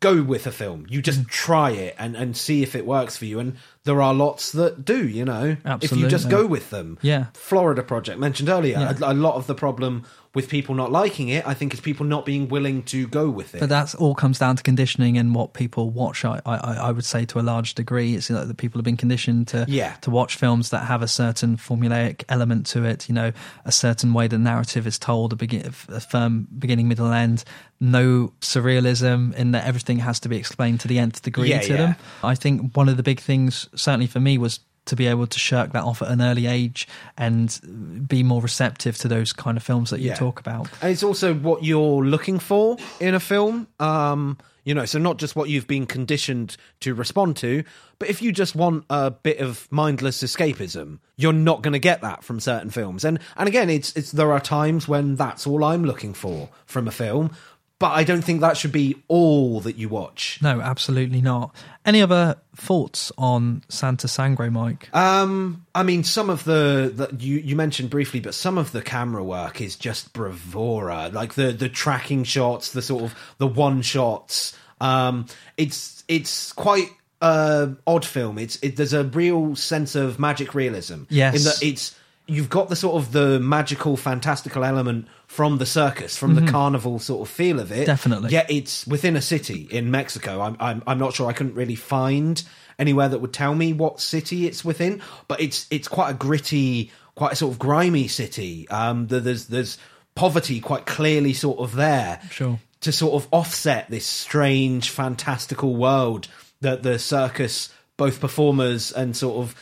go with a film. You just Mm. try it and, and see if it works for you. And there are lots that do, you know, if you just go with them. Yeah. Florida Project mentioned earlier. Yeah. A, a lot of the problem with people not liking it, I think, is people not being willing to go with it. But that's all comes down to conditioning and what people watch. I, I, I would say to a large degree, it's know, that people have been conditioned to Yeah. to watch films that have a certain formulaic element to it. You know, a certain way the narrative is told, a, begin, a firm beginning, middle, end. No surrealism in that everything has to be explained to the nth degree Yeah, to them. I think one of the big things, certainly for me, was to be able to shirk that off at an early age and be more receptive to those kind of films that you Yeah. talk about. And it's also what you're looking for in a film. Um, you know, so not just what you've been conditioned to respond to, but if you just want a bit of mindless escapism, you're not going to get that from certain films. And and again, it's it's there are times when that's all I'm looking for from a film, but I don't think that should be all that you watch. No, absolutely not. Any other thoughts on Santa Sangre, Mike? Um, I mean, some of the, the you you mentioned briefly, but some of the camera work is just bravura. Like the the tracking shots, the sort of the one shots. Um, it's it's quite uh odd film. It's it, there's a real sense of magic realism. Yes. in that it's you've got the sort of the magical, fantastical element from the circus, from Mhm. the carnival sort of feel of it. Definitely. Yet it's within a city in Mexico. I'm I'm I'm not sure. I couldn't really find anywhere that would tell me what city it's within, but it's it's quite a gritty, quite a sort of grimy city. Um, there- there's there's poverty quite clearly sort of there Sure. to sort of offset this strange, fantastical world that the circus, both performers and sort of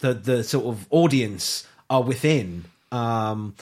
the the sort of audience are within. Um,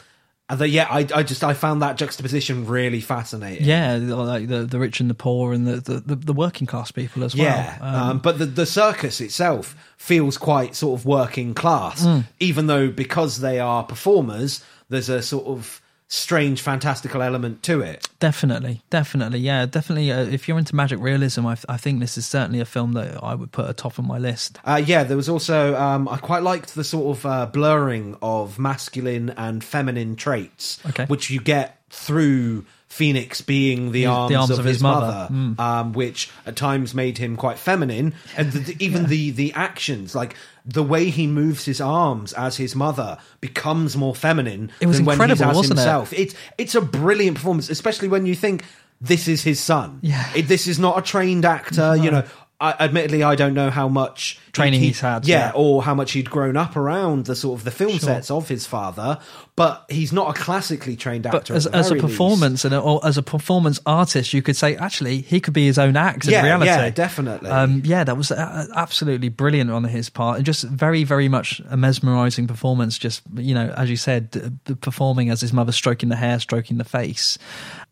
and the, yeah, I I just I found that juxtaposition really fascinating. Yeah, like the the rich and the poor and the the, the, working class people as well. Yeah, um, but the the circus itself feels quite sort of working class, Mm. even though because they are performers, there's a sort of strange, fantastical element to it. Definitely, definitely, yeah, definitely. Uh, if you're into magic realism, I, I think this is certainly a film that I would put atop of my list. Uh, yeah, there was also um, I quite liked the sort of uh, blurring of masculine and feminine traits, Okay. which you get through Phoenix being the His- arms, of, his, mother, um, which at times made him quite feminine, and the, the- even the the actions, like the way he moves his arms as his mother, becomes more feminine It was than when he's incredible, as wasn't it? It's it's a brilliant performance, especially when you think this is his son. Yeah. It- this is not a trained actor. You know, I, admittedly, I don't know how much Training he- he's had, Yeah, yeah. or how much he'd grown up around the sort of the film Sure. sets of his father. But he's not a classically trained actor. But as, as a very least. performance and a, or as a performance artist, you could say actually he could be his own act in reality. yeah, definitely. Um, yeah, that was absolutely brilliant on his part, and just very, very much a mesmerising performance. Just you know, as you said, performing as his mother, stroking the hair, stroking the face.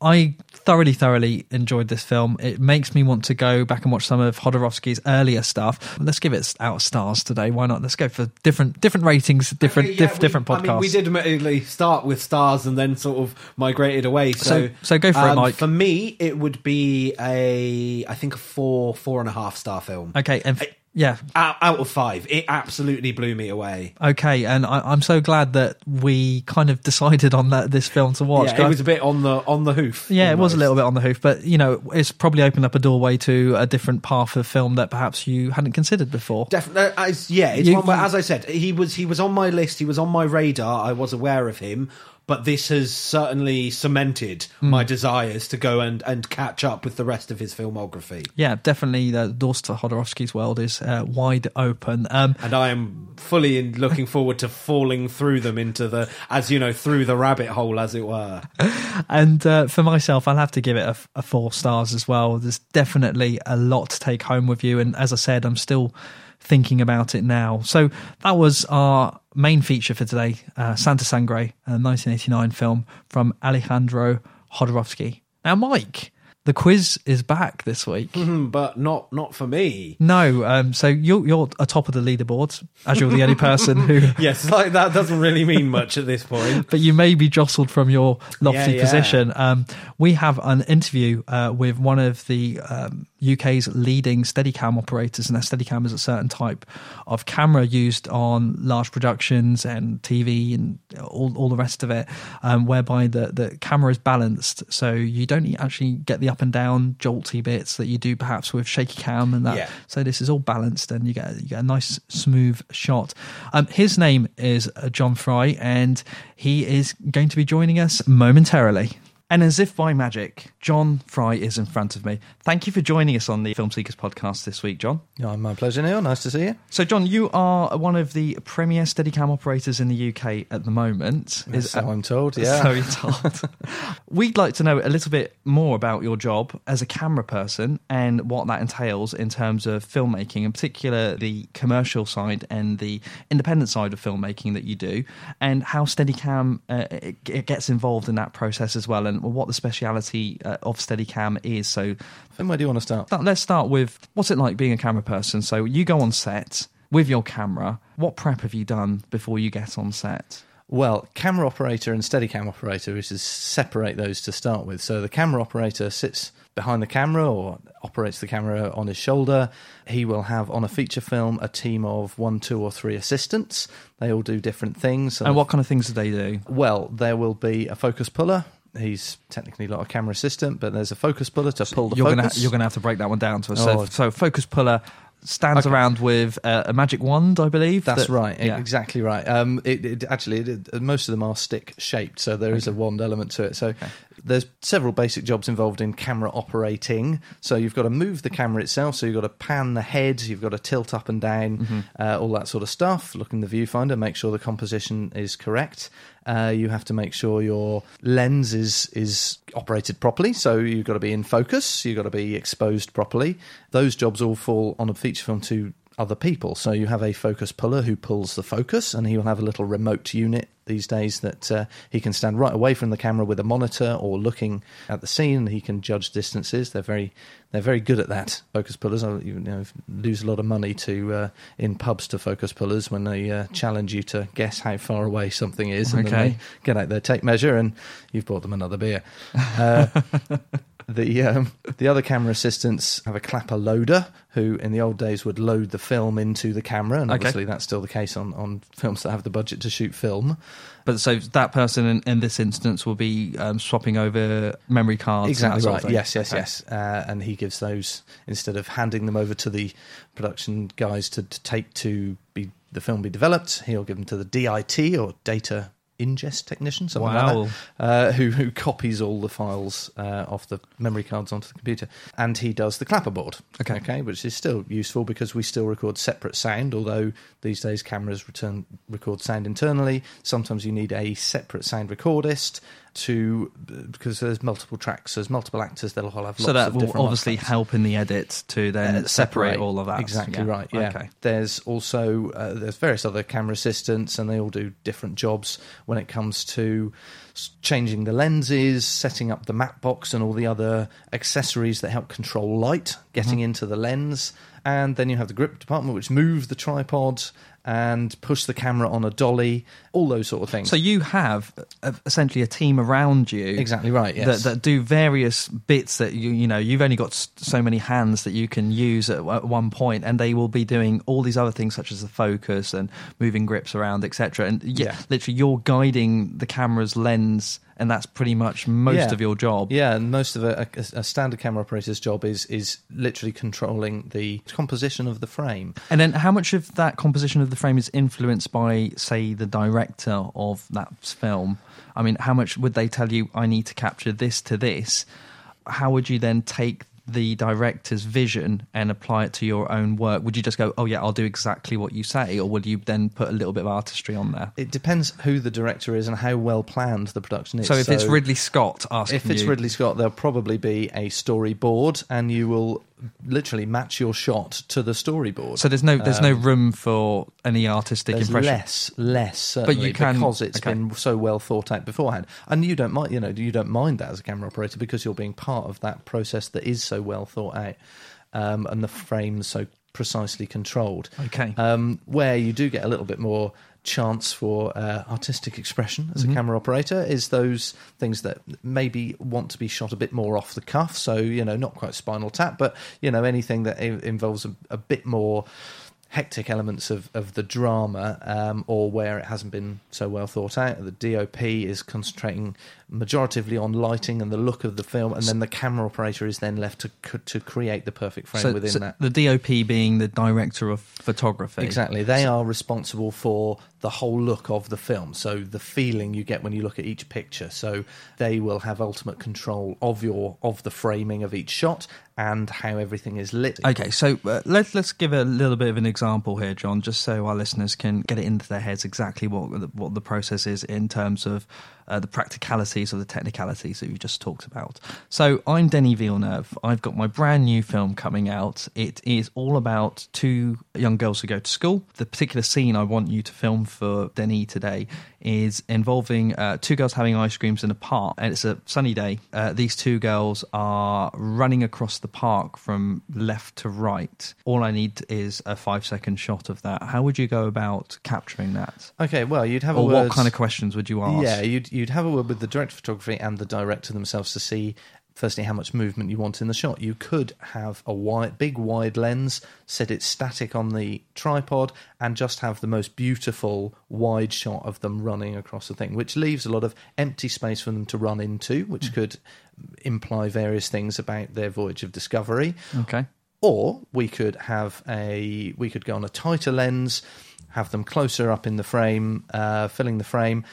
I thoroughly, thoroughly enjoyed this film. It makes me want to go back and watch some of Jodorowsky's earlier stuff. Let's give it out of stars today. Why not? Let's go for different, different ratings, different, Yeah, diff- we- different podcasts. I mean, we did admittedly start with stars and then sort of migrated away. So, So- so go for it, um, Mike. For me, it would be a, I think a four, four and a half star film. Okay, and f- Yeah. Out, out of five, it absolutely blew me away. Okay, and I, I'm so glad that we kind of decided on that this film to watch. Yeah, it was a bit on the on the hoof. Yeah, it was a little bit on the hoof, but you know, it's probably opened up a doorway to a different path of film that perhaps you hadn't considered before. Definitely, uh, yeah. It's You- one where, as I said, he was he was on my list. He was on my radar. I was aware of him, but this has certainly cemented Hmm. my desires to go and and catch up with the rest of his filmography. Yeah, definitely. The doors to Jodorowsky's world is uh, wide open. Um, And I am fully in looking forward to falling through them into the, as you know, through the rabbit hole, as it were. and uh, for myself, I'll have to give it a, a four stars as well. There's definitely a lot to take home with you, and as I said, I'm still thinking about it now. So that was our main feature for today, uh, Santa Sangre, a 1989 film from Alejandro Jodorowsky. Now, Mike, the quiz is back this week. but not not for me. No, um, so you're you're atop of the leaderboard as you're the only person who. Yes, like that doesn't really mean much at this point. But you may be jostled from your lofty Yeah, yeah. position. Um, we have an interview uh, with one of the um, UK's leading Steadicam operators, and a Steadicam is a certain type of camera used on large productions and TV and all, all the rest of it, um, whereby the, the camera is balanced, so you don't actually get the up and down jolty bits that you do perhaps with shaky cam and that. Yeah. So this is all balanced, and you get you get a nice smooth shot. Um, his name is uh, John Fry, and he is going to be joining us momentarily. And as if by magic, John Fry is in front of me. Thank you for joining us on the Film Seekers podcast this week, John. Yeah, my pleasure, Neil. Nice to see you. So, John, you are one of the premier Steadicam operators in the UK at the moment. That's how I'm told, yeah. So you're told. We'd like to know a little bit more about your job as a camera person and what that entails in terms of filmmaking, in particular the commercial side and the independent side of filmmaking that you do, and how Steadicam uh, it, it gets involved in that process as well, and what the speciality uh, of Steadicam is. So, And where do you want to start? Start- Let's start with what's it like being a camera person. So you go on set with your camera. What prep have you done before you get on set? Well, camera operator and Steadicam operator is to separate those to start with. So the camera operator sits behind the camera or operates the camera on his shoulder. He will have on a feature film a team of one, two, or three assistants. They all do different things. So And what kind of things do they do? Well, there will be a focus puller. He's technically not a camera assistant, but there's a focus puller to pull the You're focus. gonna you're gonna have to break that one down to us. Oh. So, so focus puller stands around with uh, a magic wand, I believe. That's that- right, yeah. exactly right. Um, it, it actually, it, most of them are stick shaped, so there is a wand element to it. So there's several basic jobs involved in camera operating. So you've got to move the camera itself. So you've got to pan the head, you've got to tilt up and down, Mm-hmm. uh, all that sort of stuff. Look in the viewfinder, make sure the composition is correct. Uh, you have to make sure your lens is is operated properly. So you've got to be in focus. You've got to be exposed properly. Those jobs all fall on a feature film to other people. So you have a focus puller who pulls the focus, and he will have a little remote unit these days that uh, he can stand right away from the camera with a monitor or looking at the scene. He can judge distances. They're very they're very good at that. Focus pullers, I you know, lose a lot of money to uh, in pubs to focus pullers when they uh, challenge you to guess how far away something is, and Okay. then they get out their tape measure, and you've bought them another beer. The um, the other camera assistants have a clapper loader who in the old days would load the film into the camera and Okay. obviously that's still the case on, on films that have the budget to shoot film But so that person in, in this instance will be um, swapping over memory cards. exactly right yes yes Okay. yes uh, and he gives those instead of handing them over to the production guys to, to take to be the film be developed he'll give them to the DIT or data ingest technician something Wow. like that uh, who, who copies all the files uh, off the memory cards onto the computer and he does the clapperboard Okay. okay which is still useful because we still record separate sound although these days cameras return record sound internally sometimes you need a separate sound recordist to because there's multiple tracks there's multiple actors that'll all have So that of will different obviously help in the edit to then Uh, separate, all of that. Exactly Yeah. right. Yeah. Okay. There's also uh, there's various other camera assistants, and they all do different jobs when it comes to changing the lenses, setting up the matte box, and all the other accessories that help control light getting Mhm. into the lens. And then you have the grip department, which moves the tripod. And push the camera on a dolly, all those sort of things. So you have uh, essentially a team around you, Exactly right, yes. that, that do various bits that you you know you've only got so many hands that you can use at, at one point, and they will be doing all these other things such as the focus and moving grips around, etc. And yeah, Yeah. literally you're guiding the camera's lens, and that's pretty much most Yeah. of your job. Yeah, and most of a, a, a standard camera operator's job is is literally controlling the composition of the frame. And then, how much of that composition of the frame is influenced by, say, the director of that film? I mean, how much would they tell you, I need to capture this to this? How would you then take the director's vision and apply it to your own work? Would you just go, oh, yeah, I'll do exactly what you say? Or would you then put a little bit of artistry on there? It depends who the director is and how well planned the production is. So if it's Ridley Scott asking if it's you- Ridley Scott, there'll probably be a storyboard, and you will literally match your shot to the storyboard. So there's no there's no Um, room for any artistic impression. less, less, But you can- because it's okay. been so well thought out beforehand, and you don't mind, you know, you don't mind that as a camera operator because you're being part of that process that is so well thought out, um, and the frames so precisely controlled. Okay. um, where you do get a little bit more chance for uh, artistic expression as Mhm. a camera operator is those things that maybe want to be shot a bit more off the cuff. So you know, not quite Spinal Tap, but you know, anything that i- involves a, a bit more hectic elements of, of the drama um, or where it hasn't been so well thought out. The DOP is concentrating majoritively on lighting and the look of the film, and then the camera operator is then left to to create the perfect frame So- within so that. the DOP being the director of photography. Exactly. They are responsible for the whole look of the film. So the feeling you get when you look at each picture. So they will have ultimate control of your of the framing of each shot and how everything is lit. Okay, so uh, let's let's give a little bit of an example here, John, just so our listeners can get it into their heads exactly what the, what the process is in terms of uh, the practicalities or the technicalities that you just talked about. So I'm Denny Villeneuve. I've got my brand new film coming out. It is all about two young girls who go to school. The particular scene I want you to film for Denny today is involving uh, two girls having ice creams in a park, and it's a sunny day. Uh, these two girls are running across the park from left to right. All I need is a five second shot of that. How would you go about capturing that? Okay, well, you'd have a or what kind of questions would you ask? Yeah, you'd you'd have a word with the director of photography and the director themselves to see firstly how much movement you want in the shot. You could have a wide, big wide lens, set it static on the tripod, and just have the most beautiful wide shot of them running across the thing, which leaves a lot of empty space for them to run into, which could imply various things about their voyage of discovery. Okay. Or we could have a we could go on a tighter lens, have them closer up in the frame, uh, filling the frame,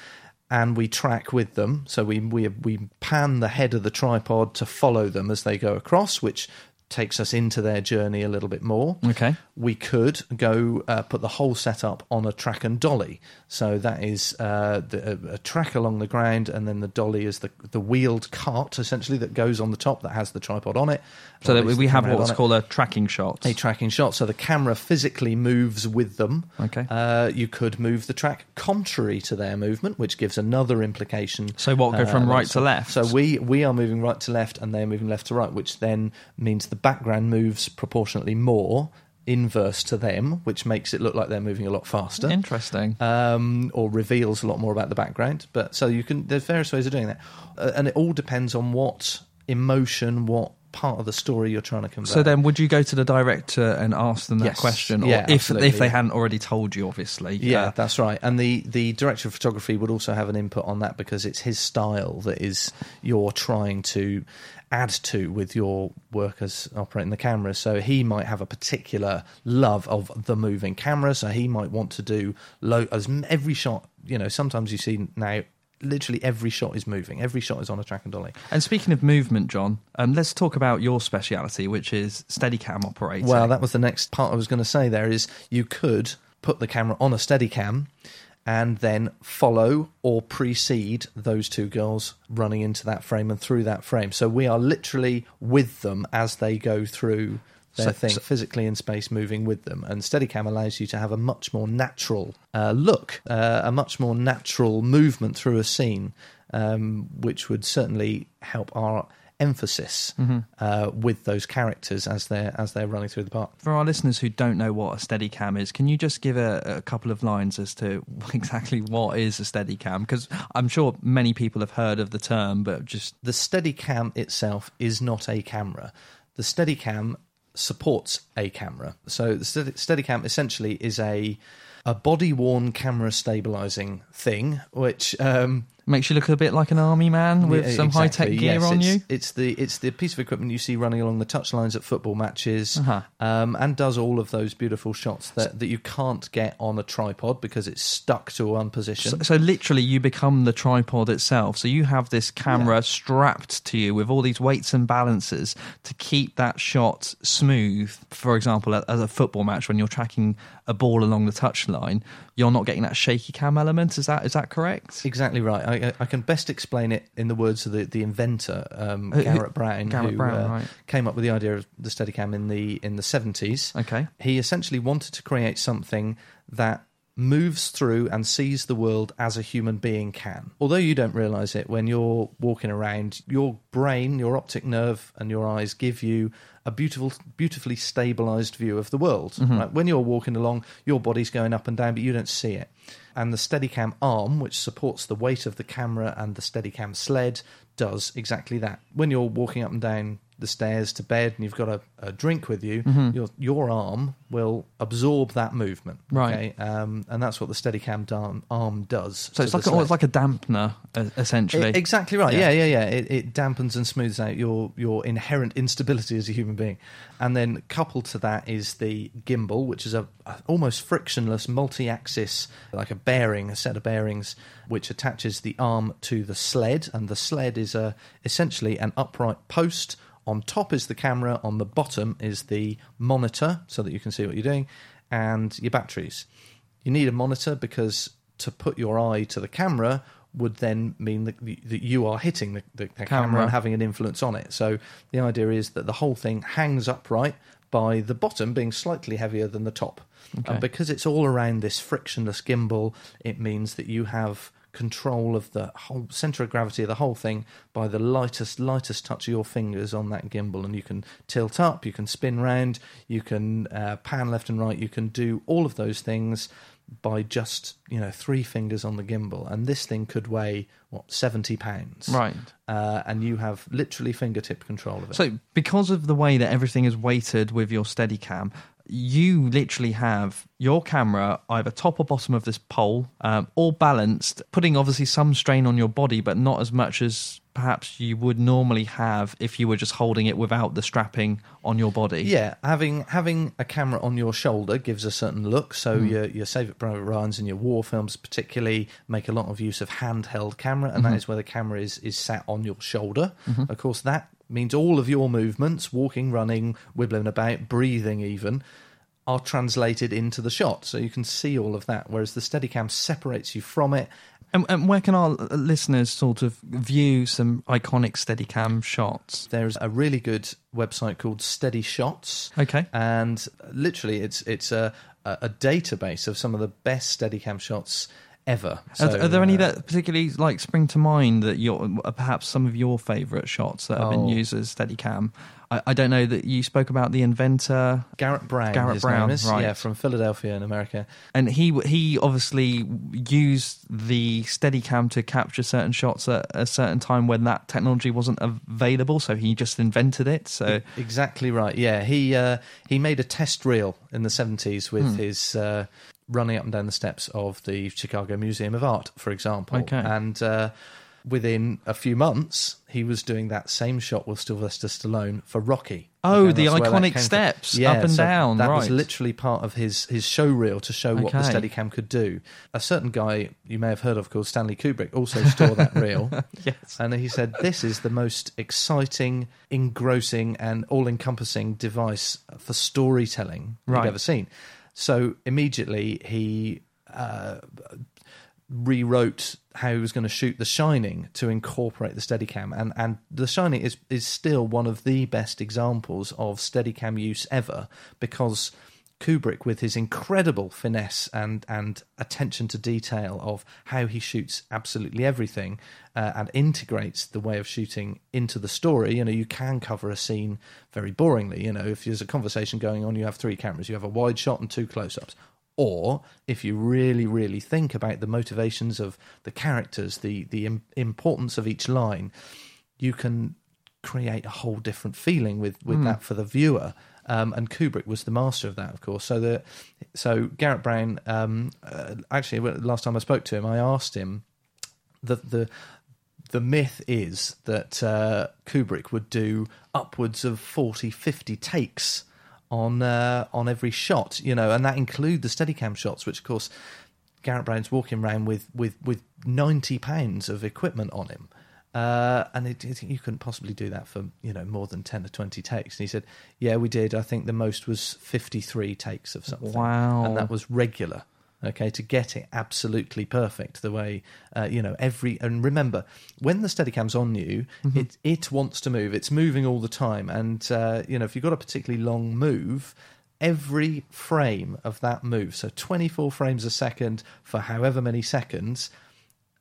and we track with them. So we we we pan the head of the tripod to follow them as they go across, which takes us into their journey a little bit more. Okay. We could go uh, put the whole setup on a track and dolly. So that is uh, the, a, track along the ground, and then the dolly is the the wheeled cart essentially that goes on the top that has the tripod on it. So that we have what's called a tracking shot. a tracking shot. So the camera physically moves with them. Okay. Uh, you could move the track contrary to their movement, which gives another implication. So what, go from right to left? So we we are moving right to left, and they're moving left to right, which then means the background moves proportionately more inverse to them, which makes it look like they're moving a lot faster. Interesting. Um, or reveals a lot more about the background. But so you can there's various ways of doing that, uh, and it all depends on what emotion, what part of the story you're trying to convey. So then, would you go to the director and ask them that Yes. question, or Yeah, if absolutely, if they hadn't already told you, obviously? Yeah, Uh, that's right. And the, the director of photography would also have an input on that because it's his style that is you're trying to add to with your work as operating the cameras. So he might have a particular love of the moving camera. So he might want to do low as every shot. You know, sometimes you see now. Literally every shot is moving. Every shot is on a track and dolly. And speaking of movement, John, um, let's talk about your speciality, which is Steadicam operating. Well, that was the next part I was going to say. There is you could put the camera on a Steadicam and then follow or precede those two girls running into that frame and through that frame. So we are literally with them as they go through their So- thing, so- physically in space, moving with them. And Steadicam allows you to have a much more natural uh, look, uh, a much more natural movement through a scene, um, which would certainly help our emphasis Mhm. uh, with those characters as they're as they're running through the park. For our listeners who don't know what a Steadicam is, can you just give a, a couple of lines as to exactly what is a Steadicam? Because I'm sure many people have heard of the term, but just the Steadicam itself is not a camera. The Steadicam supports a camera. So the Steady- Steadicam essentially is a a body worn camera stabilizing thing, which um, makes you look a bit like an army man with Yeah, some high tech exactly, gear yes. on it's, you. It's the it's the piece of equipment you see running along the touchlines at football matches, Uh-huh. um, and does all of those beautiful shots that, that you can't get on a tripod because it's stuck to one position. So, so literally, you become the tripod itself. So you have this camera strapped to you with all these weights and balances to keep that shot smooth. For example, at, at a football match, when you're tracking a ball along the touchline, you're not getting that shaky cam element. Is that is that correct? Exactly right. I, I- can best explain it in the words of the, the inventor, um, Uh, Garrett Brown, Garrett who Brown, uh, right. came up with the idea of the Steadicam in the in the seventies. Okay. He essentially wanted to create something that moves through and sees the world as a human being can. Although you don't realize it when you're walking around, your brain, your optic nerve, and your eyes give you a beautiful, beautifully stabilized view of the world. Mhm. Right? When you're walking along, your body's going up and down, but you don't see it. And the Steadicam arm, which supports the weight of the camera and the Steadicam sled, does exactly that. When you're walking up and down the stairs to bed and you've got a, a drink with you, Mhm. your your arm will absorb that movement. Right. Okay? Um, and that's what the Steadicam arm, arm does. So it's like a, it's like a dampener, essentially. E- Exactly right. Yeah, yeah, yeah. It, it dampens and smooths out your your inherent instability as a human being, and then coupled to that is the gimbal, which is a, a almost frictionless multi-axis, like a bearing, a set of bearings, which attaches the arm to the sled, and the sled is a essentially an upright post. On top is the camera. On the bottom is the monitor, so that you can see what you're doing, and your batteries. You need a monitor because to put your eye to the camera would then mean that, that you are hitting the, the, the camera. Camera. and having an influence on it. So the idea is that the whole thing hangs upright by the bottom being slightly heavier than the top. Okay. And because it's all around this frictionless gimbal, it means that you have control of the whole center of gravity of the whole thing by the lightest lightest touch of your fingers on that gimbal. And you can tilt up you can spin round you can uh, pan left and right. You can do all of those things by just you know three fingers on the gimbal. And this thing could weigh what 70 pounds. Right. uh, and you have literally fingertip control of it. So, because of the way that everything is weighted with your Steadicam, you literally have your camera either top or bottom of this pole, um, all balanced, putting obviously some strain on your body, but not as much as perhaps you would normally have if you were just holding it without the strapping on your body. Yeah, having having a camera on your shoulder gives a certain look. So Mm. your your Saving Private Ryan's and your war films particularly make a lot of use of handheld camera, and Mhm. that is where the camera is is sat on your shoulder. Mhm. Of course, that means all of your movements, walking, running, wibbling about, breathing, even. Are translated into the shot, so you can see all of that. Whereas the Steadicam separates you from it, And, and where can our listeners sort of view some iconic Steadicam shots? There's a really good website called Steady Shots. Okay. and literally, it's it's a a a database of some of the best Steadicam shots ever. are, So, are there any uh, that particularly like spring to mind that your uh, perhaps some of your favourite shots that have been Oh. used as Steadicam? I, I don't know that you spoke about the inventor Garrett Brown? Garrett his Brown, name is, right? Yeah, from Philadelphia in America. and he he obviously used the Steadicam to capture certain shots at a certain time when that technology wasn't available. So he just invented it. So Exactly right. Yeah, he uh, he made a test reel in the seventies with Hmm. his uh, running up and down the steps of the Chicago Museum of Art, for example. Okay. and uh, within a few months, he was doing that same shot with Sylvester Stallone for Rocky. Oh, the that's where that iconic steps, Yeah, up and so down, That was literally part of his his show reel to show what the Okay. Steadicam could do. A certain guy you may have heard of called Stanley Kubrick also stole that reel. Yes. And he said, This is the most exciting, engrossing, and all encompassing device for storytelling Right. you've ever seen. So immediately he uh, rewrote how he was going to shoot The Shining to incorporate the Steadicam, and and The Shining is is still one of the best examples of Steadicam use ever because Kubrick, with his incredible finesse and and attention to detail of how he shoots absolutely everything uh, and integrates the way of shooting into the story. You know, you can cover a scene very boringly. You know, if there's a conversation going on, you have three cameras, you have a wide shot and two close-ups. Or if you really, really think about the motivations of the characters, the the Im- importance of each line, you can create a whole different feeling with with Mm. that for the viewer. Um, and Kubrick was the master of that, of course. So the so Garrett Brown. Um, uh, actually, last time I spoke to him, I asked him the the the myth is that uh, Kubrick would do upwards of 40, 50 takes on uh, on every shot, you know, and that include the Steadicam shots, which of course Garrett Brown's walking around with with with ninety pounds of equipment on him. Uh, and it, it, you couldn't possibly do that for you know more than ten or twenty takes. And he said, "Yeah, we did. I think the most was fifty-three takes of something. Wow. and that was regular. Okay, to get it absolutely perfect, the way uh, you know every. And remember, when the Steadicam's on you, Mhm. it it wants to move. It's moving all the time, and uh, you know if you've got a particularly long move, every frame of that move, so twenty-four frames a second for however many seconds,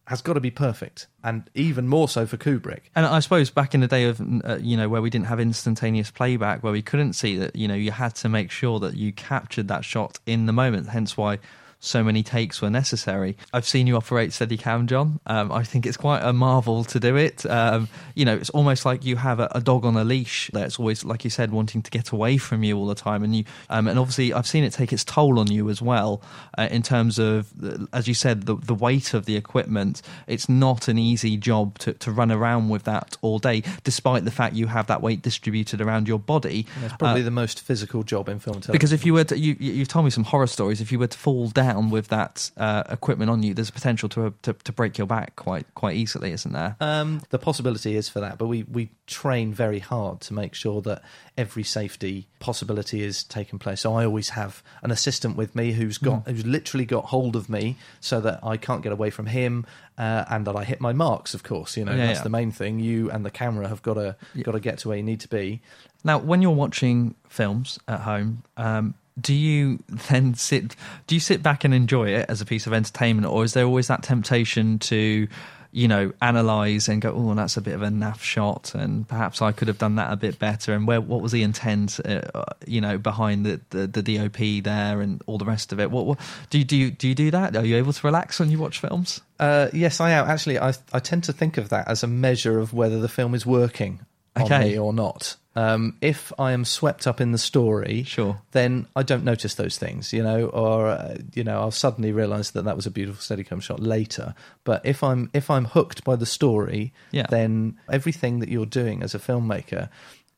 has got to be perfect, and even more so for Kubrick. And I suppose back in the day of uh, you know where we didn't have instantaneous playback, where we couldn't see that, you know, you had to make sure that you captured that shot in the moment. Hence why so many takes were necessary. I've seen you operate Steadicam, John. Um, I think it's quite a marvel to do it. Um, you know, it's almost like you have a, a dog on a leash that's always, like you said, wanting to get away from you all the time. And you, um, and obviously, I've seen it take its toll on you as well uh, in terms of, uh, as you said, the, the weight of the equipment. It's not an easy job to, to run around with that all day, despite the fact you have that weight distributed around your body. It's probably Uh, the most physical job in film and television. because if you were to, you- you've told me some horror stories. If you were to fall down with that uh, equipment on you, there's a potential to, to to break your back quite quite easily, isn't there? Um, the possibility is for that, but we, we train very hard to make sure that every safety possibility is taken place. So I always have an assistant with me who's got who's literally got hold of me so that I can't get away from him, uh, and that I hit my marks. Of course, you know Yeah, that's yeah. the main thing. You and the camera have got to got to get to where you need to be. Now, when you're watching films at home, um, do you then sit? Do you sit back and enjoy it as a piece of entertainment, or is there always that temptation to, you know, analyze and go, "Oh, that's a bit of a naff shot," and perhaps I could have done that a bit better, and where what was the intent, uh, you know, behind the, the the DOP there and all the rest of it? What, what do you do? You, do you do that? Are you able to relax when you watch films? Uh, yes, I am. Actually, I I tend to think of that as a measure of whether the film is working Okay. me or not. Um, if I am swept up in the story, sure, then I don't notice those things, you know, or uh, you know, I'll suddenly realise that that was a beautiful Steadicam shot later. But if I'm if I'm hooked by the story, Yeah. then everything that you're doing as a filmmaker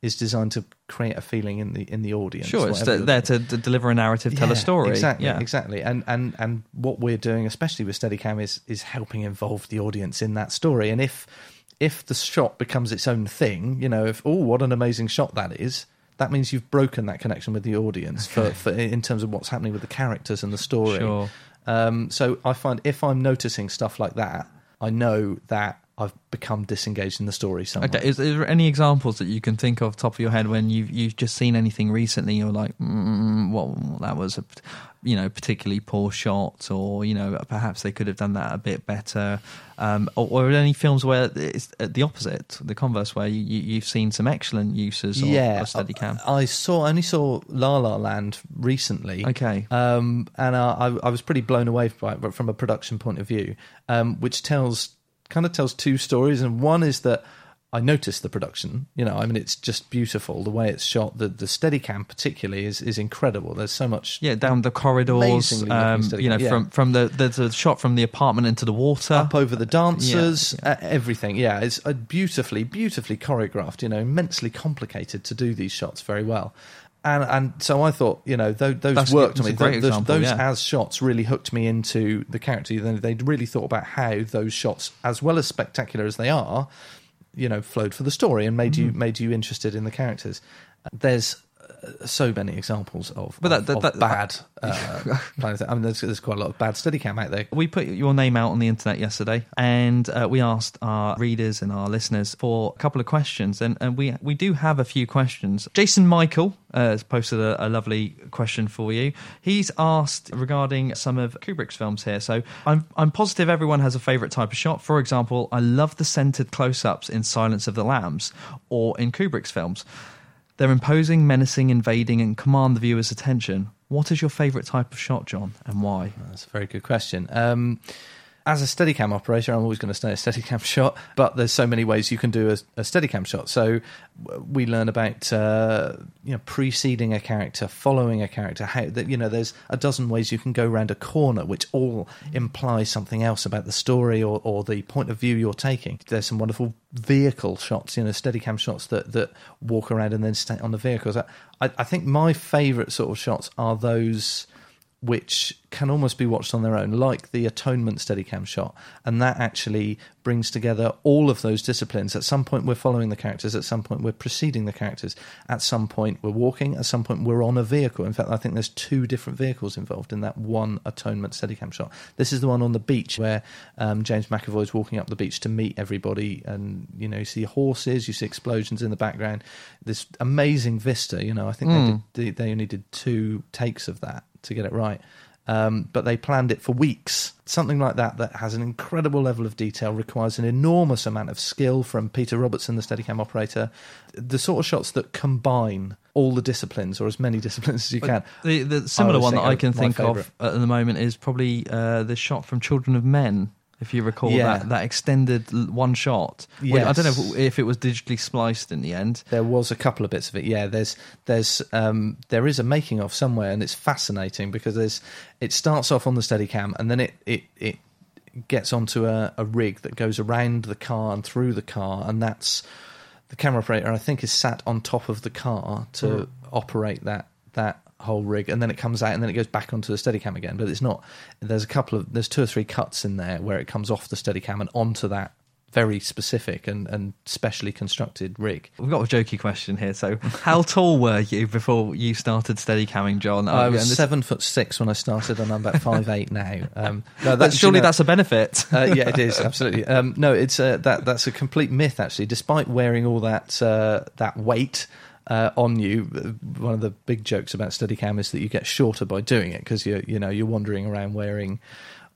is designed to create a feeling in the in the audience. Sure, it's to, there to, to deliver a narrative, tell a story. Exactly, yeah. exactly. And and and what we're doing, especially with Steadicam, is is helping involve the audience in that story. And if if the shot becomes its own thing, you know, if oh, what an amazing shot that is. That means you've broken that connection with the audience for, for in terms of what's happening with the characters and the story. Sure. Um, so I find if I'm noticing stuff like that, I know that I've become disengaged in the story somewhere. Okay, is, is there any examples that you can think of top of your head when you've you've just seen anything recently? You're like, mm, well, that was a you know particularly poor shot, or you know perhaps they could have done that a bit better. Um, or, or any films where it's the opposite, the converse, where you, you've seen some excellent uses of, yeah, of Steadicam. I, I saw I only saw La La Land recently. Okay. um, and I, I, I was pretty blown away by it from a production point of view, um, which tells kind of tells two stories, and one is that. I noticed the production. You know, I mean, it's just beautiful the way it's shot. The the Steadicam particularly is is incredible. There's so much. Yeah, down the corridors. Um, you know, yeah. from from the there's a shot from the apartment into the water, up over the dancers, Uh, everything. Yeah, it's uh, beautifully, beautifully choreographed. You know, immensely complicated to do these shots very well. And and so I thought, you know, those, those That's- worked on me. great Those- example, those yeah. as shots really hooked me into the character. Then they'd really thought about how those shots, as well as spectacular as they are, you know, flowed for the story and made you Mm-hmm. made you interested in the characters. There's so many examples of, But of, that- that- of bad. Uh, I mean, there's, there's quite a lot of bad Steadicam out there. We put your name out on the internet yesterday, and uh, we asked our readers and our listeners for a couple of questions, and, and we we do have a few questions. Jason Michael uh, has posted a, a lovely question for you. He's asked regarding some of Kubrick's films here. So I'm I'm positive everyone has a favourite type of shot. For example, I love the centered close-ups in Silence of the Lambs or in Kubrick's films. They're imposing, menacing, invading, and command the viewer's attention. What is your favourite type of shot, John, and why? That's a very good question. Um, as a Steadicam operator, I'm always going to stay a Steadicam shot, but there's so many ways you can do a, a Steadicam shot. So we learn about uh, you know preceding a character, following a character. How that you know there's a dozen ways you can go around a corner, which all imply something else about the story or, or the point of view you're taking. There's some wonderful vehicle shots, you know, Steadicam shots that that walk around and then stay on the vehicles. I, I think my favourite sort of shots are those which can almost be watched on their own, like the Atonement Steadicam shot. And that actually brings together all of those disciplines. At some point, we're following the characters, at some point, we're preceding the characters, at some point, we're walking, at some point, we're on a vehicle. In fact, I think there's two different vehicles involved in that one Atonement Steadicam shot. This is the one on the beach where um, James McAvoy is walking up the beach to meet everybody, and you know, you see horses, you see explosions in the background. This amazing vista, you know, I think Mm. they, did, they, they only did two takes of that to get it right. Um, but they planned it for weeks. Something like that that has an incredible level of detail requires an enormous amount of skill from Peter Robertson, the Steadicam operator. The sort of shots that combine all the disciplines or as many disciplines as you can. The, the similar one that I can think think of at the moment is probably uh, the shot from Children of Men. If you recall Yeah. that, that extended one shot, Well, I don't know if, if it was digitally spliced in the end. There was a couple of bits of it. Yeah, there's there's um, there is a making of somewhere, and it's fascinating because there's it starts off on the Steadicam, and then it it it gets onto a, a rig that goes around the car and through the car, and that's the camera operator. I think is sat on top of the car to Mm. operate that that whole rig, and then it comes out, and then it goes back onto the Steadicam again. But it's not. There's a couple of there's two or three cuts in there where it comes off the Steadicam and onto that very specific and, and specially constructed rig. We've got a jokey question here. So, how tall were you before you started steady camming, John? I Oh, was this- seven foot six when I started, and I'm about five eight now. Um, no, But surely that's a benefit. uh, yeah, it is absolutely. Um, no, it's uh, that that's a complete myth. Actually, despite wearing all that uh, that weight. Uh, on you, uh, one of the big jokes about Steadicam is that you get shorter by doing it because you you know you're wandering around wearing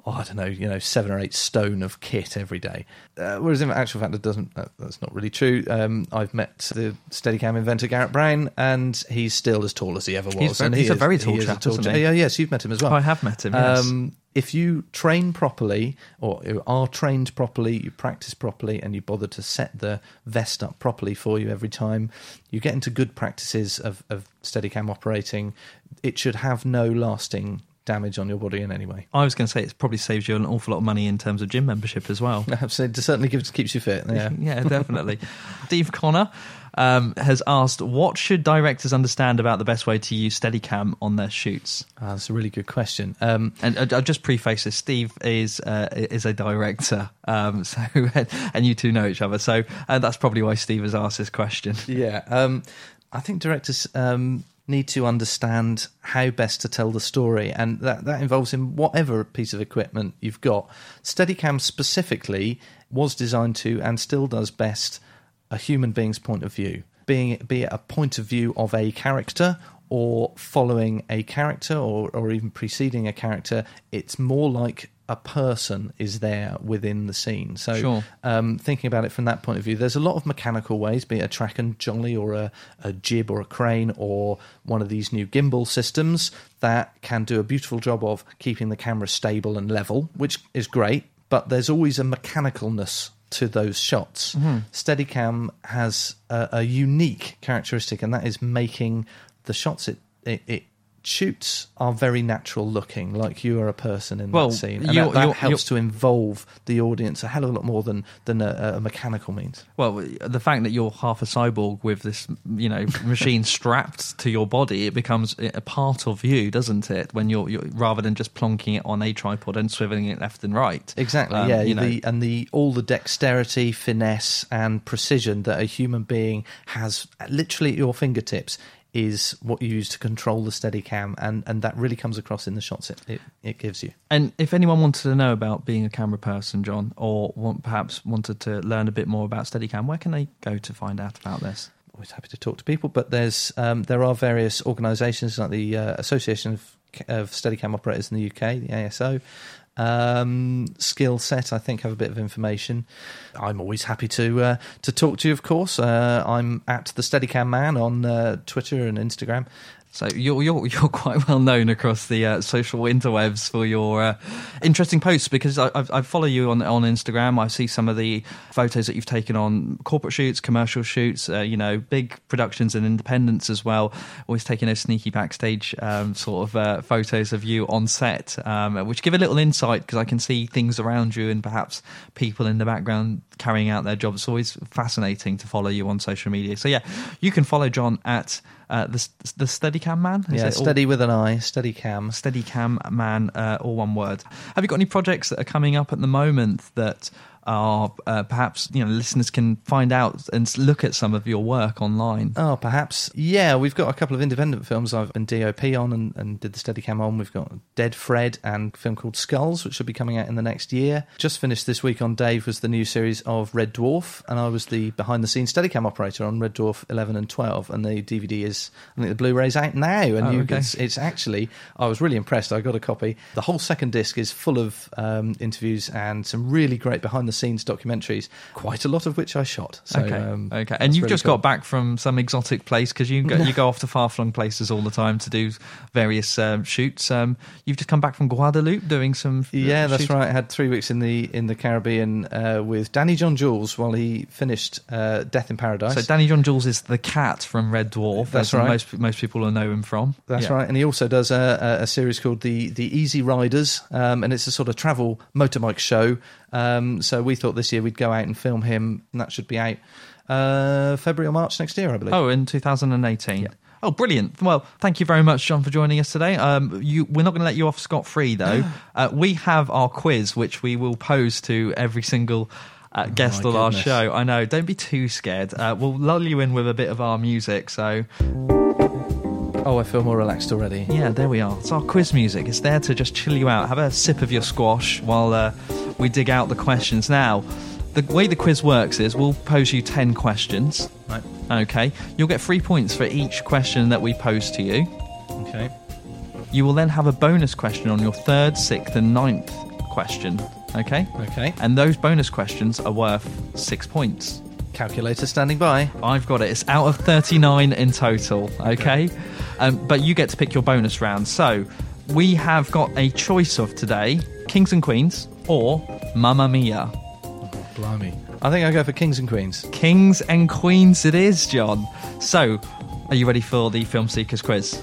oh, I don't know, you know, seven or eight stone of kit every day. Uh, whereas in actual fact, it doesn't. Uh, that's not really true. Um, I've met the Steadicam inventor Garrett Brown, and he's still as tall as he ever was. He's very- and he he's a is- very tall chap, tall he? Yeah, yes, you've met him as well. I have met him, yes. Um, if you train properly, or are trained properly, you practice properly, and you bother to set the vest up properly for you every time, you get into good practices of, of Steadicam operating. It should have no lasting damage on your body in any way. I was going to say it probably saves you an awful lot of money in terms of gym membership as well. Absolutely, it certainly gives, keeps you fit. Yeah, yeah, definitely. Steve Connor um, has asked, "What should directors understand about the best way to use Steadicam on their shoots?" Ah, that's a really good question. Um, and I- I'll just preface this: Steve is uh, is a director, um, so and you two know each other, so uh, that's probably why Steve has asked this question. Yeah, um, I think directors um, need to understand how best to tell the story, and that that involves in whatever piece of equipment you've got. Steadicam specifically was designed to, and still does best, a human being's point of view, being be it a point of view of a character. Or following a character, or, or even preceding a character, it's more like a person is there within the scene. So, Sure. um, thinking about it from that point of view, there's a lot of mechanical ways, be it a track and dolly or a, a jib or a crane or one of these new gimbal systems that can do a beautiful job of keeping the camera stable and level, which is great, but there's always a mechanicalness to those shots. Mhm. Steadicam has a, a unique characteristic, and that is making the shots it, it, it shoots are very natural looking, like you are a person in Well, that scene. And that, that helps to involve the audience a hell of a lot more than, than a, a mechanical means. Well, the fact that you're half a cyborg with this, you know, machine strapped to your body, it becomes a part of you, doesn't it? When you're, you're rather than just plonking it on a tripod and swiveling it left and right. Exactly. Um, yeah. you know, the, and the all the dexterity, finesse, and precision that a human being has literally at your fingertips is what you use to control the Steadicam, and and that really comes across in the shots it it, it gives you. And if anyone wanted to know about being a camera person, John, or want, perhaps wanted to learn a bit more about Steadicam, where can they go to find out about this? always happy to talk to people. But there's um, there are various organisations like the uh, Association of, of Steadicam Operators in the UK, the ASO. Um, skill set, I think, have a bit of information. I'm always happy to uh, to talk to you. Of course, uh, I'm at the Steadicam Man on uh, Twitter and Instagram. So you're you're you're quite well known across the uh, social interwebs for your uh, interesting posts because I, I, I follow you on on Instagram. I see some of the photos that you've taken on corporate shoots, commercial shoots, uh, you know, big productions and independents as well. Always taking those sneaky backstage um, sort of uh, photos of you on set, um, which give a little insight because I can see things around you and perhaps people in the background carrying out their jobs. It's always fascinating to follow you on social media. So yeah, you can follow John at uh, the the Steadicam Man. Is yeah, all- steady with an eye, Steadicam. Steadicam Man, uh, all one word. Have you got any projects that are coming up at the moment that are uh, perhaps you know listeners can find out and look at some of your work online? Oh, perhaps. Yeah, we've got a couple of independent films I've been DOP on and, and did the Steadicam on. We've got Dead Fred and a film called Skulls, which should be coming out in the next year. Just finished this week on Dave was the new series of Red Dwarf, and I was the behind the scenes Steadicam operator on Red Dwarf 11 and 12. And the DVD is, I think the Blu ray's out now. And Oh, you, okay. it's, it's actually, I was really impressed. I got a copy. The whole second disc is full of um, interviews and some really great behind the scenes documentaries, quite a lot of which I shot. So, okay, um, okay. And you've really just cool. got back from some exotic place because you go, you go off to far flung places all the time to do various um, shoots. Um, you've just come back from Guadeloupe doing some. uh, Yeah, that's shooting. right. I had three weeks in the in the Caribbean uh, with Danny John Jules while he finished uh, Death in Paradise. So Danny John Jules is the cat from Red Dwarf. That's as right. Most most people will know him from. That's Yeah. right, and he also does a, a, a series called the the Easy Riders, um, and it's a sort of travel motorbike show. Um, so we thought this year we'd go out and film him, and that should be out uh, February or March next year, I believe. Oh, in 2018. Oh, brilliant! Well, thank you very much, John, for joining us today. Um, you, we're not going to let you off scot free, though. uh, we have our quiz, which we will pose to every single uh, guest my on our show. I know. Don't be too scared. Uh, we'll lull you in with a bit of our music. So, Oh, I feel more relaxed already. yeah, there we are. It's our quiz music. It's there to just chill you out. Have a sip of your squash while uh, we dig out the questions. Now, the way the quiz works is we'll pose you 10 questions. Right. Okay. You'll get three points for each question that we pose to you. Okay. You will then have a bonus question on your third, sixth, and ninth question. Okay? Okay. And those bonus questions are worth six points. Calculator standing by. I've got it. It's out of 39 in total. Okay? Um, but you get to pick your bonus round. So we have got a choice of today Kings and Queens or Mamma Mia. Blimey. I think I go for Kings and Queens. Kings and Queens it is, John. So, are you ready for the Film Seekers quiz?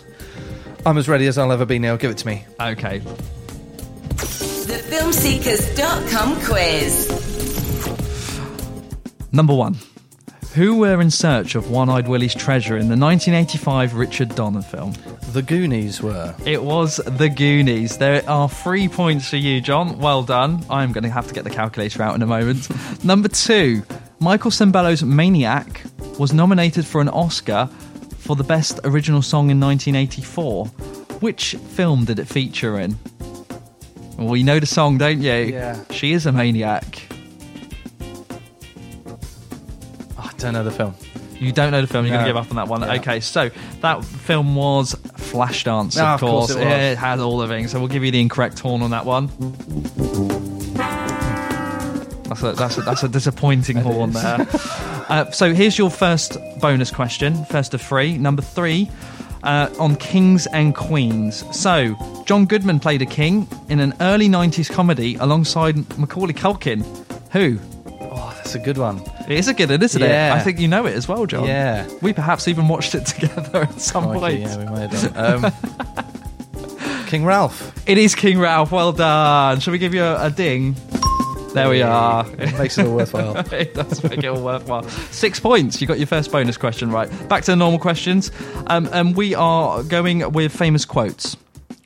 I'm as ready as I'll ever be now. Give it to me. Okay. The filmseekers.com quiz. Number one. Who were in search of One Eyed Willie's treasure in the 1985 Richard Donner film? The Goonies were. It was The Goonies. There are three points for you, John. Well done. I'm going to have to get the calculator out in a moment. Number two. Michael Sembello's Maniac was nominated for an Oscar for the Best Original Song in 1984. Which film did it feature in? Well, you know the song, don't you? Yeah. She is a maniac. Don't know the film. You don't know the film, you're going to give up on that one. Yeah. Okay, so that film was Flashdance, Ah, of of course. course it it has all the things, so we'll give you the incorrect horn on that one. That's a, that's a, that's a disappointing horn there. Uh, so here's your first bonus question, first of three. Number three, uh, on Kings and Queens. So, John Goodman played a king in an early 90s comedy alongside Macaulay Culkin. Who? That's a good one. It is a good one, isn't Yeah. it? I think you know it as well, John. Yeah. We perhaps even watched it together at some Crikey, point. yeah, we may have done. Um, King Ralph. It is King Ralph. Well done. Shall we give you a, a ding? There we are. Makes it all worthwhile. it does make it all worthwhile. Six points. You got your first bonus question right. Back to the normal questions. Um, and we are going with famous quotes.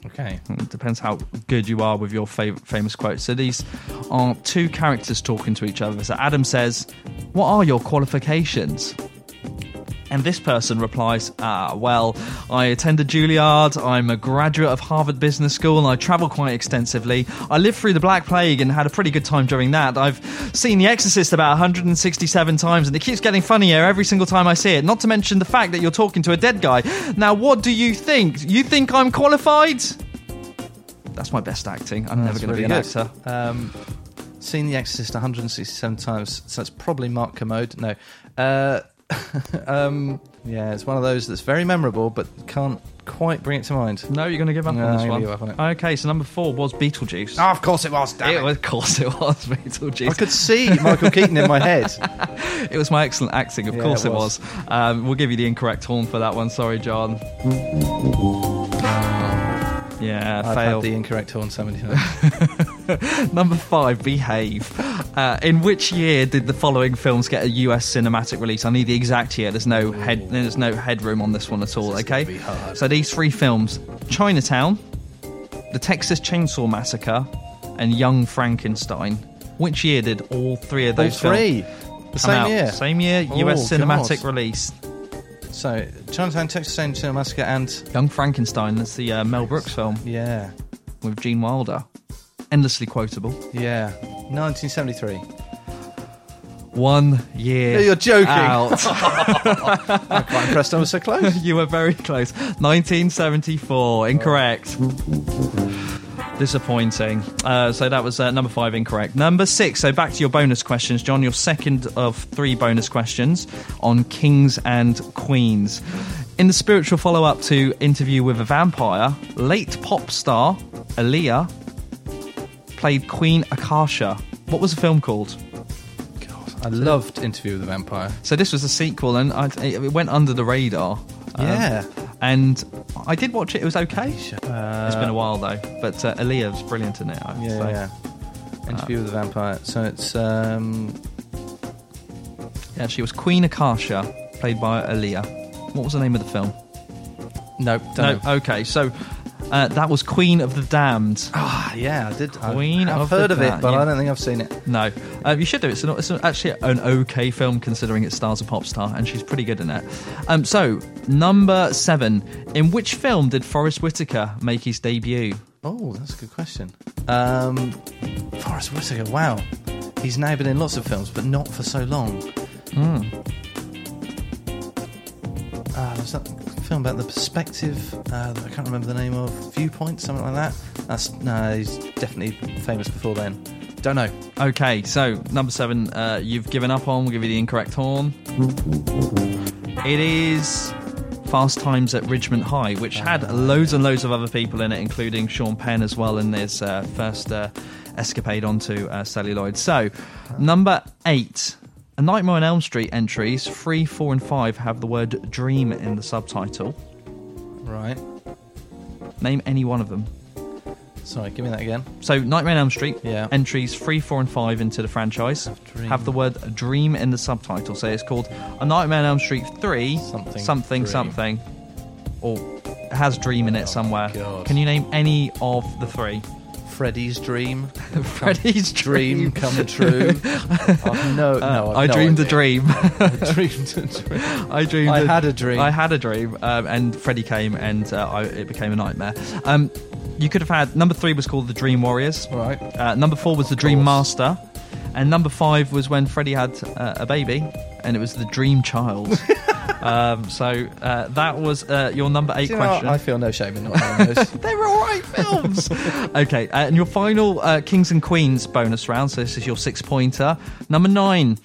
Okay. It depends how good you are with your fav- famous quotes. So these are two characters talking to each other. So Adam says, What are your qualifications? And this person replies, ah, well, I attended Juilliard, I'm a graduate of Harvard Business School, and I travel quite extensively. I lived through the Black Plague and had a pretty good time during that. I've seen The Exorcist about 167 times, and it keeps getting funnier every single time I see it. Not to mention the fact that you're talking to a dead guy. Now, what do you think? You think I'm qualified? That's my best acting. I'm never going to be an good. actor. Um, seen The Exorcist 167 times, so that's probably Mark Kermode. No. Uh, um, yeah, it's one of those that's very memorable, but can't quite bring it to mind. No, you're going to give up No, on this I'm one. gonna give up on it. Okay, so number four was Beetlejuice. Oh, of course it was. Damn It it. was, of course, it was Beetlejuice. I could see Michael Keaton in my head. It was my excellent acting, of Yeah, course it it was. was. Um, we'll give you the incorrect horn for that one. Sorry, John. Yeah, I've fail. had the incorrect horn so many times. Number five, Behave. Uh, in which year did the following films get a US cinematic release? I need the exact year. There's no head. There's no headroom on this one at all. Okay. So these three films: Chinatown, The Texas Chainsaw Massacre, and Young Frankenstein. Which year did all three of All those three? films The same out? year? Same year. Oh, US cinematic God. release. So, Chinatown, Texas Chainsaw Massacre, and Young Frankenstein. That's the uh, Mel Brooks film yeah, with Gene Wilder. Endlessly quotable. yeah, 1973. One year. You're joking. Out. I'm quite impressed I was so close. you were very close. 1974. Incorrect. Disappointing. Uh, so that was uh, number five incorrect. Number six. So back to your bonus questions, John. Your second of three bonus questions on kings and queens. In the spiritual follow up to Interview with a Vampire, late pop star Aaliyah played Queen Akasha. What was the film called? I loved Interview with a Vampire. So this was a sequel, and I, it went under the radar. Um, Yeah. and I did watch it. It was okay. Uh, it's been a while though, but uh, Aaliyah was brilliant in it. I Yeah, say. yeah. Interview with the Vampire. So it's um, Yeah, she was Queen Akasha, played by Aaliyah. What was the name of the film? no, No, don't know. okay, so uh, that was Queen of the Damned. Ah, yeah, I did. I- Queen I've of heard of it, but I don't think I've seen it. No, uh, you should do it. It's, an, it's actually an okay film considering it stars a pop star, and she's pretty good in it. Um, so number seven, in which film did Forest Whitaker make his debut? Oh, that's a good question. Um, Forest Whitaker. Wow, he's now been in lots of films, but not for so long. Hmm. Ah, there's that film about the perspective. Uh, I can't remember the name of. Viewpoint, something like that. That's no, he's definitely famous before then. Don't know. Okay, so number seven, uh, you've given up on. We'll give you the incorrect horn. It is Fast Times at Ridgemont High, which had loads and loads of other people in it, including Sean Penn as well in his uh, first uh, escapade onto uh, celluloid. So, number eight. A Nightmare on Elm Street entries, three, four, and five have the word dream in the subtitle. Right. Name any one of them. Sorry, give me that again. So, Nightmare on Elm Street Yeah. entries three, four, and five into the franchise dream. have the word "dream" in the subtitle. So it's called A Nightmare on Elm Street Three, Something something, something, or has "dream" in it oh, somewhere. God. Can you name any of the three? Freddy's dream. Freddy's dream dream. come true. I've no, no, I've I no dreamed a dream. I dreamed a dream. I dreamed. I had a dream. I had a dream, um, and Freddy came, and uh, I, it became a nightmare. Um, you could have had number three was called the Dream Warriors. Right. Uh, number four was the Dream Master, and number five was when Freddy had uh, a baby, and it was the Dream Child. Um, so uh, that was uh, your number eight Do you what? question. I feel no shame in not knowing those. they were all right films. okay, uh, and your final uh, Kings and Queens bonus round. So this is your six pointer. Number nine.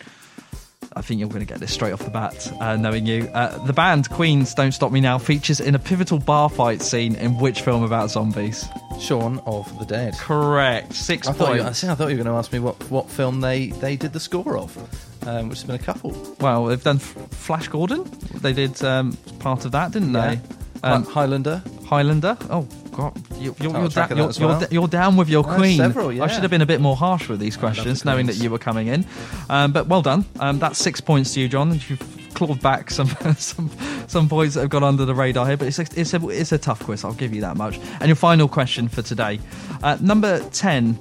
I think you're going to get this straight off the bat, uh, knowing you. Uh, the band Queens Don't Stop Me Now features in a pivotal bar fight scene in which film about zombies? Shaun of the Dead. Correct. Six I thought, you, points. I thought you were going to ask me what, what film they, they did the score of, um, which has been a couple. Well, they've done F- Flash Gordon. They did um, part of that, didn't Yeah. they? Um, Highlander. Highlander. Oh God, you, you're, you're, da- you're, as you're, you're down with your Uh, queen. several, I should have been a bit more harsh with these questions, the knowing that you were coming in. Um, but well done. Um, that's six points to you, John. You've clawed back some some some points that have gone under the radar here, but it's a, it's a it's a tough quiz. I'll give you that much. And your final question for today, uh, number ten.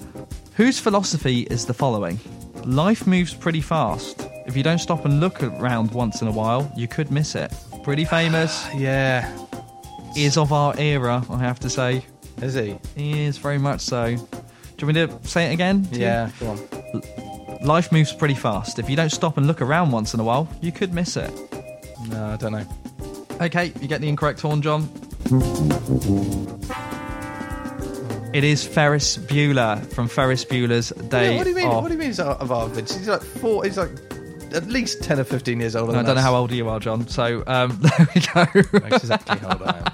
Whose philosophy is the following? Life moves pretty fast. If you don't stop and look around once in a while, you could miss it. Pretty ah, famous. yeah. Is of our era, I have to say. Is he? He is very much so. Do you want me to say it again? to you? Yeah, go on. Life moves pretty fast. If you don't stop and look around once in a while, you could miss it. No, I don't know. Okay, you get the incorrect horn, John. It is Ferris Bueller from Ferris Bueller's Day Yeah, what do you mean? Off. What do you mean? He's of our vintage? He's like four. He's like at least ten or fifteen years older. I than don't know how old you are, John. So um, there we go. That's exactly how old I am.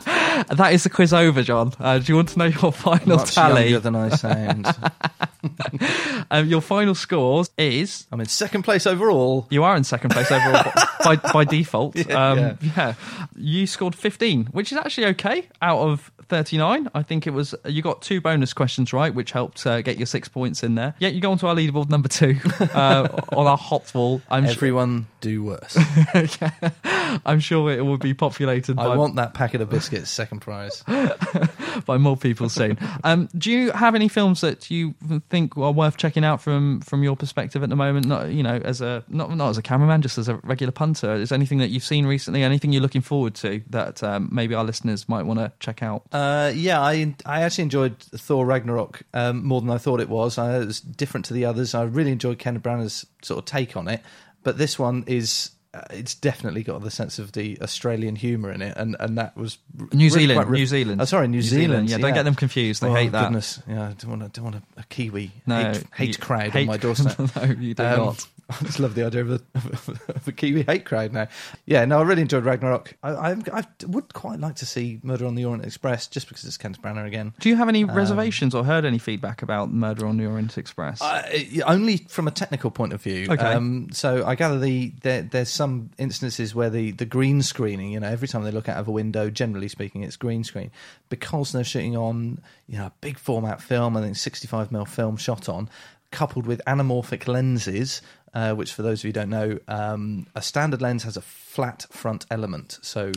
that is the quiz over, John. Uh, do you want to know your final Much tally? younger than I sound. um, your final scores is I'm in second place overall. you are in second place overall by, by default. Yeah, um, yeah. yeah, you scored 15, which is actually okay out of 39. I think it was you got two bonus questions right, which helped uh, get your six points in there. Yeah, you go on to our leaderboard number two uh, on our hot wall. I'm sure, Everyone do worse. I'm sure it will be populated. I by, want that packet of biscuits, second prize. by more people soon. Um, do you have any films that you think are worth checking out from from your perspective at the moment? Not you know as a not not as a cameraman, just as a regular punter. Is there anything that you've seen recently? Anything you're looking forward to that um, maybe our listeners might want to check out? Uh, yeah, I I actually enjoyed Thor Ragnarok um, more than I thought it was. I, it was different to the others. I really enjoyed Kenneth Branagh's sort of take on it, but this one is. Uh, it's definitely got the sense of the Australian humour in it, and, and that was New really Zealand, re- New Zealand. Oh, sorry, New, New Zealand. Zealand, yeah, don't get them confused, they oh, hate that. Goodness, yeah, I don't want, to, don't want a, a Kiwi No, hate, hate you- crowd hate- on my doorstep. no, you do not. I just love the idea of a, of a Kiwi hate crowd now. Yeah, no, I really enjoyed Ragnarok. I, I, I would quite like to see Murder on the Orient Express, just because it's Kenneth Branagh again. Do you have any Um, reservations or heard any feedback about Murder on the Orient Express? Uh, only from a technical point of view. Okay. Um, so I gather the there, there's some instances where the, the green screening, you know, every time they look out of a window, generally speaking, it's green screen because they're shooting on you know a big format film. I think 65 mm film shot on, coupled with anamorphic lenses. Uh, which, for those of you who don't know, um, a standard lens has a flat front element. So,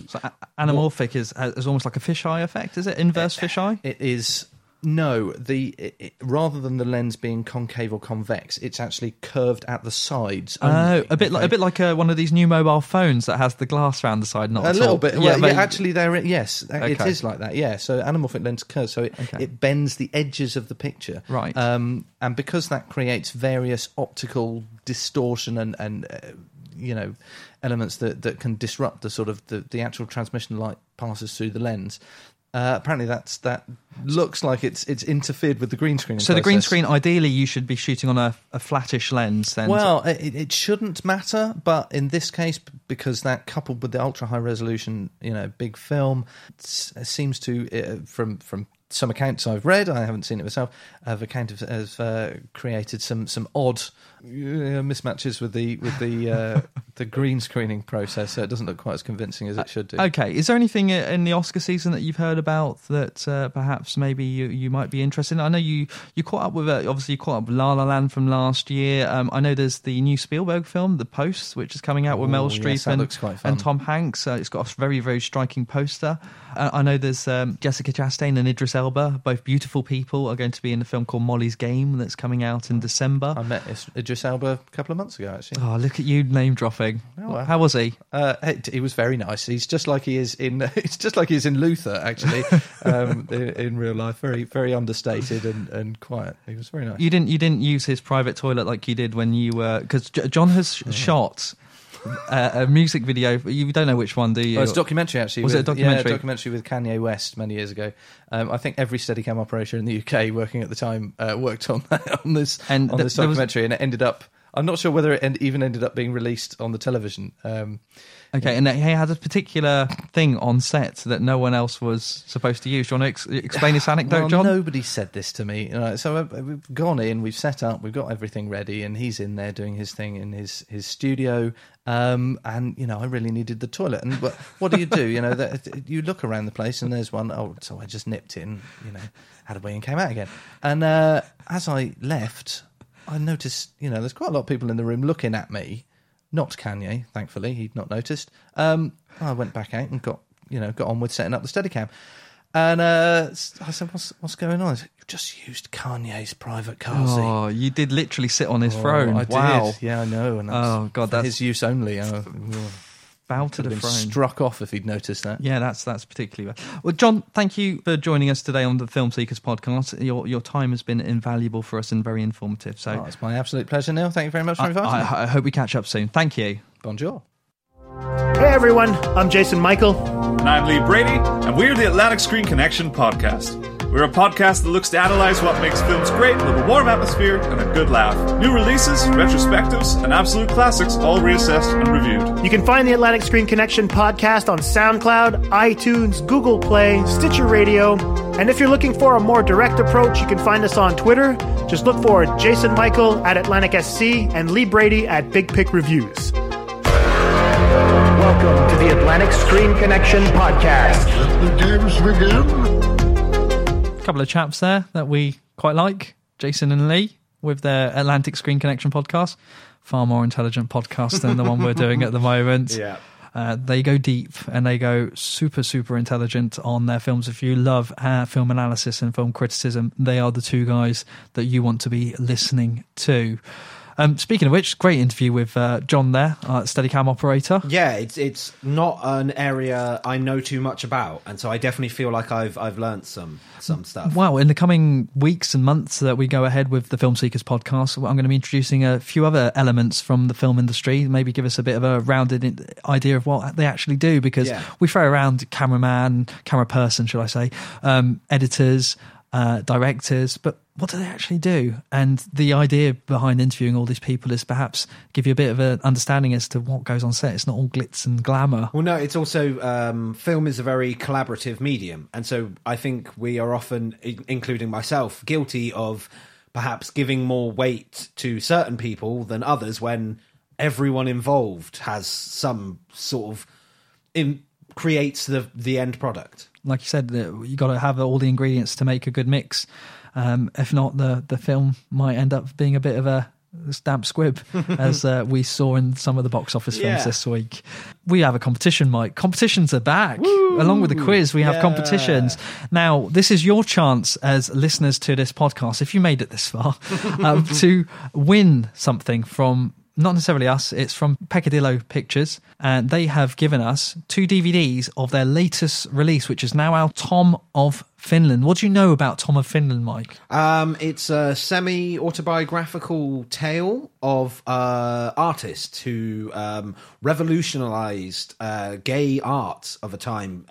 Anamorphic is is almost like a fisheye effect, is it? Inverse fisheye? It is no the it, it- rather than the lens being concave or convex, it's actually curved at the sides. Oh, only, a bit like a bit like uh, one of these new mobile phones that has the glass around the side, not a little bit. Well, yeah, but- actually, there. Yes, it Okay. is like that. Yeah, so anamorphic lens curves, so it, Okay. it bends the edges of the picture. Right. Um, and because that creates various optical distortion and and uh, you know elements that that can disrupt the sort of the the actual transmission light passes through the lens. Uh, apparently, that's that looks like it's it's interfered with the green screen. So the green screen, ideally, you should be shooting on a, a flattish lens. Then, Well, it, it shouldn't matter, but in this case, because that coupled with the ultra high resolution, you know, big film, seems to uh, from from some accounts I've read, I haven't seen it myself, have account of have uh, created some some odd uh, mismatches with the with the uh, the green screening process, so it doesn't look quite as convincing as it should do. Okay, is there anything in the Oscar season that you've heard about that uh, perhaps maybe you, you might be interested in? I know you, you caught up with, uh, obviously, you caught up with La La Land from last year. Um, I know there's the new Spielberg film, The Post, which is coming out with Oh, Mel yes, Streep that and, looks quite fun. and Tom Hanks. Uh, it's got a very, very striking poster. Uh, I know there's um, Jessica Chastain and Idris Elba, both beautiful people, are going to be in the film called Molly's Game that's coming out in December. I met Is- Idris Elba a couple of months ago, actually. Oh, look at you name dropping. Oh, well. How was he? Uh, he, was very nice. He's just like he is in. It's just like he is in Luther, actually, um, in, in real life. Very, very understated and, and quiet. He was very nice. You didn't. You didn't use his private toilet like you did when you were because John has Oh. sh- shot uh, a music video. You don't know which one, do you? Oh, it's a documentary actually. Was with, it a documentary? Yeah, a documentary with Kanye West many years ago. Um, I think every Steadicam operator in the UK working at the time uh, worked on that, on this And on th- this there was- documentary, and it ended up. I'm not sure whether it end, even ended up being released on the television. Um, Okay, and he had a particular thing on set that no one else was supposed to use. Do you want to ex- explain this anecdote, well, John? Nobody said this to me. You know, so uh, we've gone in, we've set up, we've got everything ready, and he's in there doing his thing in his his studio. Um, and you know, I really needed the toilet. And what, what do you do? You know, that, you look around the place, and there's one. Oh, so I just nipped in. You know, had a wee and came out again. And uh, as I left, I noticed. You know, there's quite a lot of people in the room looking at me. Not Kanye, thankfully, he'd not noticed. Um, I went back out and got you know got on with setting up the Steadicam. And uh, I said, "What's what's going on?" Said, "You just used Kanye's private car seat." Oh, you did literally sit on his Oh, throne. I did. wow. Yeah, I know. And Oh, God, for that's- his use only. Oh, Bow to the have been throne. struck off if he'd noticed that. Yeah, that's that's particularly bad. Well, John, thank you for joining us today on the Film Seekers podcast. Your your time has been invaluable for us and very informative. So Oh, it's my absolute pleasure, Neil. Thank you very much for I, inviting me. I, I hope we catch up soon. Thank you. Bonjour. Hey everyone, I'm Jason Michael. And I'm Lee Brady, and we're the Atlantic Screen Connection podcast. We're a podcast that looks to analyze what makes films great with a warm atmosphere and a good laugh. New releases, retrospectives, and absolute classics all reassessed and reviewed. You can find the Atlantic Screen Connection podcast on SoundCloud, iTunes, Google Play, Stitcher Radio, and if you're looking for a more direct approach, you can find us on Twitter. Just look for Jason Michael at Atlantic SC and Lee Brady at Big Pick Reviews. Welcome to the Atlantic Screen Connection podcast. Let the games begin. Couple of chaps there that we quite like, Jason and Lee, with their Atlantic Screen Connection podcast. Far more intelligent podcast than the one we're doing at the moment. Yeah. Uh, they go deep and they go super, super intelligent on their films. If you love uh, film analysis and film criticism, they are the two guys that you want to be listening to. Um, speaking of which, great interview with uh, John there, uh, Steadicam operator. Yeah, it's it's not an area I know too much about, and so I definitely feel like I've I've learnt some some stuff. Wow, in the coming weeks and months that we go ahead with the Film Seekers podcast, I'm going to be introducing a few other elements from the film industry, maybe give us a bit of a rounded idea of what they actually do, because Yeah. we throw around cameraman, camera person, should I say, um, editors, uh, directors, but what do they actually do? And the idea behind interviewing all these people is perhaps give you a bit of an understanding as to what goes on set. It's not all glitz and glamour. Well, no, it's also um, film is a very collaborative medium, and so I think we are often, including myself, guilty of perhaps giving more weight to certain people than others when everyone involved has some sort of in, creates the the end product. like you said, you got to have all the ingredients to make a good mix. Um, if not, the the film might end up being a bit of a stamp squib, as uh, we saw in some of the box office films Yeah. this week. We have a competition, Mike. Competitions are back. Along with the quiz, we have Yeah. competitions. Now, this is your chance as listeners to this podcast, if you made it this far, um, to win something from not necessarily us, it's from Peccadillo Pictures, and they have given us two DVDs of their latest release, which is now out Tom of Finland. What do you know about Tom of Finland, Mike? Um, it's a semi autobiographical tale of uh, artist who um, revolutionized uh, gay art of a time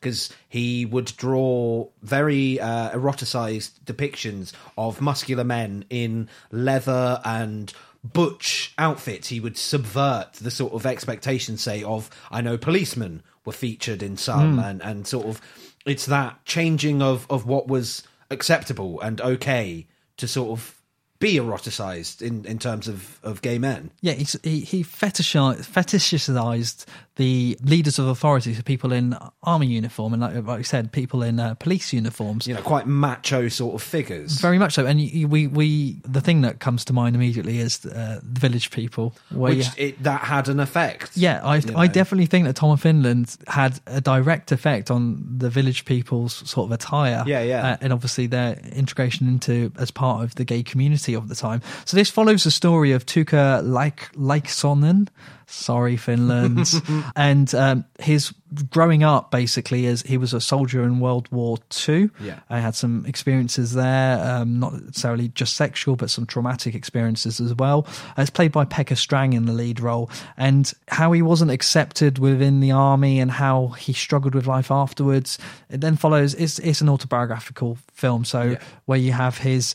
because he would draw very uh, eroticized depictions of muscular men in leather and butch outfits. He would subvert the sort of expectations, say, of I know policemen were featured in some, Hmm. and and sort of it's that changing of of what was acceptable and okay to sort of be eroticized in in terms of of gay men. Yeah, he's, he he fetishized, fetishized the leaders of authority, so people in army uniform, and like, like you said, people in uh, police uniforms. You know, quite macho sort of figures. Very much so, and you, we we the thing that comes to mind immediately is uh, the village people. Which you- it, that had an effect. yeah, I I know. definitely think that Tom of Finland had a direct effect on the village people's sort of attire. Yeah, yeah. uh, and obviously their integration into as part of the gay community of the time. So this follows the story of Tuka Laik Laiksonen. Sorry, Finland, and um, his growing up basically as he was a soldier in World War Two. Yeah. I had some experiences there, um, not necessarily just sexual, but some traumatic experiences as well. It's played by Pekka Strang in the lead role, and how he wasn't accepted within the army and how he struggled with life afterwards. It then follows. It's it's an autobiographical film, so where you have his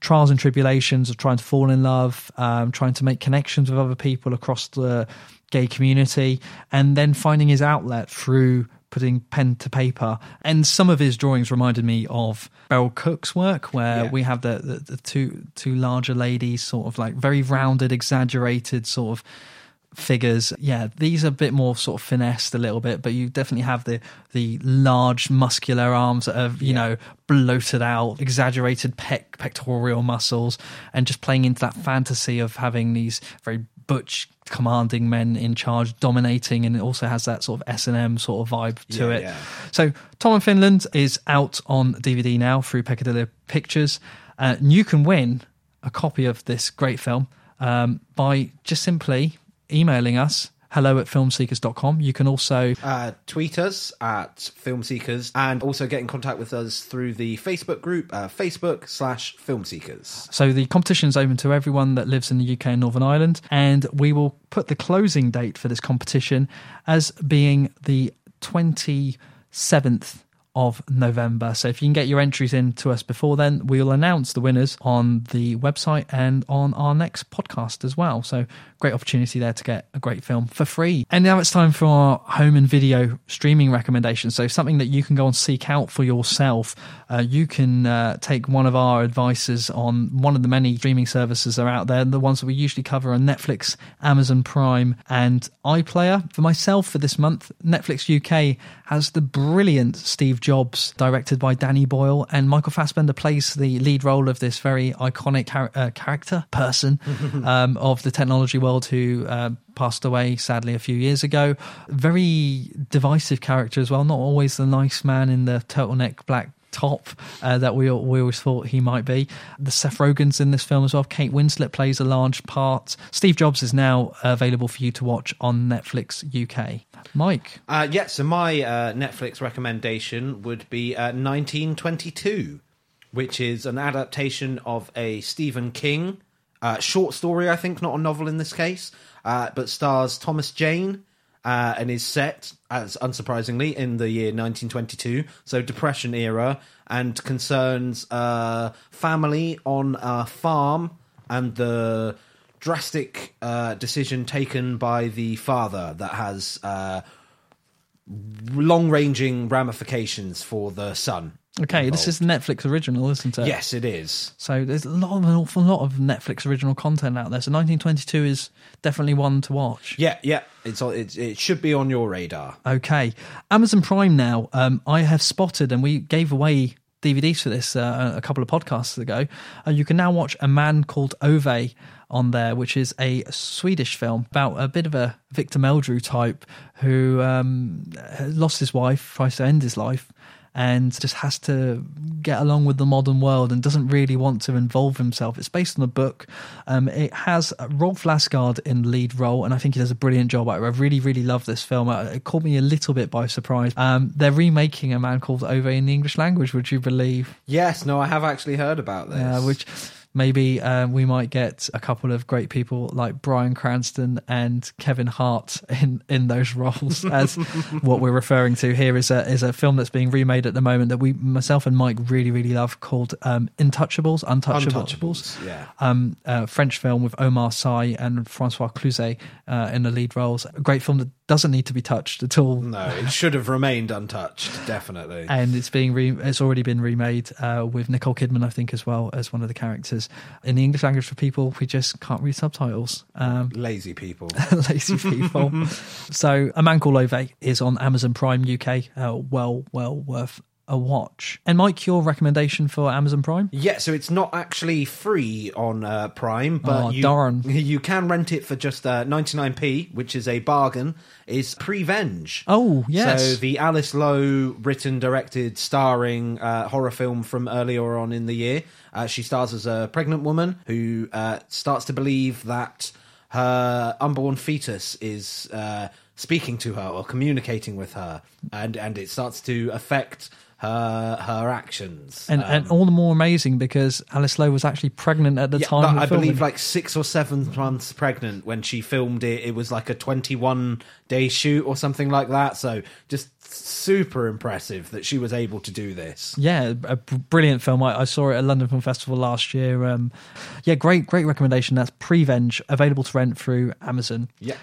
trials and tribulations of trying to fall in love, um, trying to make connections with other people across the gay community, and then finding his outlet through putting pen to paper. And some of his drawings reminded me of Beryl Cook's work, where Yeah. we have the, the, the two two larger ladies, sort of like very rounded, exaggerated, sort of figures. Yeah, these are a bit more sort of finessed a little bit, but you definitely have the the large muscular arms that are you know bloated out, exaggerated pec pectoral muscles, and just playing into that fantasy of having these very butch commanding men in charge dominating and it also has that sort of S&M sort of vibe to Yeah, it. yeah. So Tom of Finland is out on DVD now through Peccadillo Pictures. Uh, and you can win a copy of this great film um, by just simply emailing us hello at filmseekers.com. You can also Uh, tweet us at filmseekers and also get in contact with us through the Facebook group, uh, Facebook slash filmseekers. So the competition is open to everyone that lives in the UK and Northern Ireland, and we will put the closing date for this competition as being the 27th of November. So if you can get your entries in to us before then, we'll announce the winners on the website and on our next podcast as well. So great opportunity there to get a great film for free. And now it's time for our home and video streaming recommendations. So something that you can go and seek out for yourself. Uh, you can uh, take one of our advices on one of the many streaming services that are out there. The ones that we usually cover are Netflix, Amazon Prime, and iPlayer. For myself, for this month, Netflix UK has the brilliant Steve Jobs, directed by Danny Boyle, and Michael Fassbender plays the lead role of this very iconic char- uh, character, person um, of the technology world who uh, passed away sadly a few years ago. Very divisive character as well, not always the nice man in the turtleneck black top uh, that we we always thought he might be. The Seth Rogen's in this film as well. Kate Winslet plays a large part. Steve Jobs is now available for you to watch on Netflix UK. Mike, Uh, yeah, so my uh, Netflix recommendation would be uh, 1922, which is an adaptation of a Stephen King uh, short story, I think, not a novel in this case, uh, but stars Thomas Jane uh, and is set, as unsurprisingly, in the year 1922, so Depression era, and concerns a family on a farm and the drastic uh, decision taken by the father that has uh, long ranging ramifications for the son. Okay, this is Netflix original, isn't it? Yes, it is. So there's a lot of an awful lot of Netflix original content out there. So 1922 is definitely one to watch. Yeah, yeah, it's, it's it should be on your radar. Okay, Amazon Prime now. Um, I have spotted, and we gave away DVDs for this uh, a couple of podcasts ago. Uh, you can now watch a man called Ove on there, which is a Swedish film about a bit of a Victor Meldrew type who um, lost his wife, tries to end his life. And just has to get along with the modern world and doesn't really want to involve himself. It's based on a book. Um, it has Rolf Lassgard in lead role, and I think he does a brilliant job. I really, really love this film. Uh, It caught me a little bit by surprise. Um, they're remaking a man called Ove in the English language. Would you believe? Yes, no, I have actually heard about this. Uh, which maybe uh, we might get a couple of great people like Bryan Cranston and Kevin Hart in, in those roles. As what we're referring to here is a is a film that's being remade at the moment that we myself and Mike really really love called um, Intouchables, Untouchables. Untouchables, yeah. Um, a French film with Omar Sy and Francois Cluzet uh, in the lead roles. A great film that doesn't need to be touched at all. No, it should have remained untouched, definitely. and it's being re- it's already been remade uh, with Nicole Kidman, I think, as well as one of the characters in the English language for people who just can't read subtitles. Um, Lazy people. lazy people. so, A Man Called Ove is on Amazon Prime UK. Uh, well, well worth a watch. And Mike, your recommendation for Amazon Prime? Yeah, so it's not actually free on uh, Prime, but Oh, you, darn. you can rent it for just uh, 99p, which is a bargain, is Prevenge. Oh, yes. So the Alice Lowe written, directed, starring uh, horror film from earlier on in the year. Uh, she stars as a pregnant woman who uh, starts to believe that her unborn fetus is uh, speaking to her or communicating with her, and, and it starts to affect her her actions. And, and all the more amazing because Alice Lowe was actually pregnant at the Yeah, time. I filming. believe like six or seven months pregnant when she filmed it. It was like a 21 day shoot or something like that. So just super impressive that she was able to do this. Yeah, a brilliant film. I, I saw it at London Film Festival last year. Um, yeah, great, great recommendation. That's Prevenge, available to rent through Amazon. Yeah.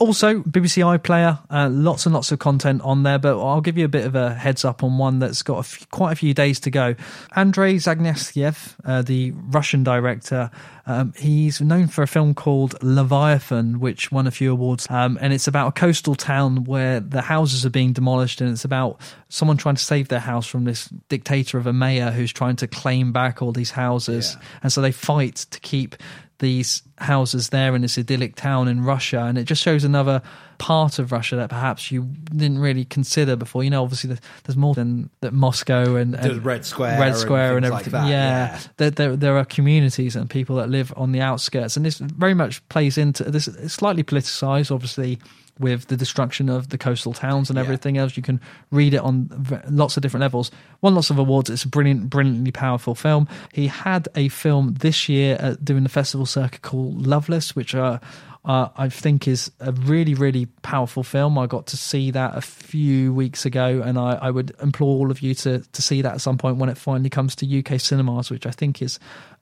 Also, BBC iPlayer, uh, lots and lots of content on there, but I'll give you a bit of a heads up on one that's got a few, quite a few days to go. Andrei Zagnaevsky, uh, the Russian director, um, he's known for a film called Leviathan, which won a few awards. Um, and it's about a coastal town where the houses are being demolished, and it's about someone trying to save their house from this dictator of a mayor who's trying to claim back all these houses. And so they fight to keep these houses there in this idyllic town in Russia, and it just shows another part of Russia that perhaps you didn't really consider before. You know, obviously there's, more than that Moscow and, and The Red Square Red and Square and, like everything. that, yeah, yeah. There, there there are communities and people that live on the outskirts, and this very much plays into this. It's slightly politicized, obviously. With the destruction of the coastal towns and everything else, you can read it on lots of different levels. Won lots of awards. It's a brilliant, brilliantly powerful film. He had a film this year uh, doing the festival circuit called Loveless, which uh, uh, I think is a really, really powerful film. I got to see that a few weeks ago, and I, I would implore all of you to to see that at some point when it finally comes to UK cinemas, which I think is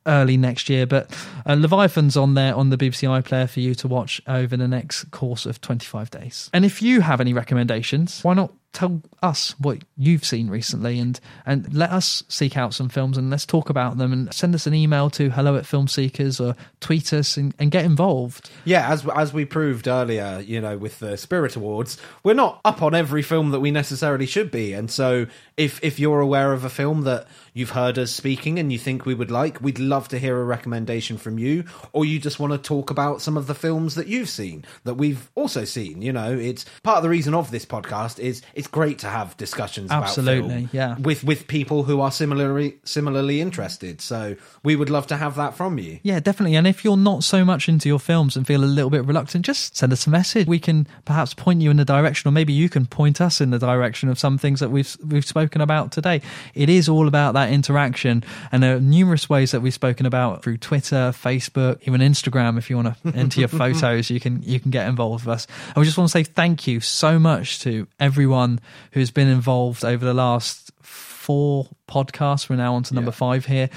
early next year. But uh, Leviathan's on there on the BBC iPlayer for you to watch over the next course of 25 days. And if you have any recommendations, why not tell us what you've seen recently and and let us seek out some films and let's talk about them and send us an email to hello at film seekers or tweet us and, and get involved Yeah, as as we proved earlier, you know, with the Spirit Awards, we're not up on every film that we necessarily should be. And so, if if you're aware of a film that you've heard us speaking and you think we would like, we'd love to hear a recommendation from you, or you just want to talk about some of the films that you've seen that we've also seen. You know, it's part of the reason of this podcast is it's great to have discussions Absolutely, yeah. with with people who are similarly similarly interested. So we would love to have that from you. Yeah, definitely. And if you're not so much into your films and feel a little bit reluctant, just send us a message. We can perhaps point you in the direction, or maybe you can point us in the direction of some things that we've we've spoken about today. It is all about that interaction, and there are numerous ways that we've spoken about through Twitter, Facebook, even Instagram. If you want to enter your photos, you can you can get involved with us. And we just want to say thank you so much to everyone who's been involved over the last four podcasts. We're now on to number five here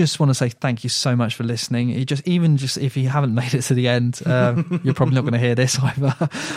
just want to say thank you so much for listening. It just even just if you haven't made it to the end, um, you're probably not going to hear this either.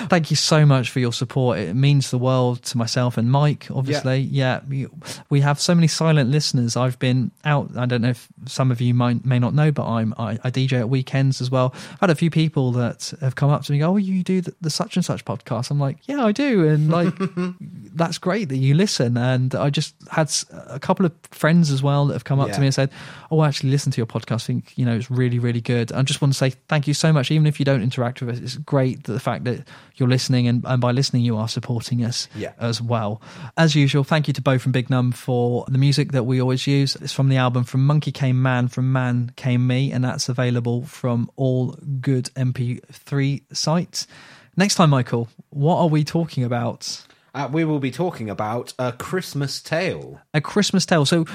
thank you so much for your support. It means the world to myself and Mike. Obviously, yeah, we, we have so many silent listeners. I've been out. I don't know if some of you might may not know, but I'm I, I DJ at weekends as well. I've had a few people that have come up to me, go, "Oh, you do the, the such and such podcast?" I'm like, "Yeah, I do," and like that's great that you listen. And I just had a couple of friends as well that have come up Yeah. to me and said, "Oh, I actually listen to your podcast. I think you know it's really, really good." I just want to say thank you so much. Even if you don't interact with us, it's great that the fact that you're listening, and, and by listening, you are supporting us Yeah. as well. As usual, thank you to Bo from Big Num for the music that we always use. It's from the album From Monkey Came Man, From Man Came Me, and that's available from all good MP3 sites. Next time, Michael, what are we talking about? Uh, we will be talking about a Christmas Tale. A Christmas Tale. So,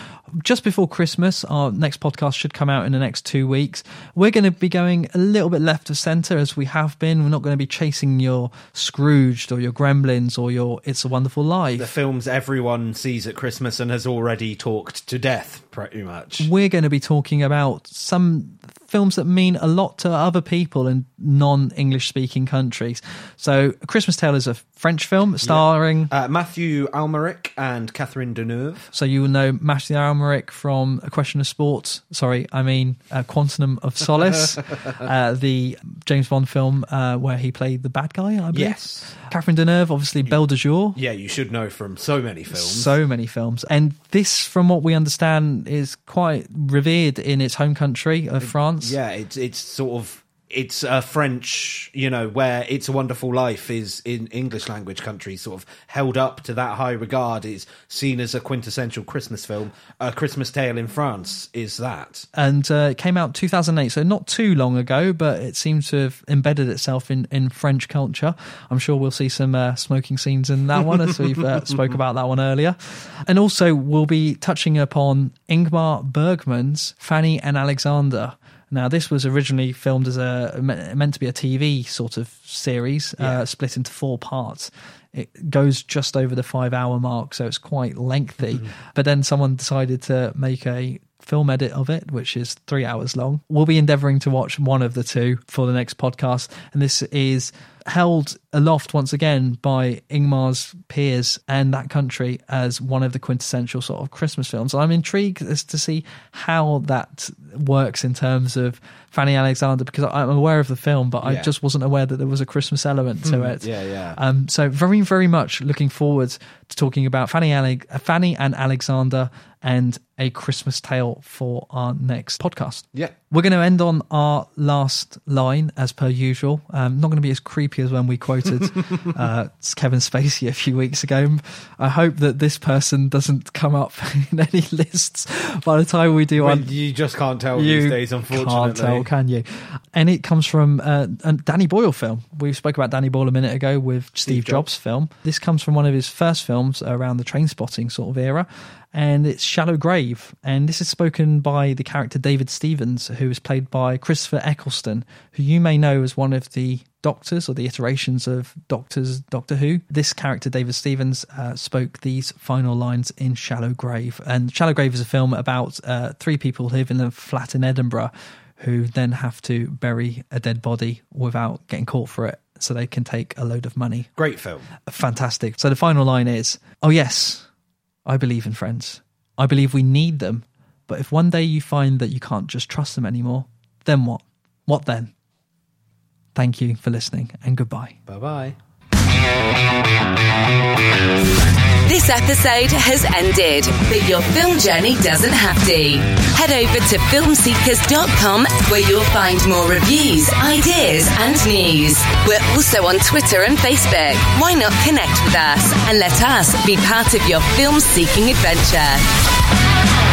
just before Christmas, our next podcast should come out in the next two weeks. We're going to be going a little bit left of centre as we have been. We're not going to be chasing your Scrooged or your Gremlins or your It's a Wonderful Life. The films everyone sees at Christmas and has already talked to death, pretty much. We're going to be talking about some films that mean a lot to other people in non-English speaking countries. So, A Christmas Tale is a French film starring. Uh, Matthew Amalric and Catherine Deneuve. So you will know Matthew Amalric from A Question of Sport. Sorry, I mean uh, Quantum of Solace, uh, the James Bond film uh, where he played the bad guy. I believe. Yes. Catherine Deneuve, obviously Belle de Jour. Yeah, you should know from so many films. So many films, and this, from what we understand, is quite revered in its home country of France. Yeah, it's it's sort of it's a French, you know, where "It's a Wonderful Life" is in English language countries sort of held up to that high regard. Is seen as a quintessential Christmas film. A Christmas Tale in France is that. and uh, it came out 2008 so not too long ago but it seems to have embedded itself in, in french culture i'm sure we'll see some uh, smoking scenes in that one as we've uh, spoke about that one earlier and also we'll be touching upon ingmar bergman's fanny and alexander now, this was originally filmed as a meant to be a TV sort of series, uh, split into four parts. It goes just over the five hour mark, so it's quite lengthy. But then someone decided to make a film edit of it, which is three hours long. We'll be endeavoring to watch one of the two for the next podcast, and this is held aloft once again by Ingmar's peers and that country as one of the quintessential sort of Christmas films. I'm intrigued as to see how that works in terms of Fanny Alexander because I'm aware of the film, but I just wasn't aware that there was a Christmas element to Hmm, it. yeah, yeah. Um, so very, very much looking forward to talking about Fanny, Ale- Fanny and Alexander and a Christmas tale for our next podcast. Yeah. We're going to end on our last line as per usual. Um, not going to be as creepy as when we quoted uh, Kevin Spacey a few weeks ago. I hope that this person doesn't come up in any lists by the time we do Well, you just can't tell you these days, unfortunately. Can't tell, can you? And it comes from uh, a Danny Boyle film. We spoke about Danny Boyle a minute ago with Steve, Steve Jobs. Jobs. film. This comes from one of his first films around the Trainspotting sort of era. And it's Shallow Grave. And this is spoken by the character David Stephens, who is played by Christopher Eccleston, who you may know as one of the doctors or the iterations of Doctors Doctor Who. This character, David Stephens, uh, spoke these final lines in Shallow Grave. And Shallow Grave is a film about uh, three people who live in a flat in Edinburgh who then have to bury a dead body without getting caught for it so they can take a load of money. Great film. Fantastic. So the final line is Oh, yes, I believe in friends. I believe we need them. But if one day you find that you can't just trust them anymore, then what? What then? Thank you for listening and goodbye. Bye bye. This episode has ended, but your film journey doesn't have to. Head over to filmseekers.com where you'll find more reviews, ideas, and news. We're also on Twitter and Facebook. Why not connect with us and let us be part of your film seeking adventure?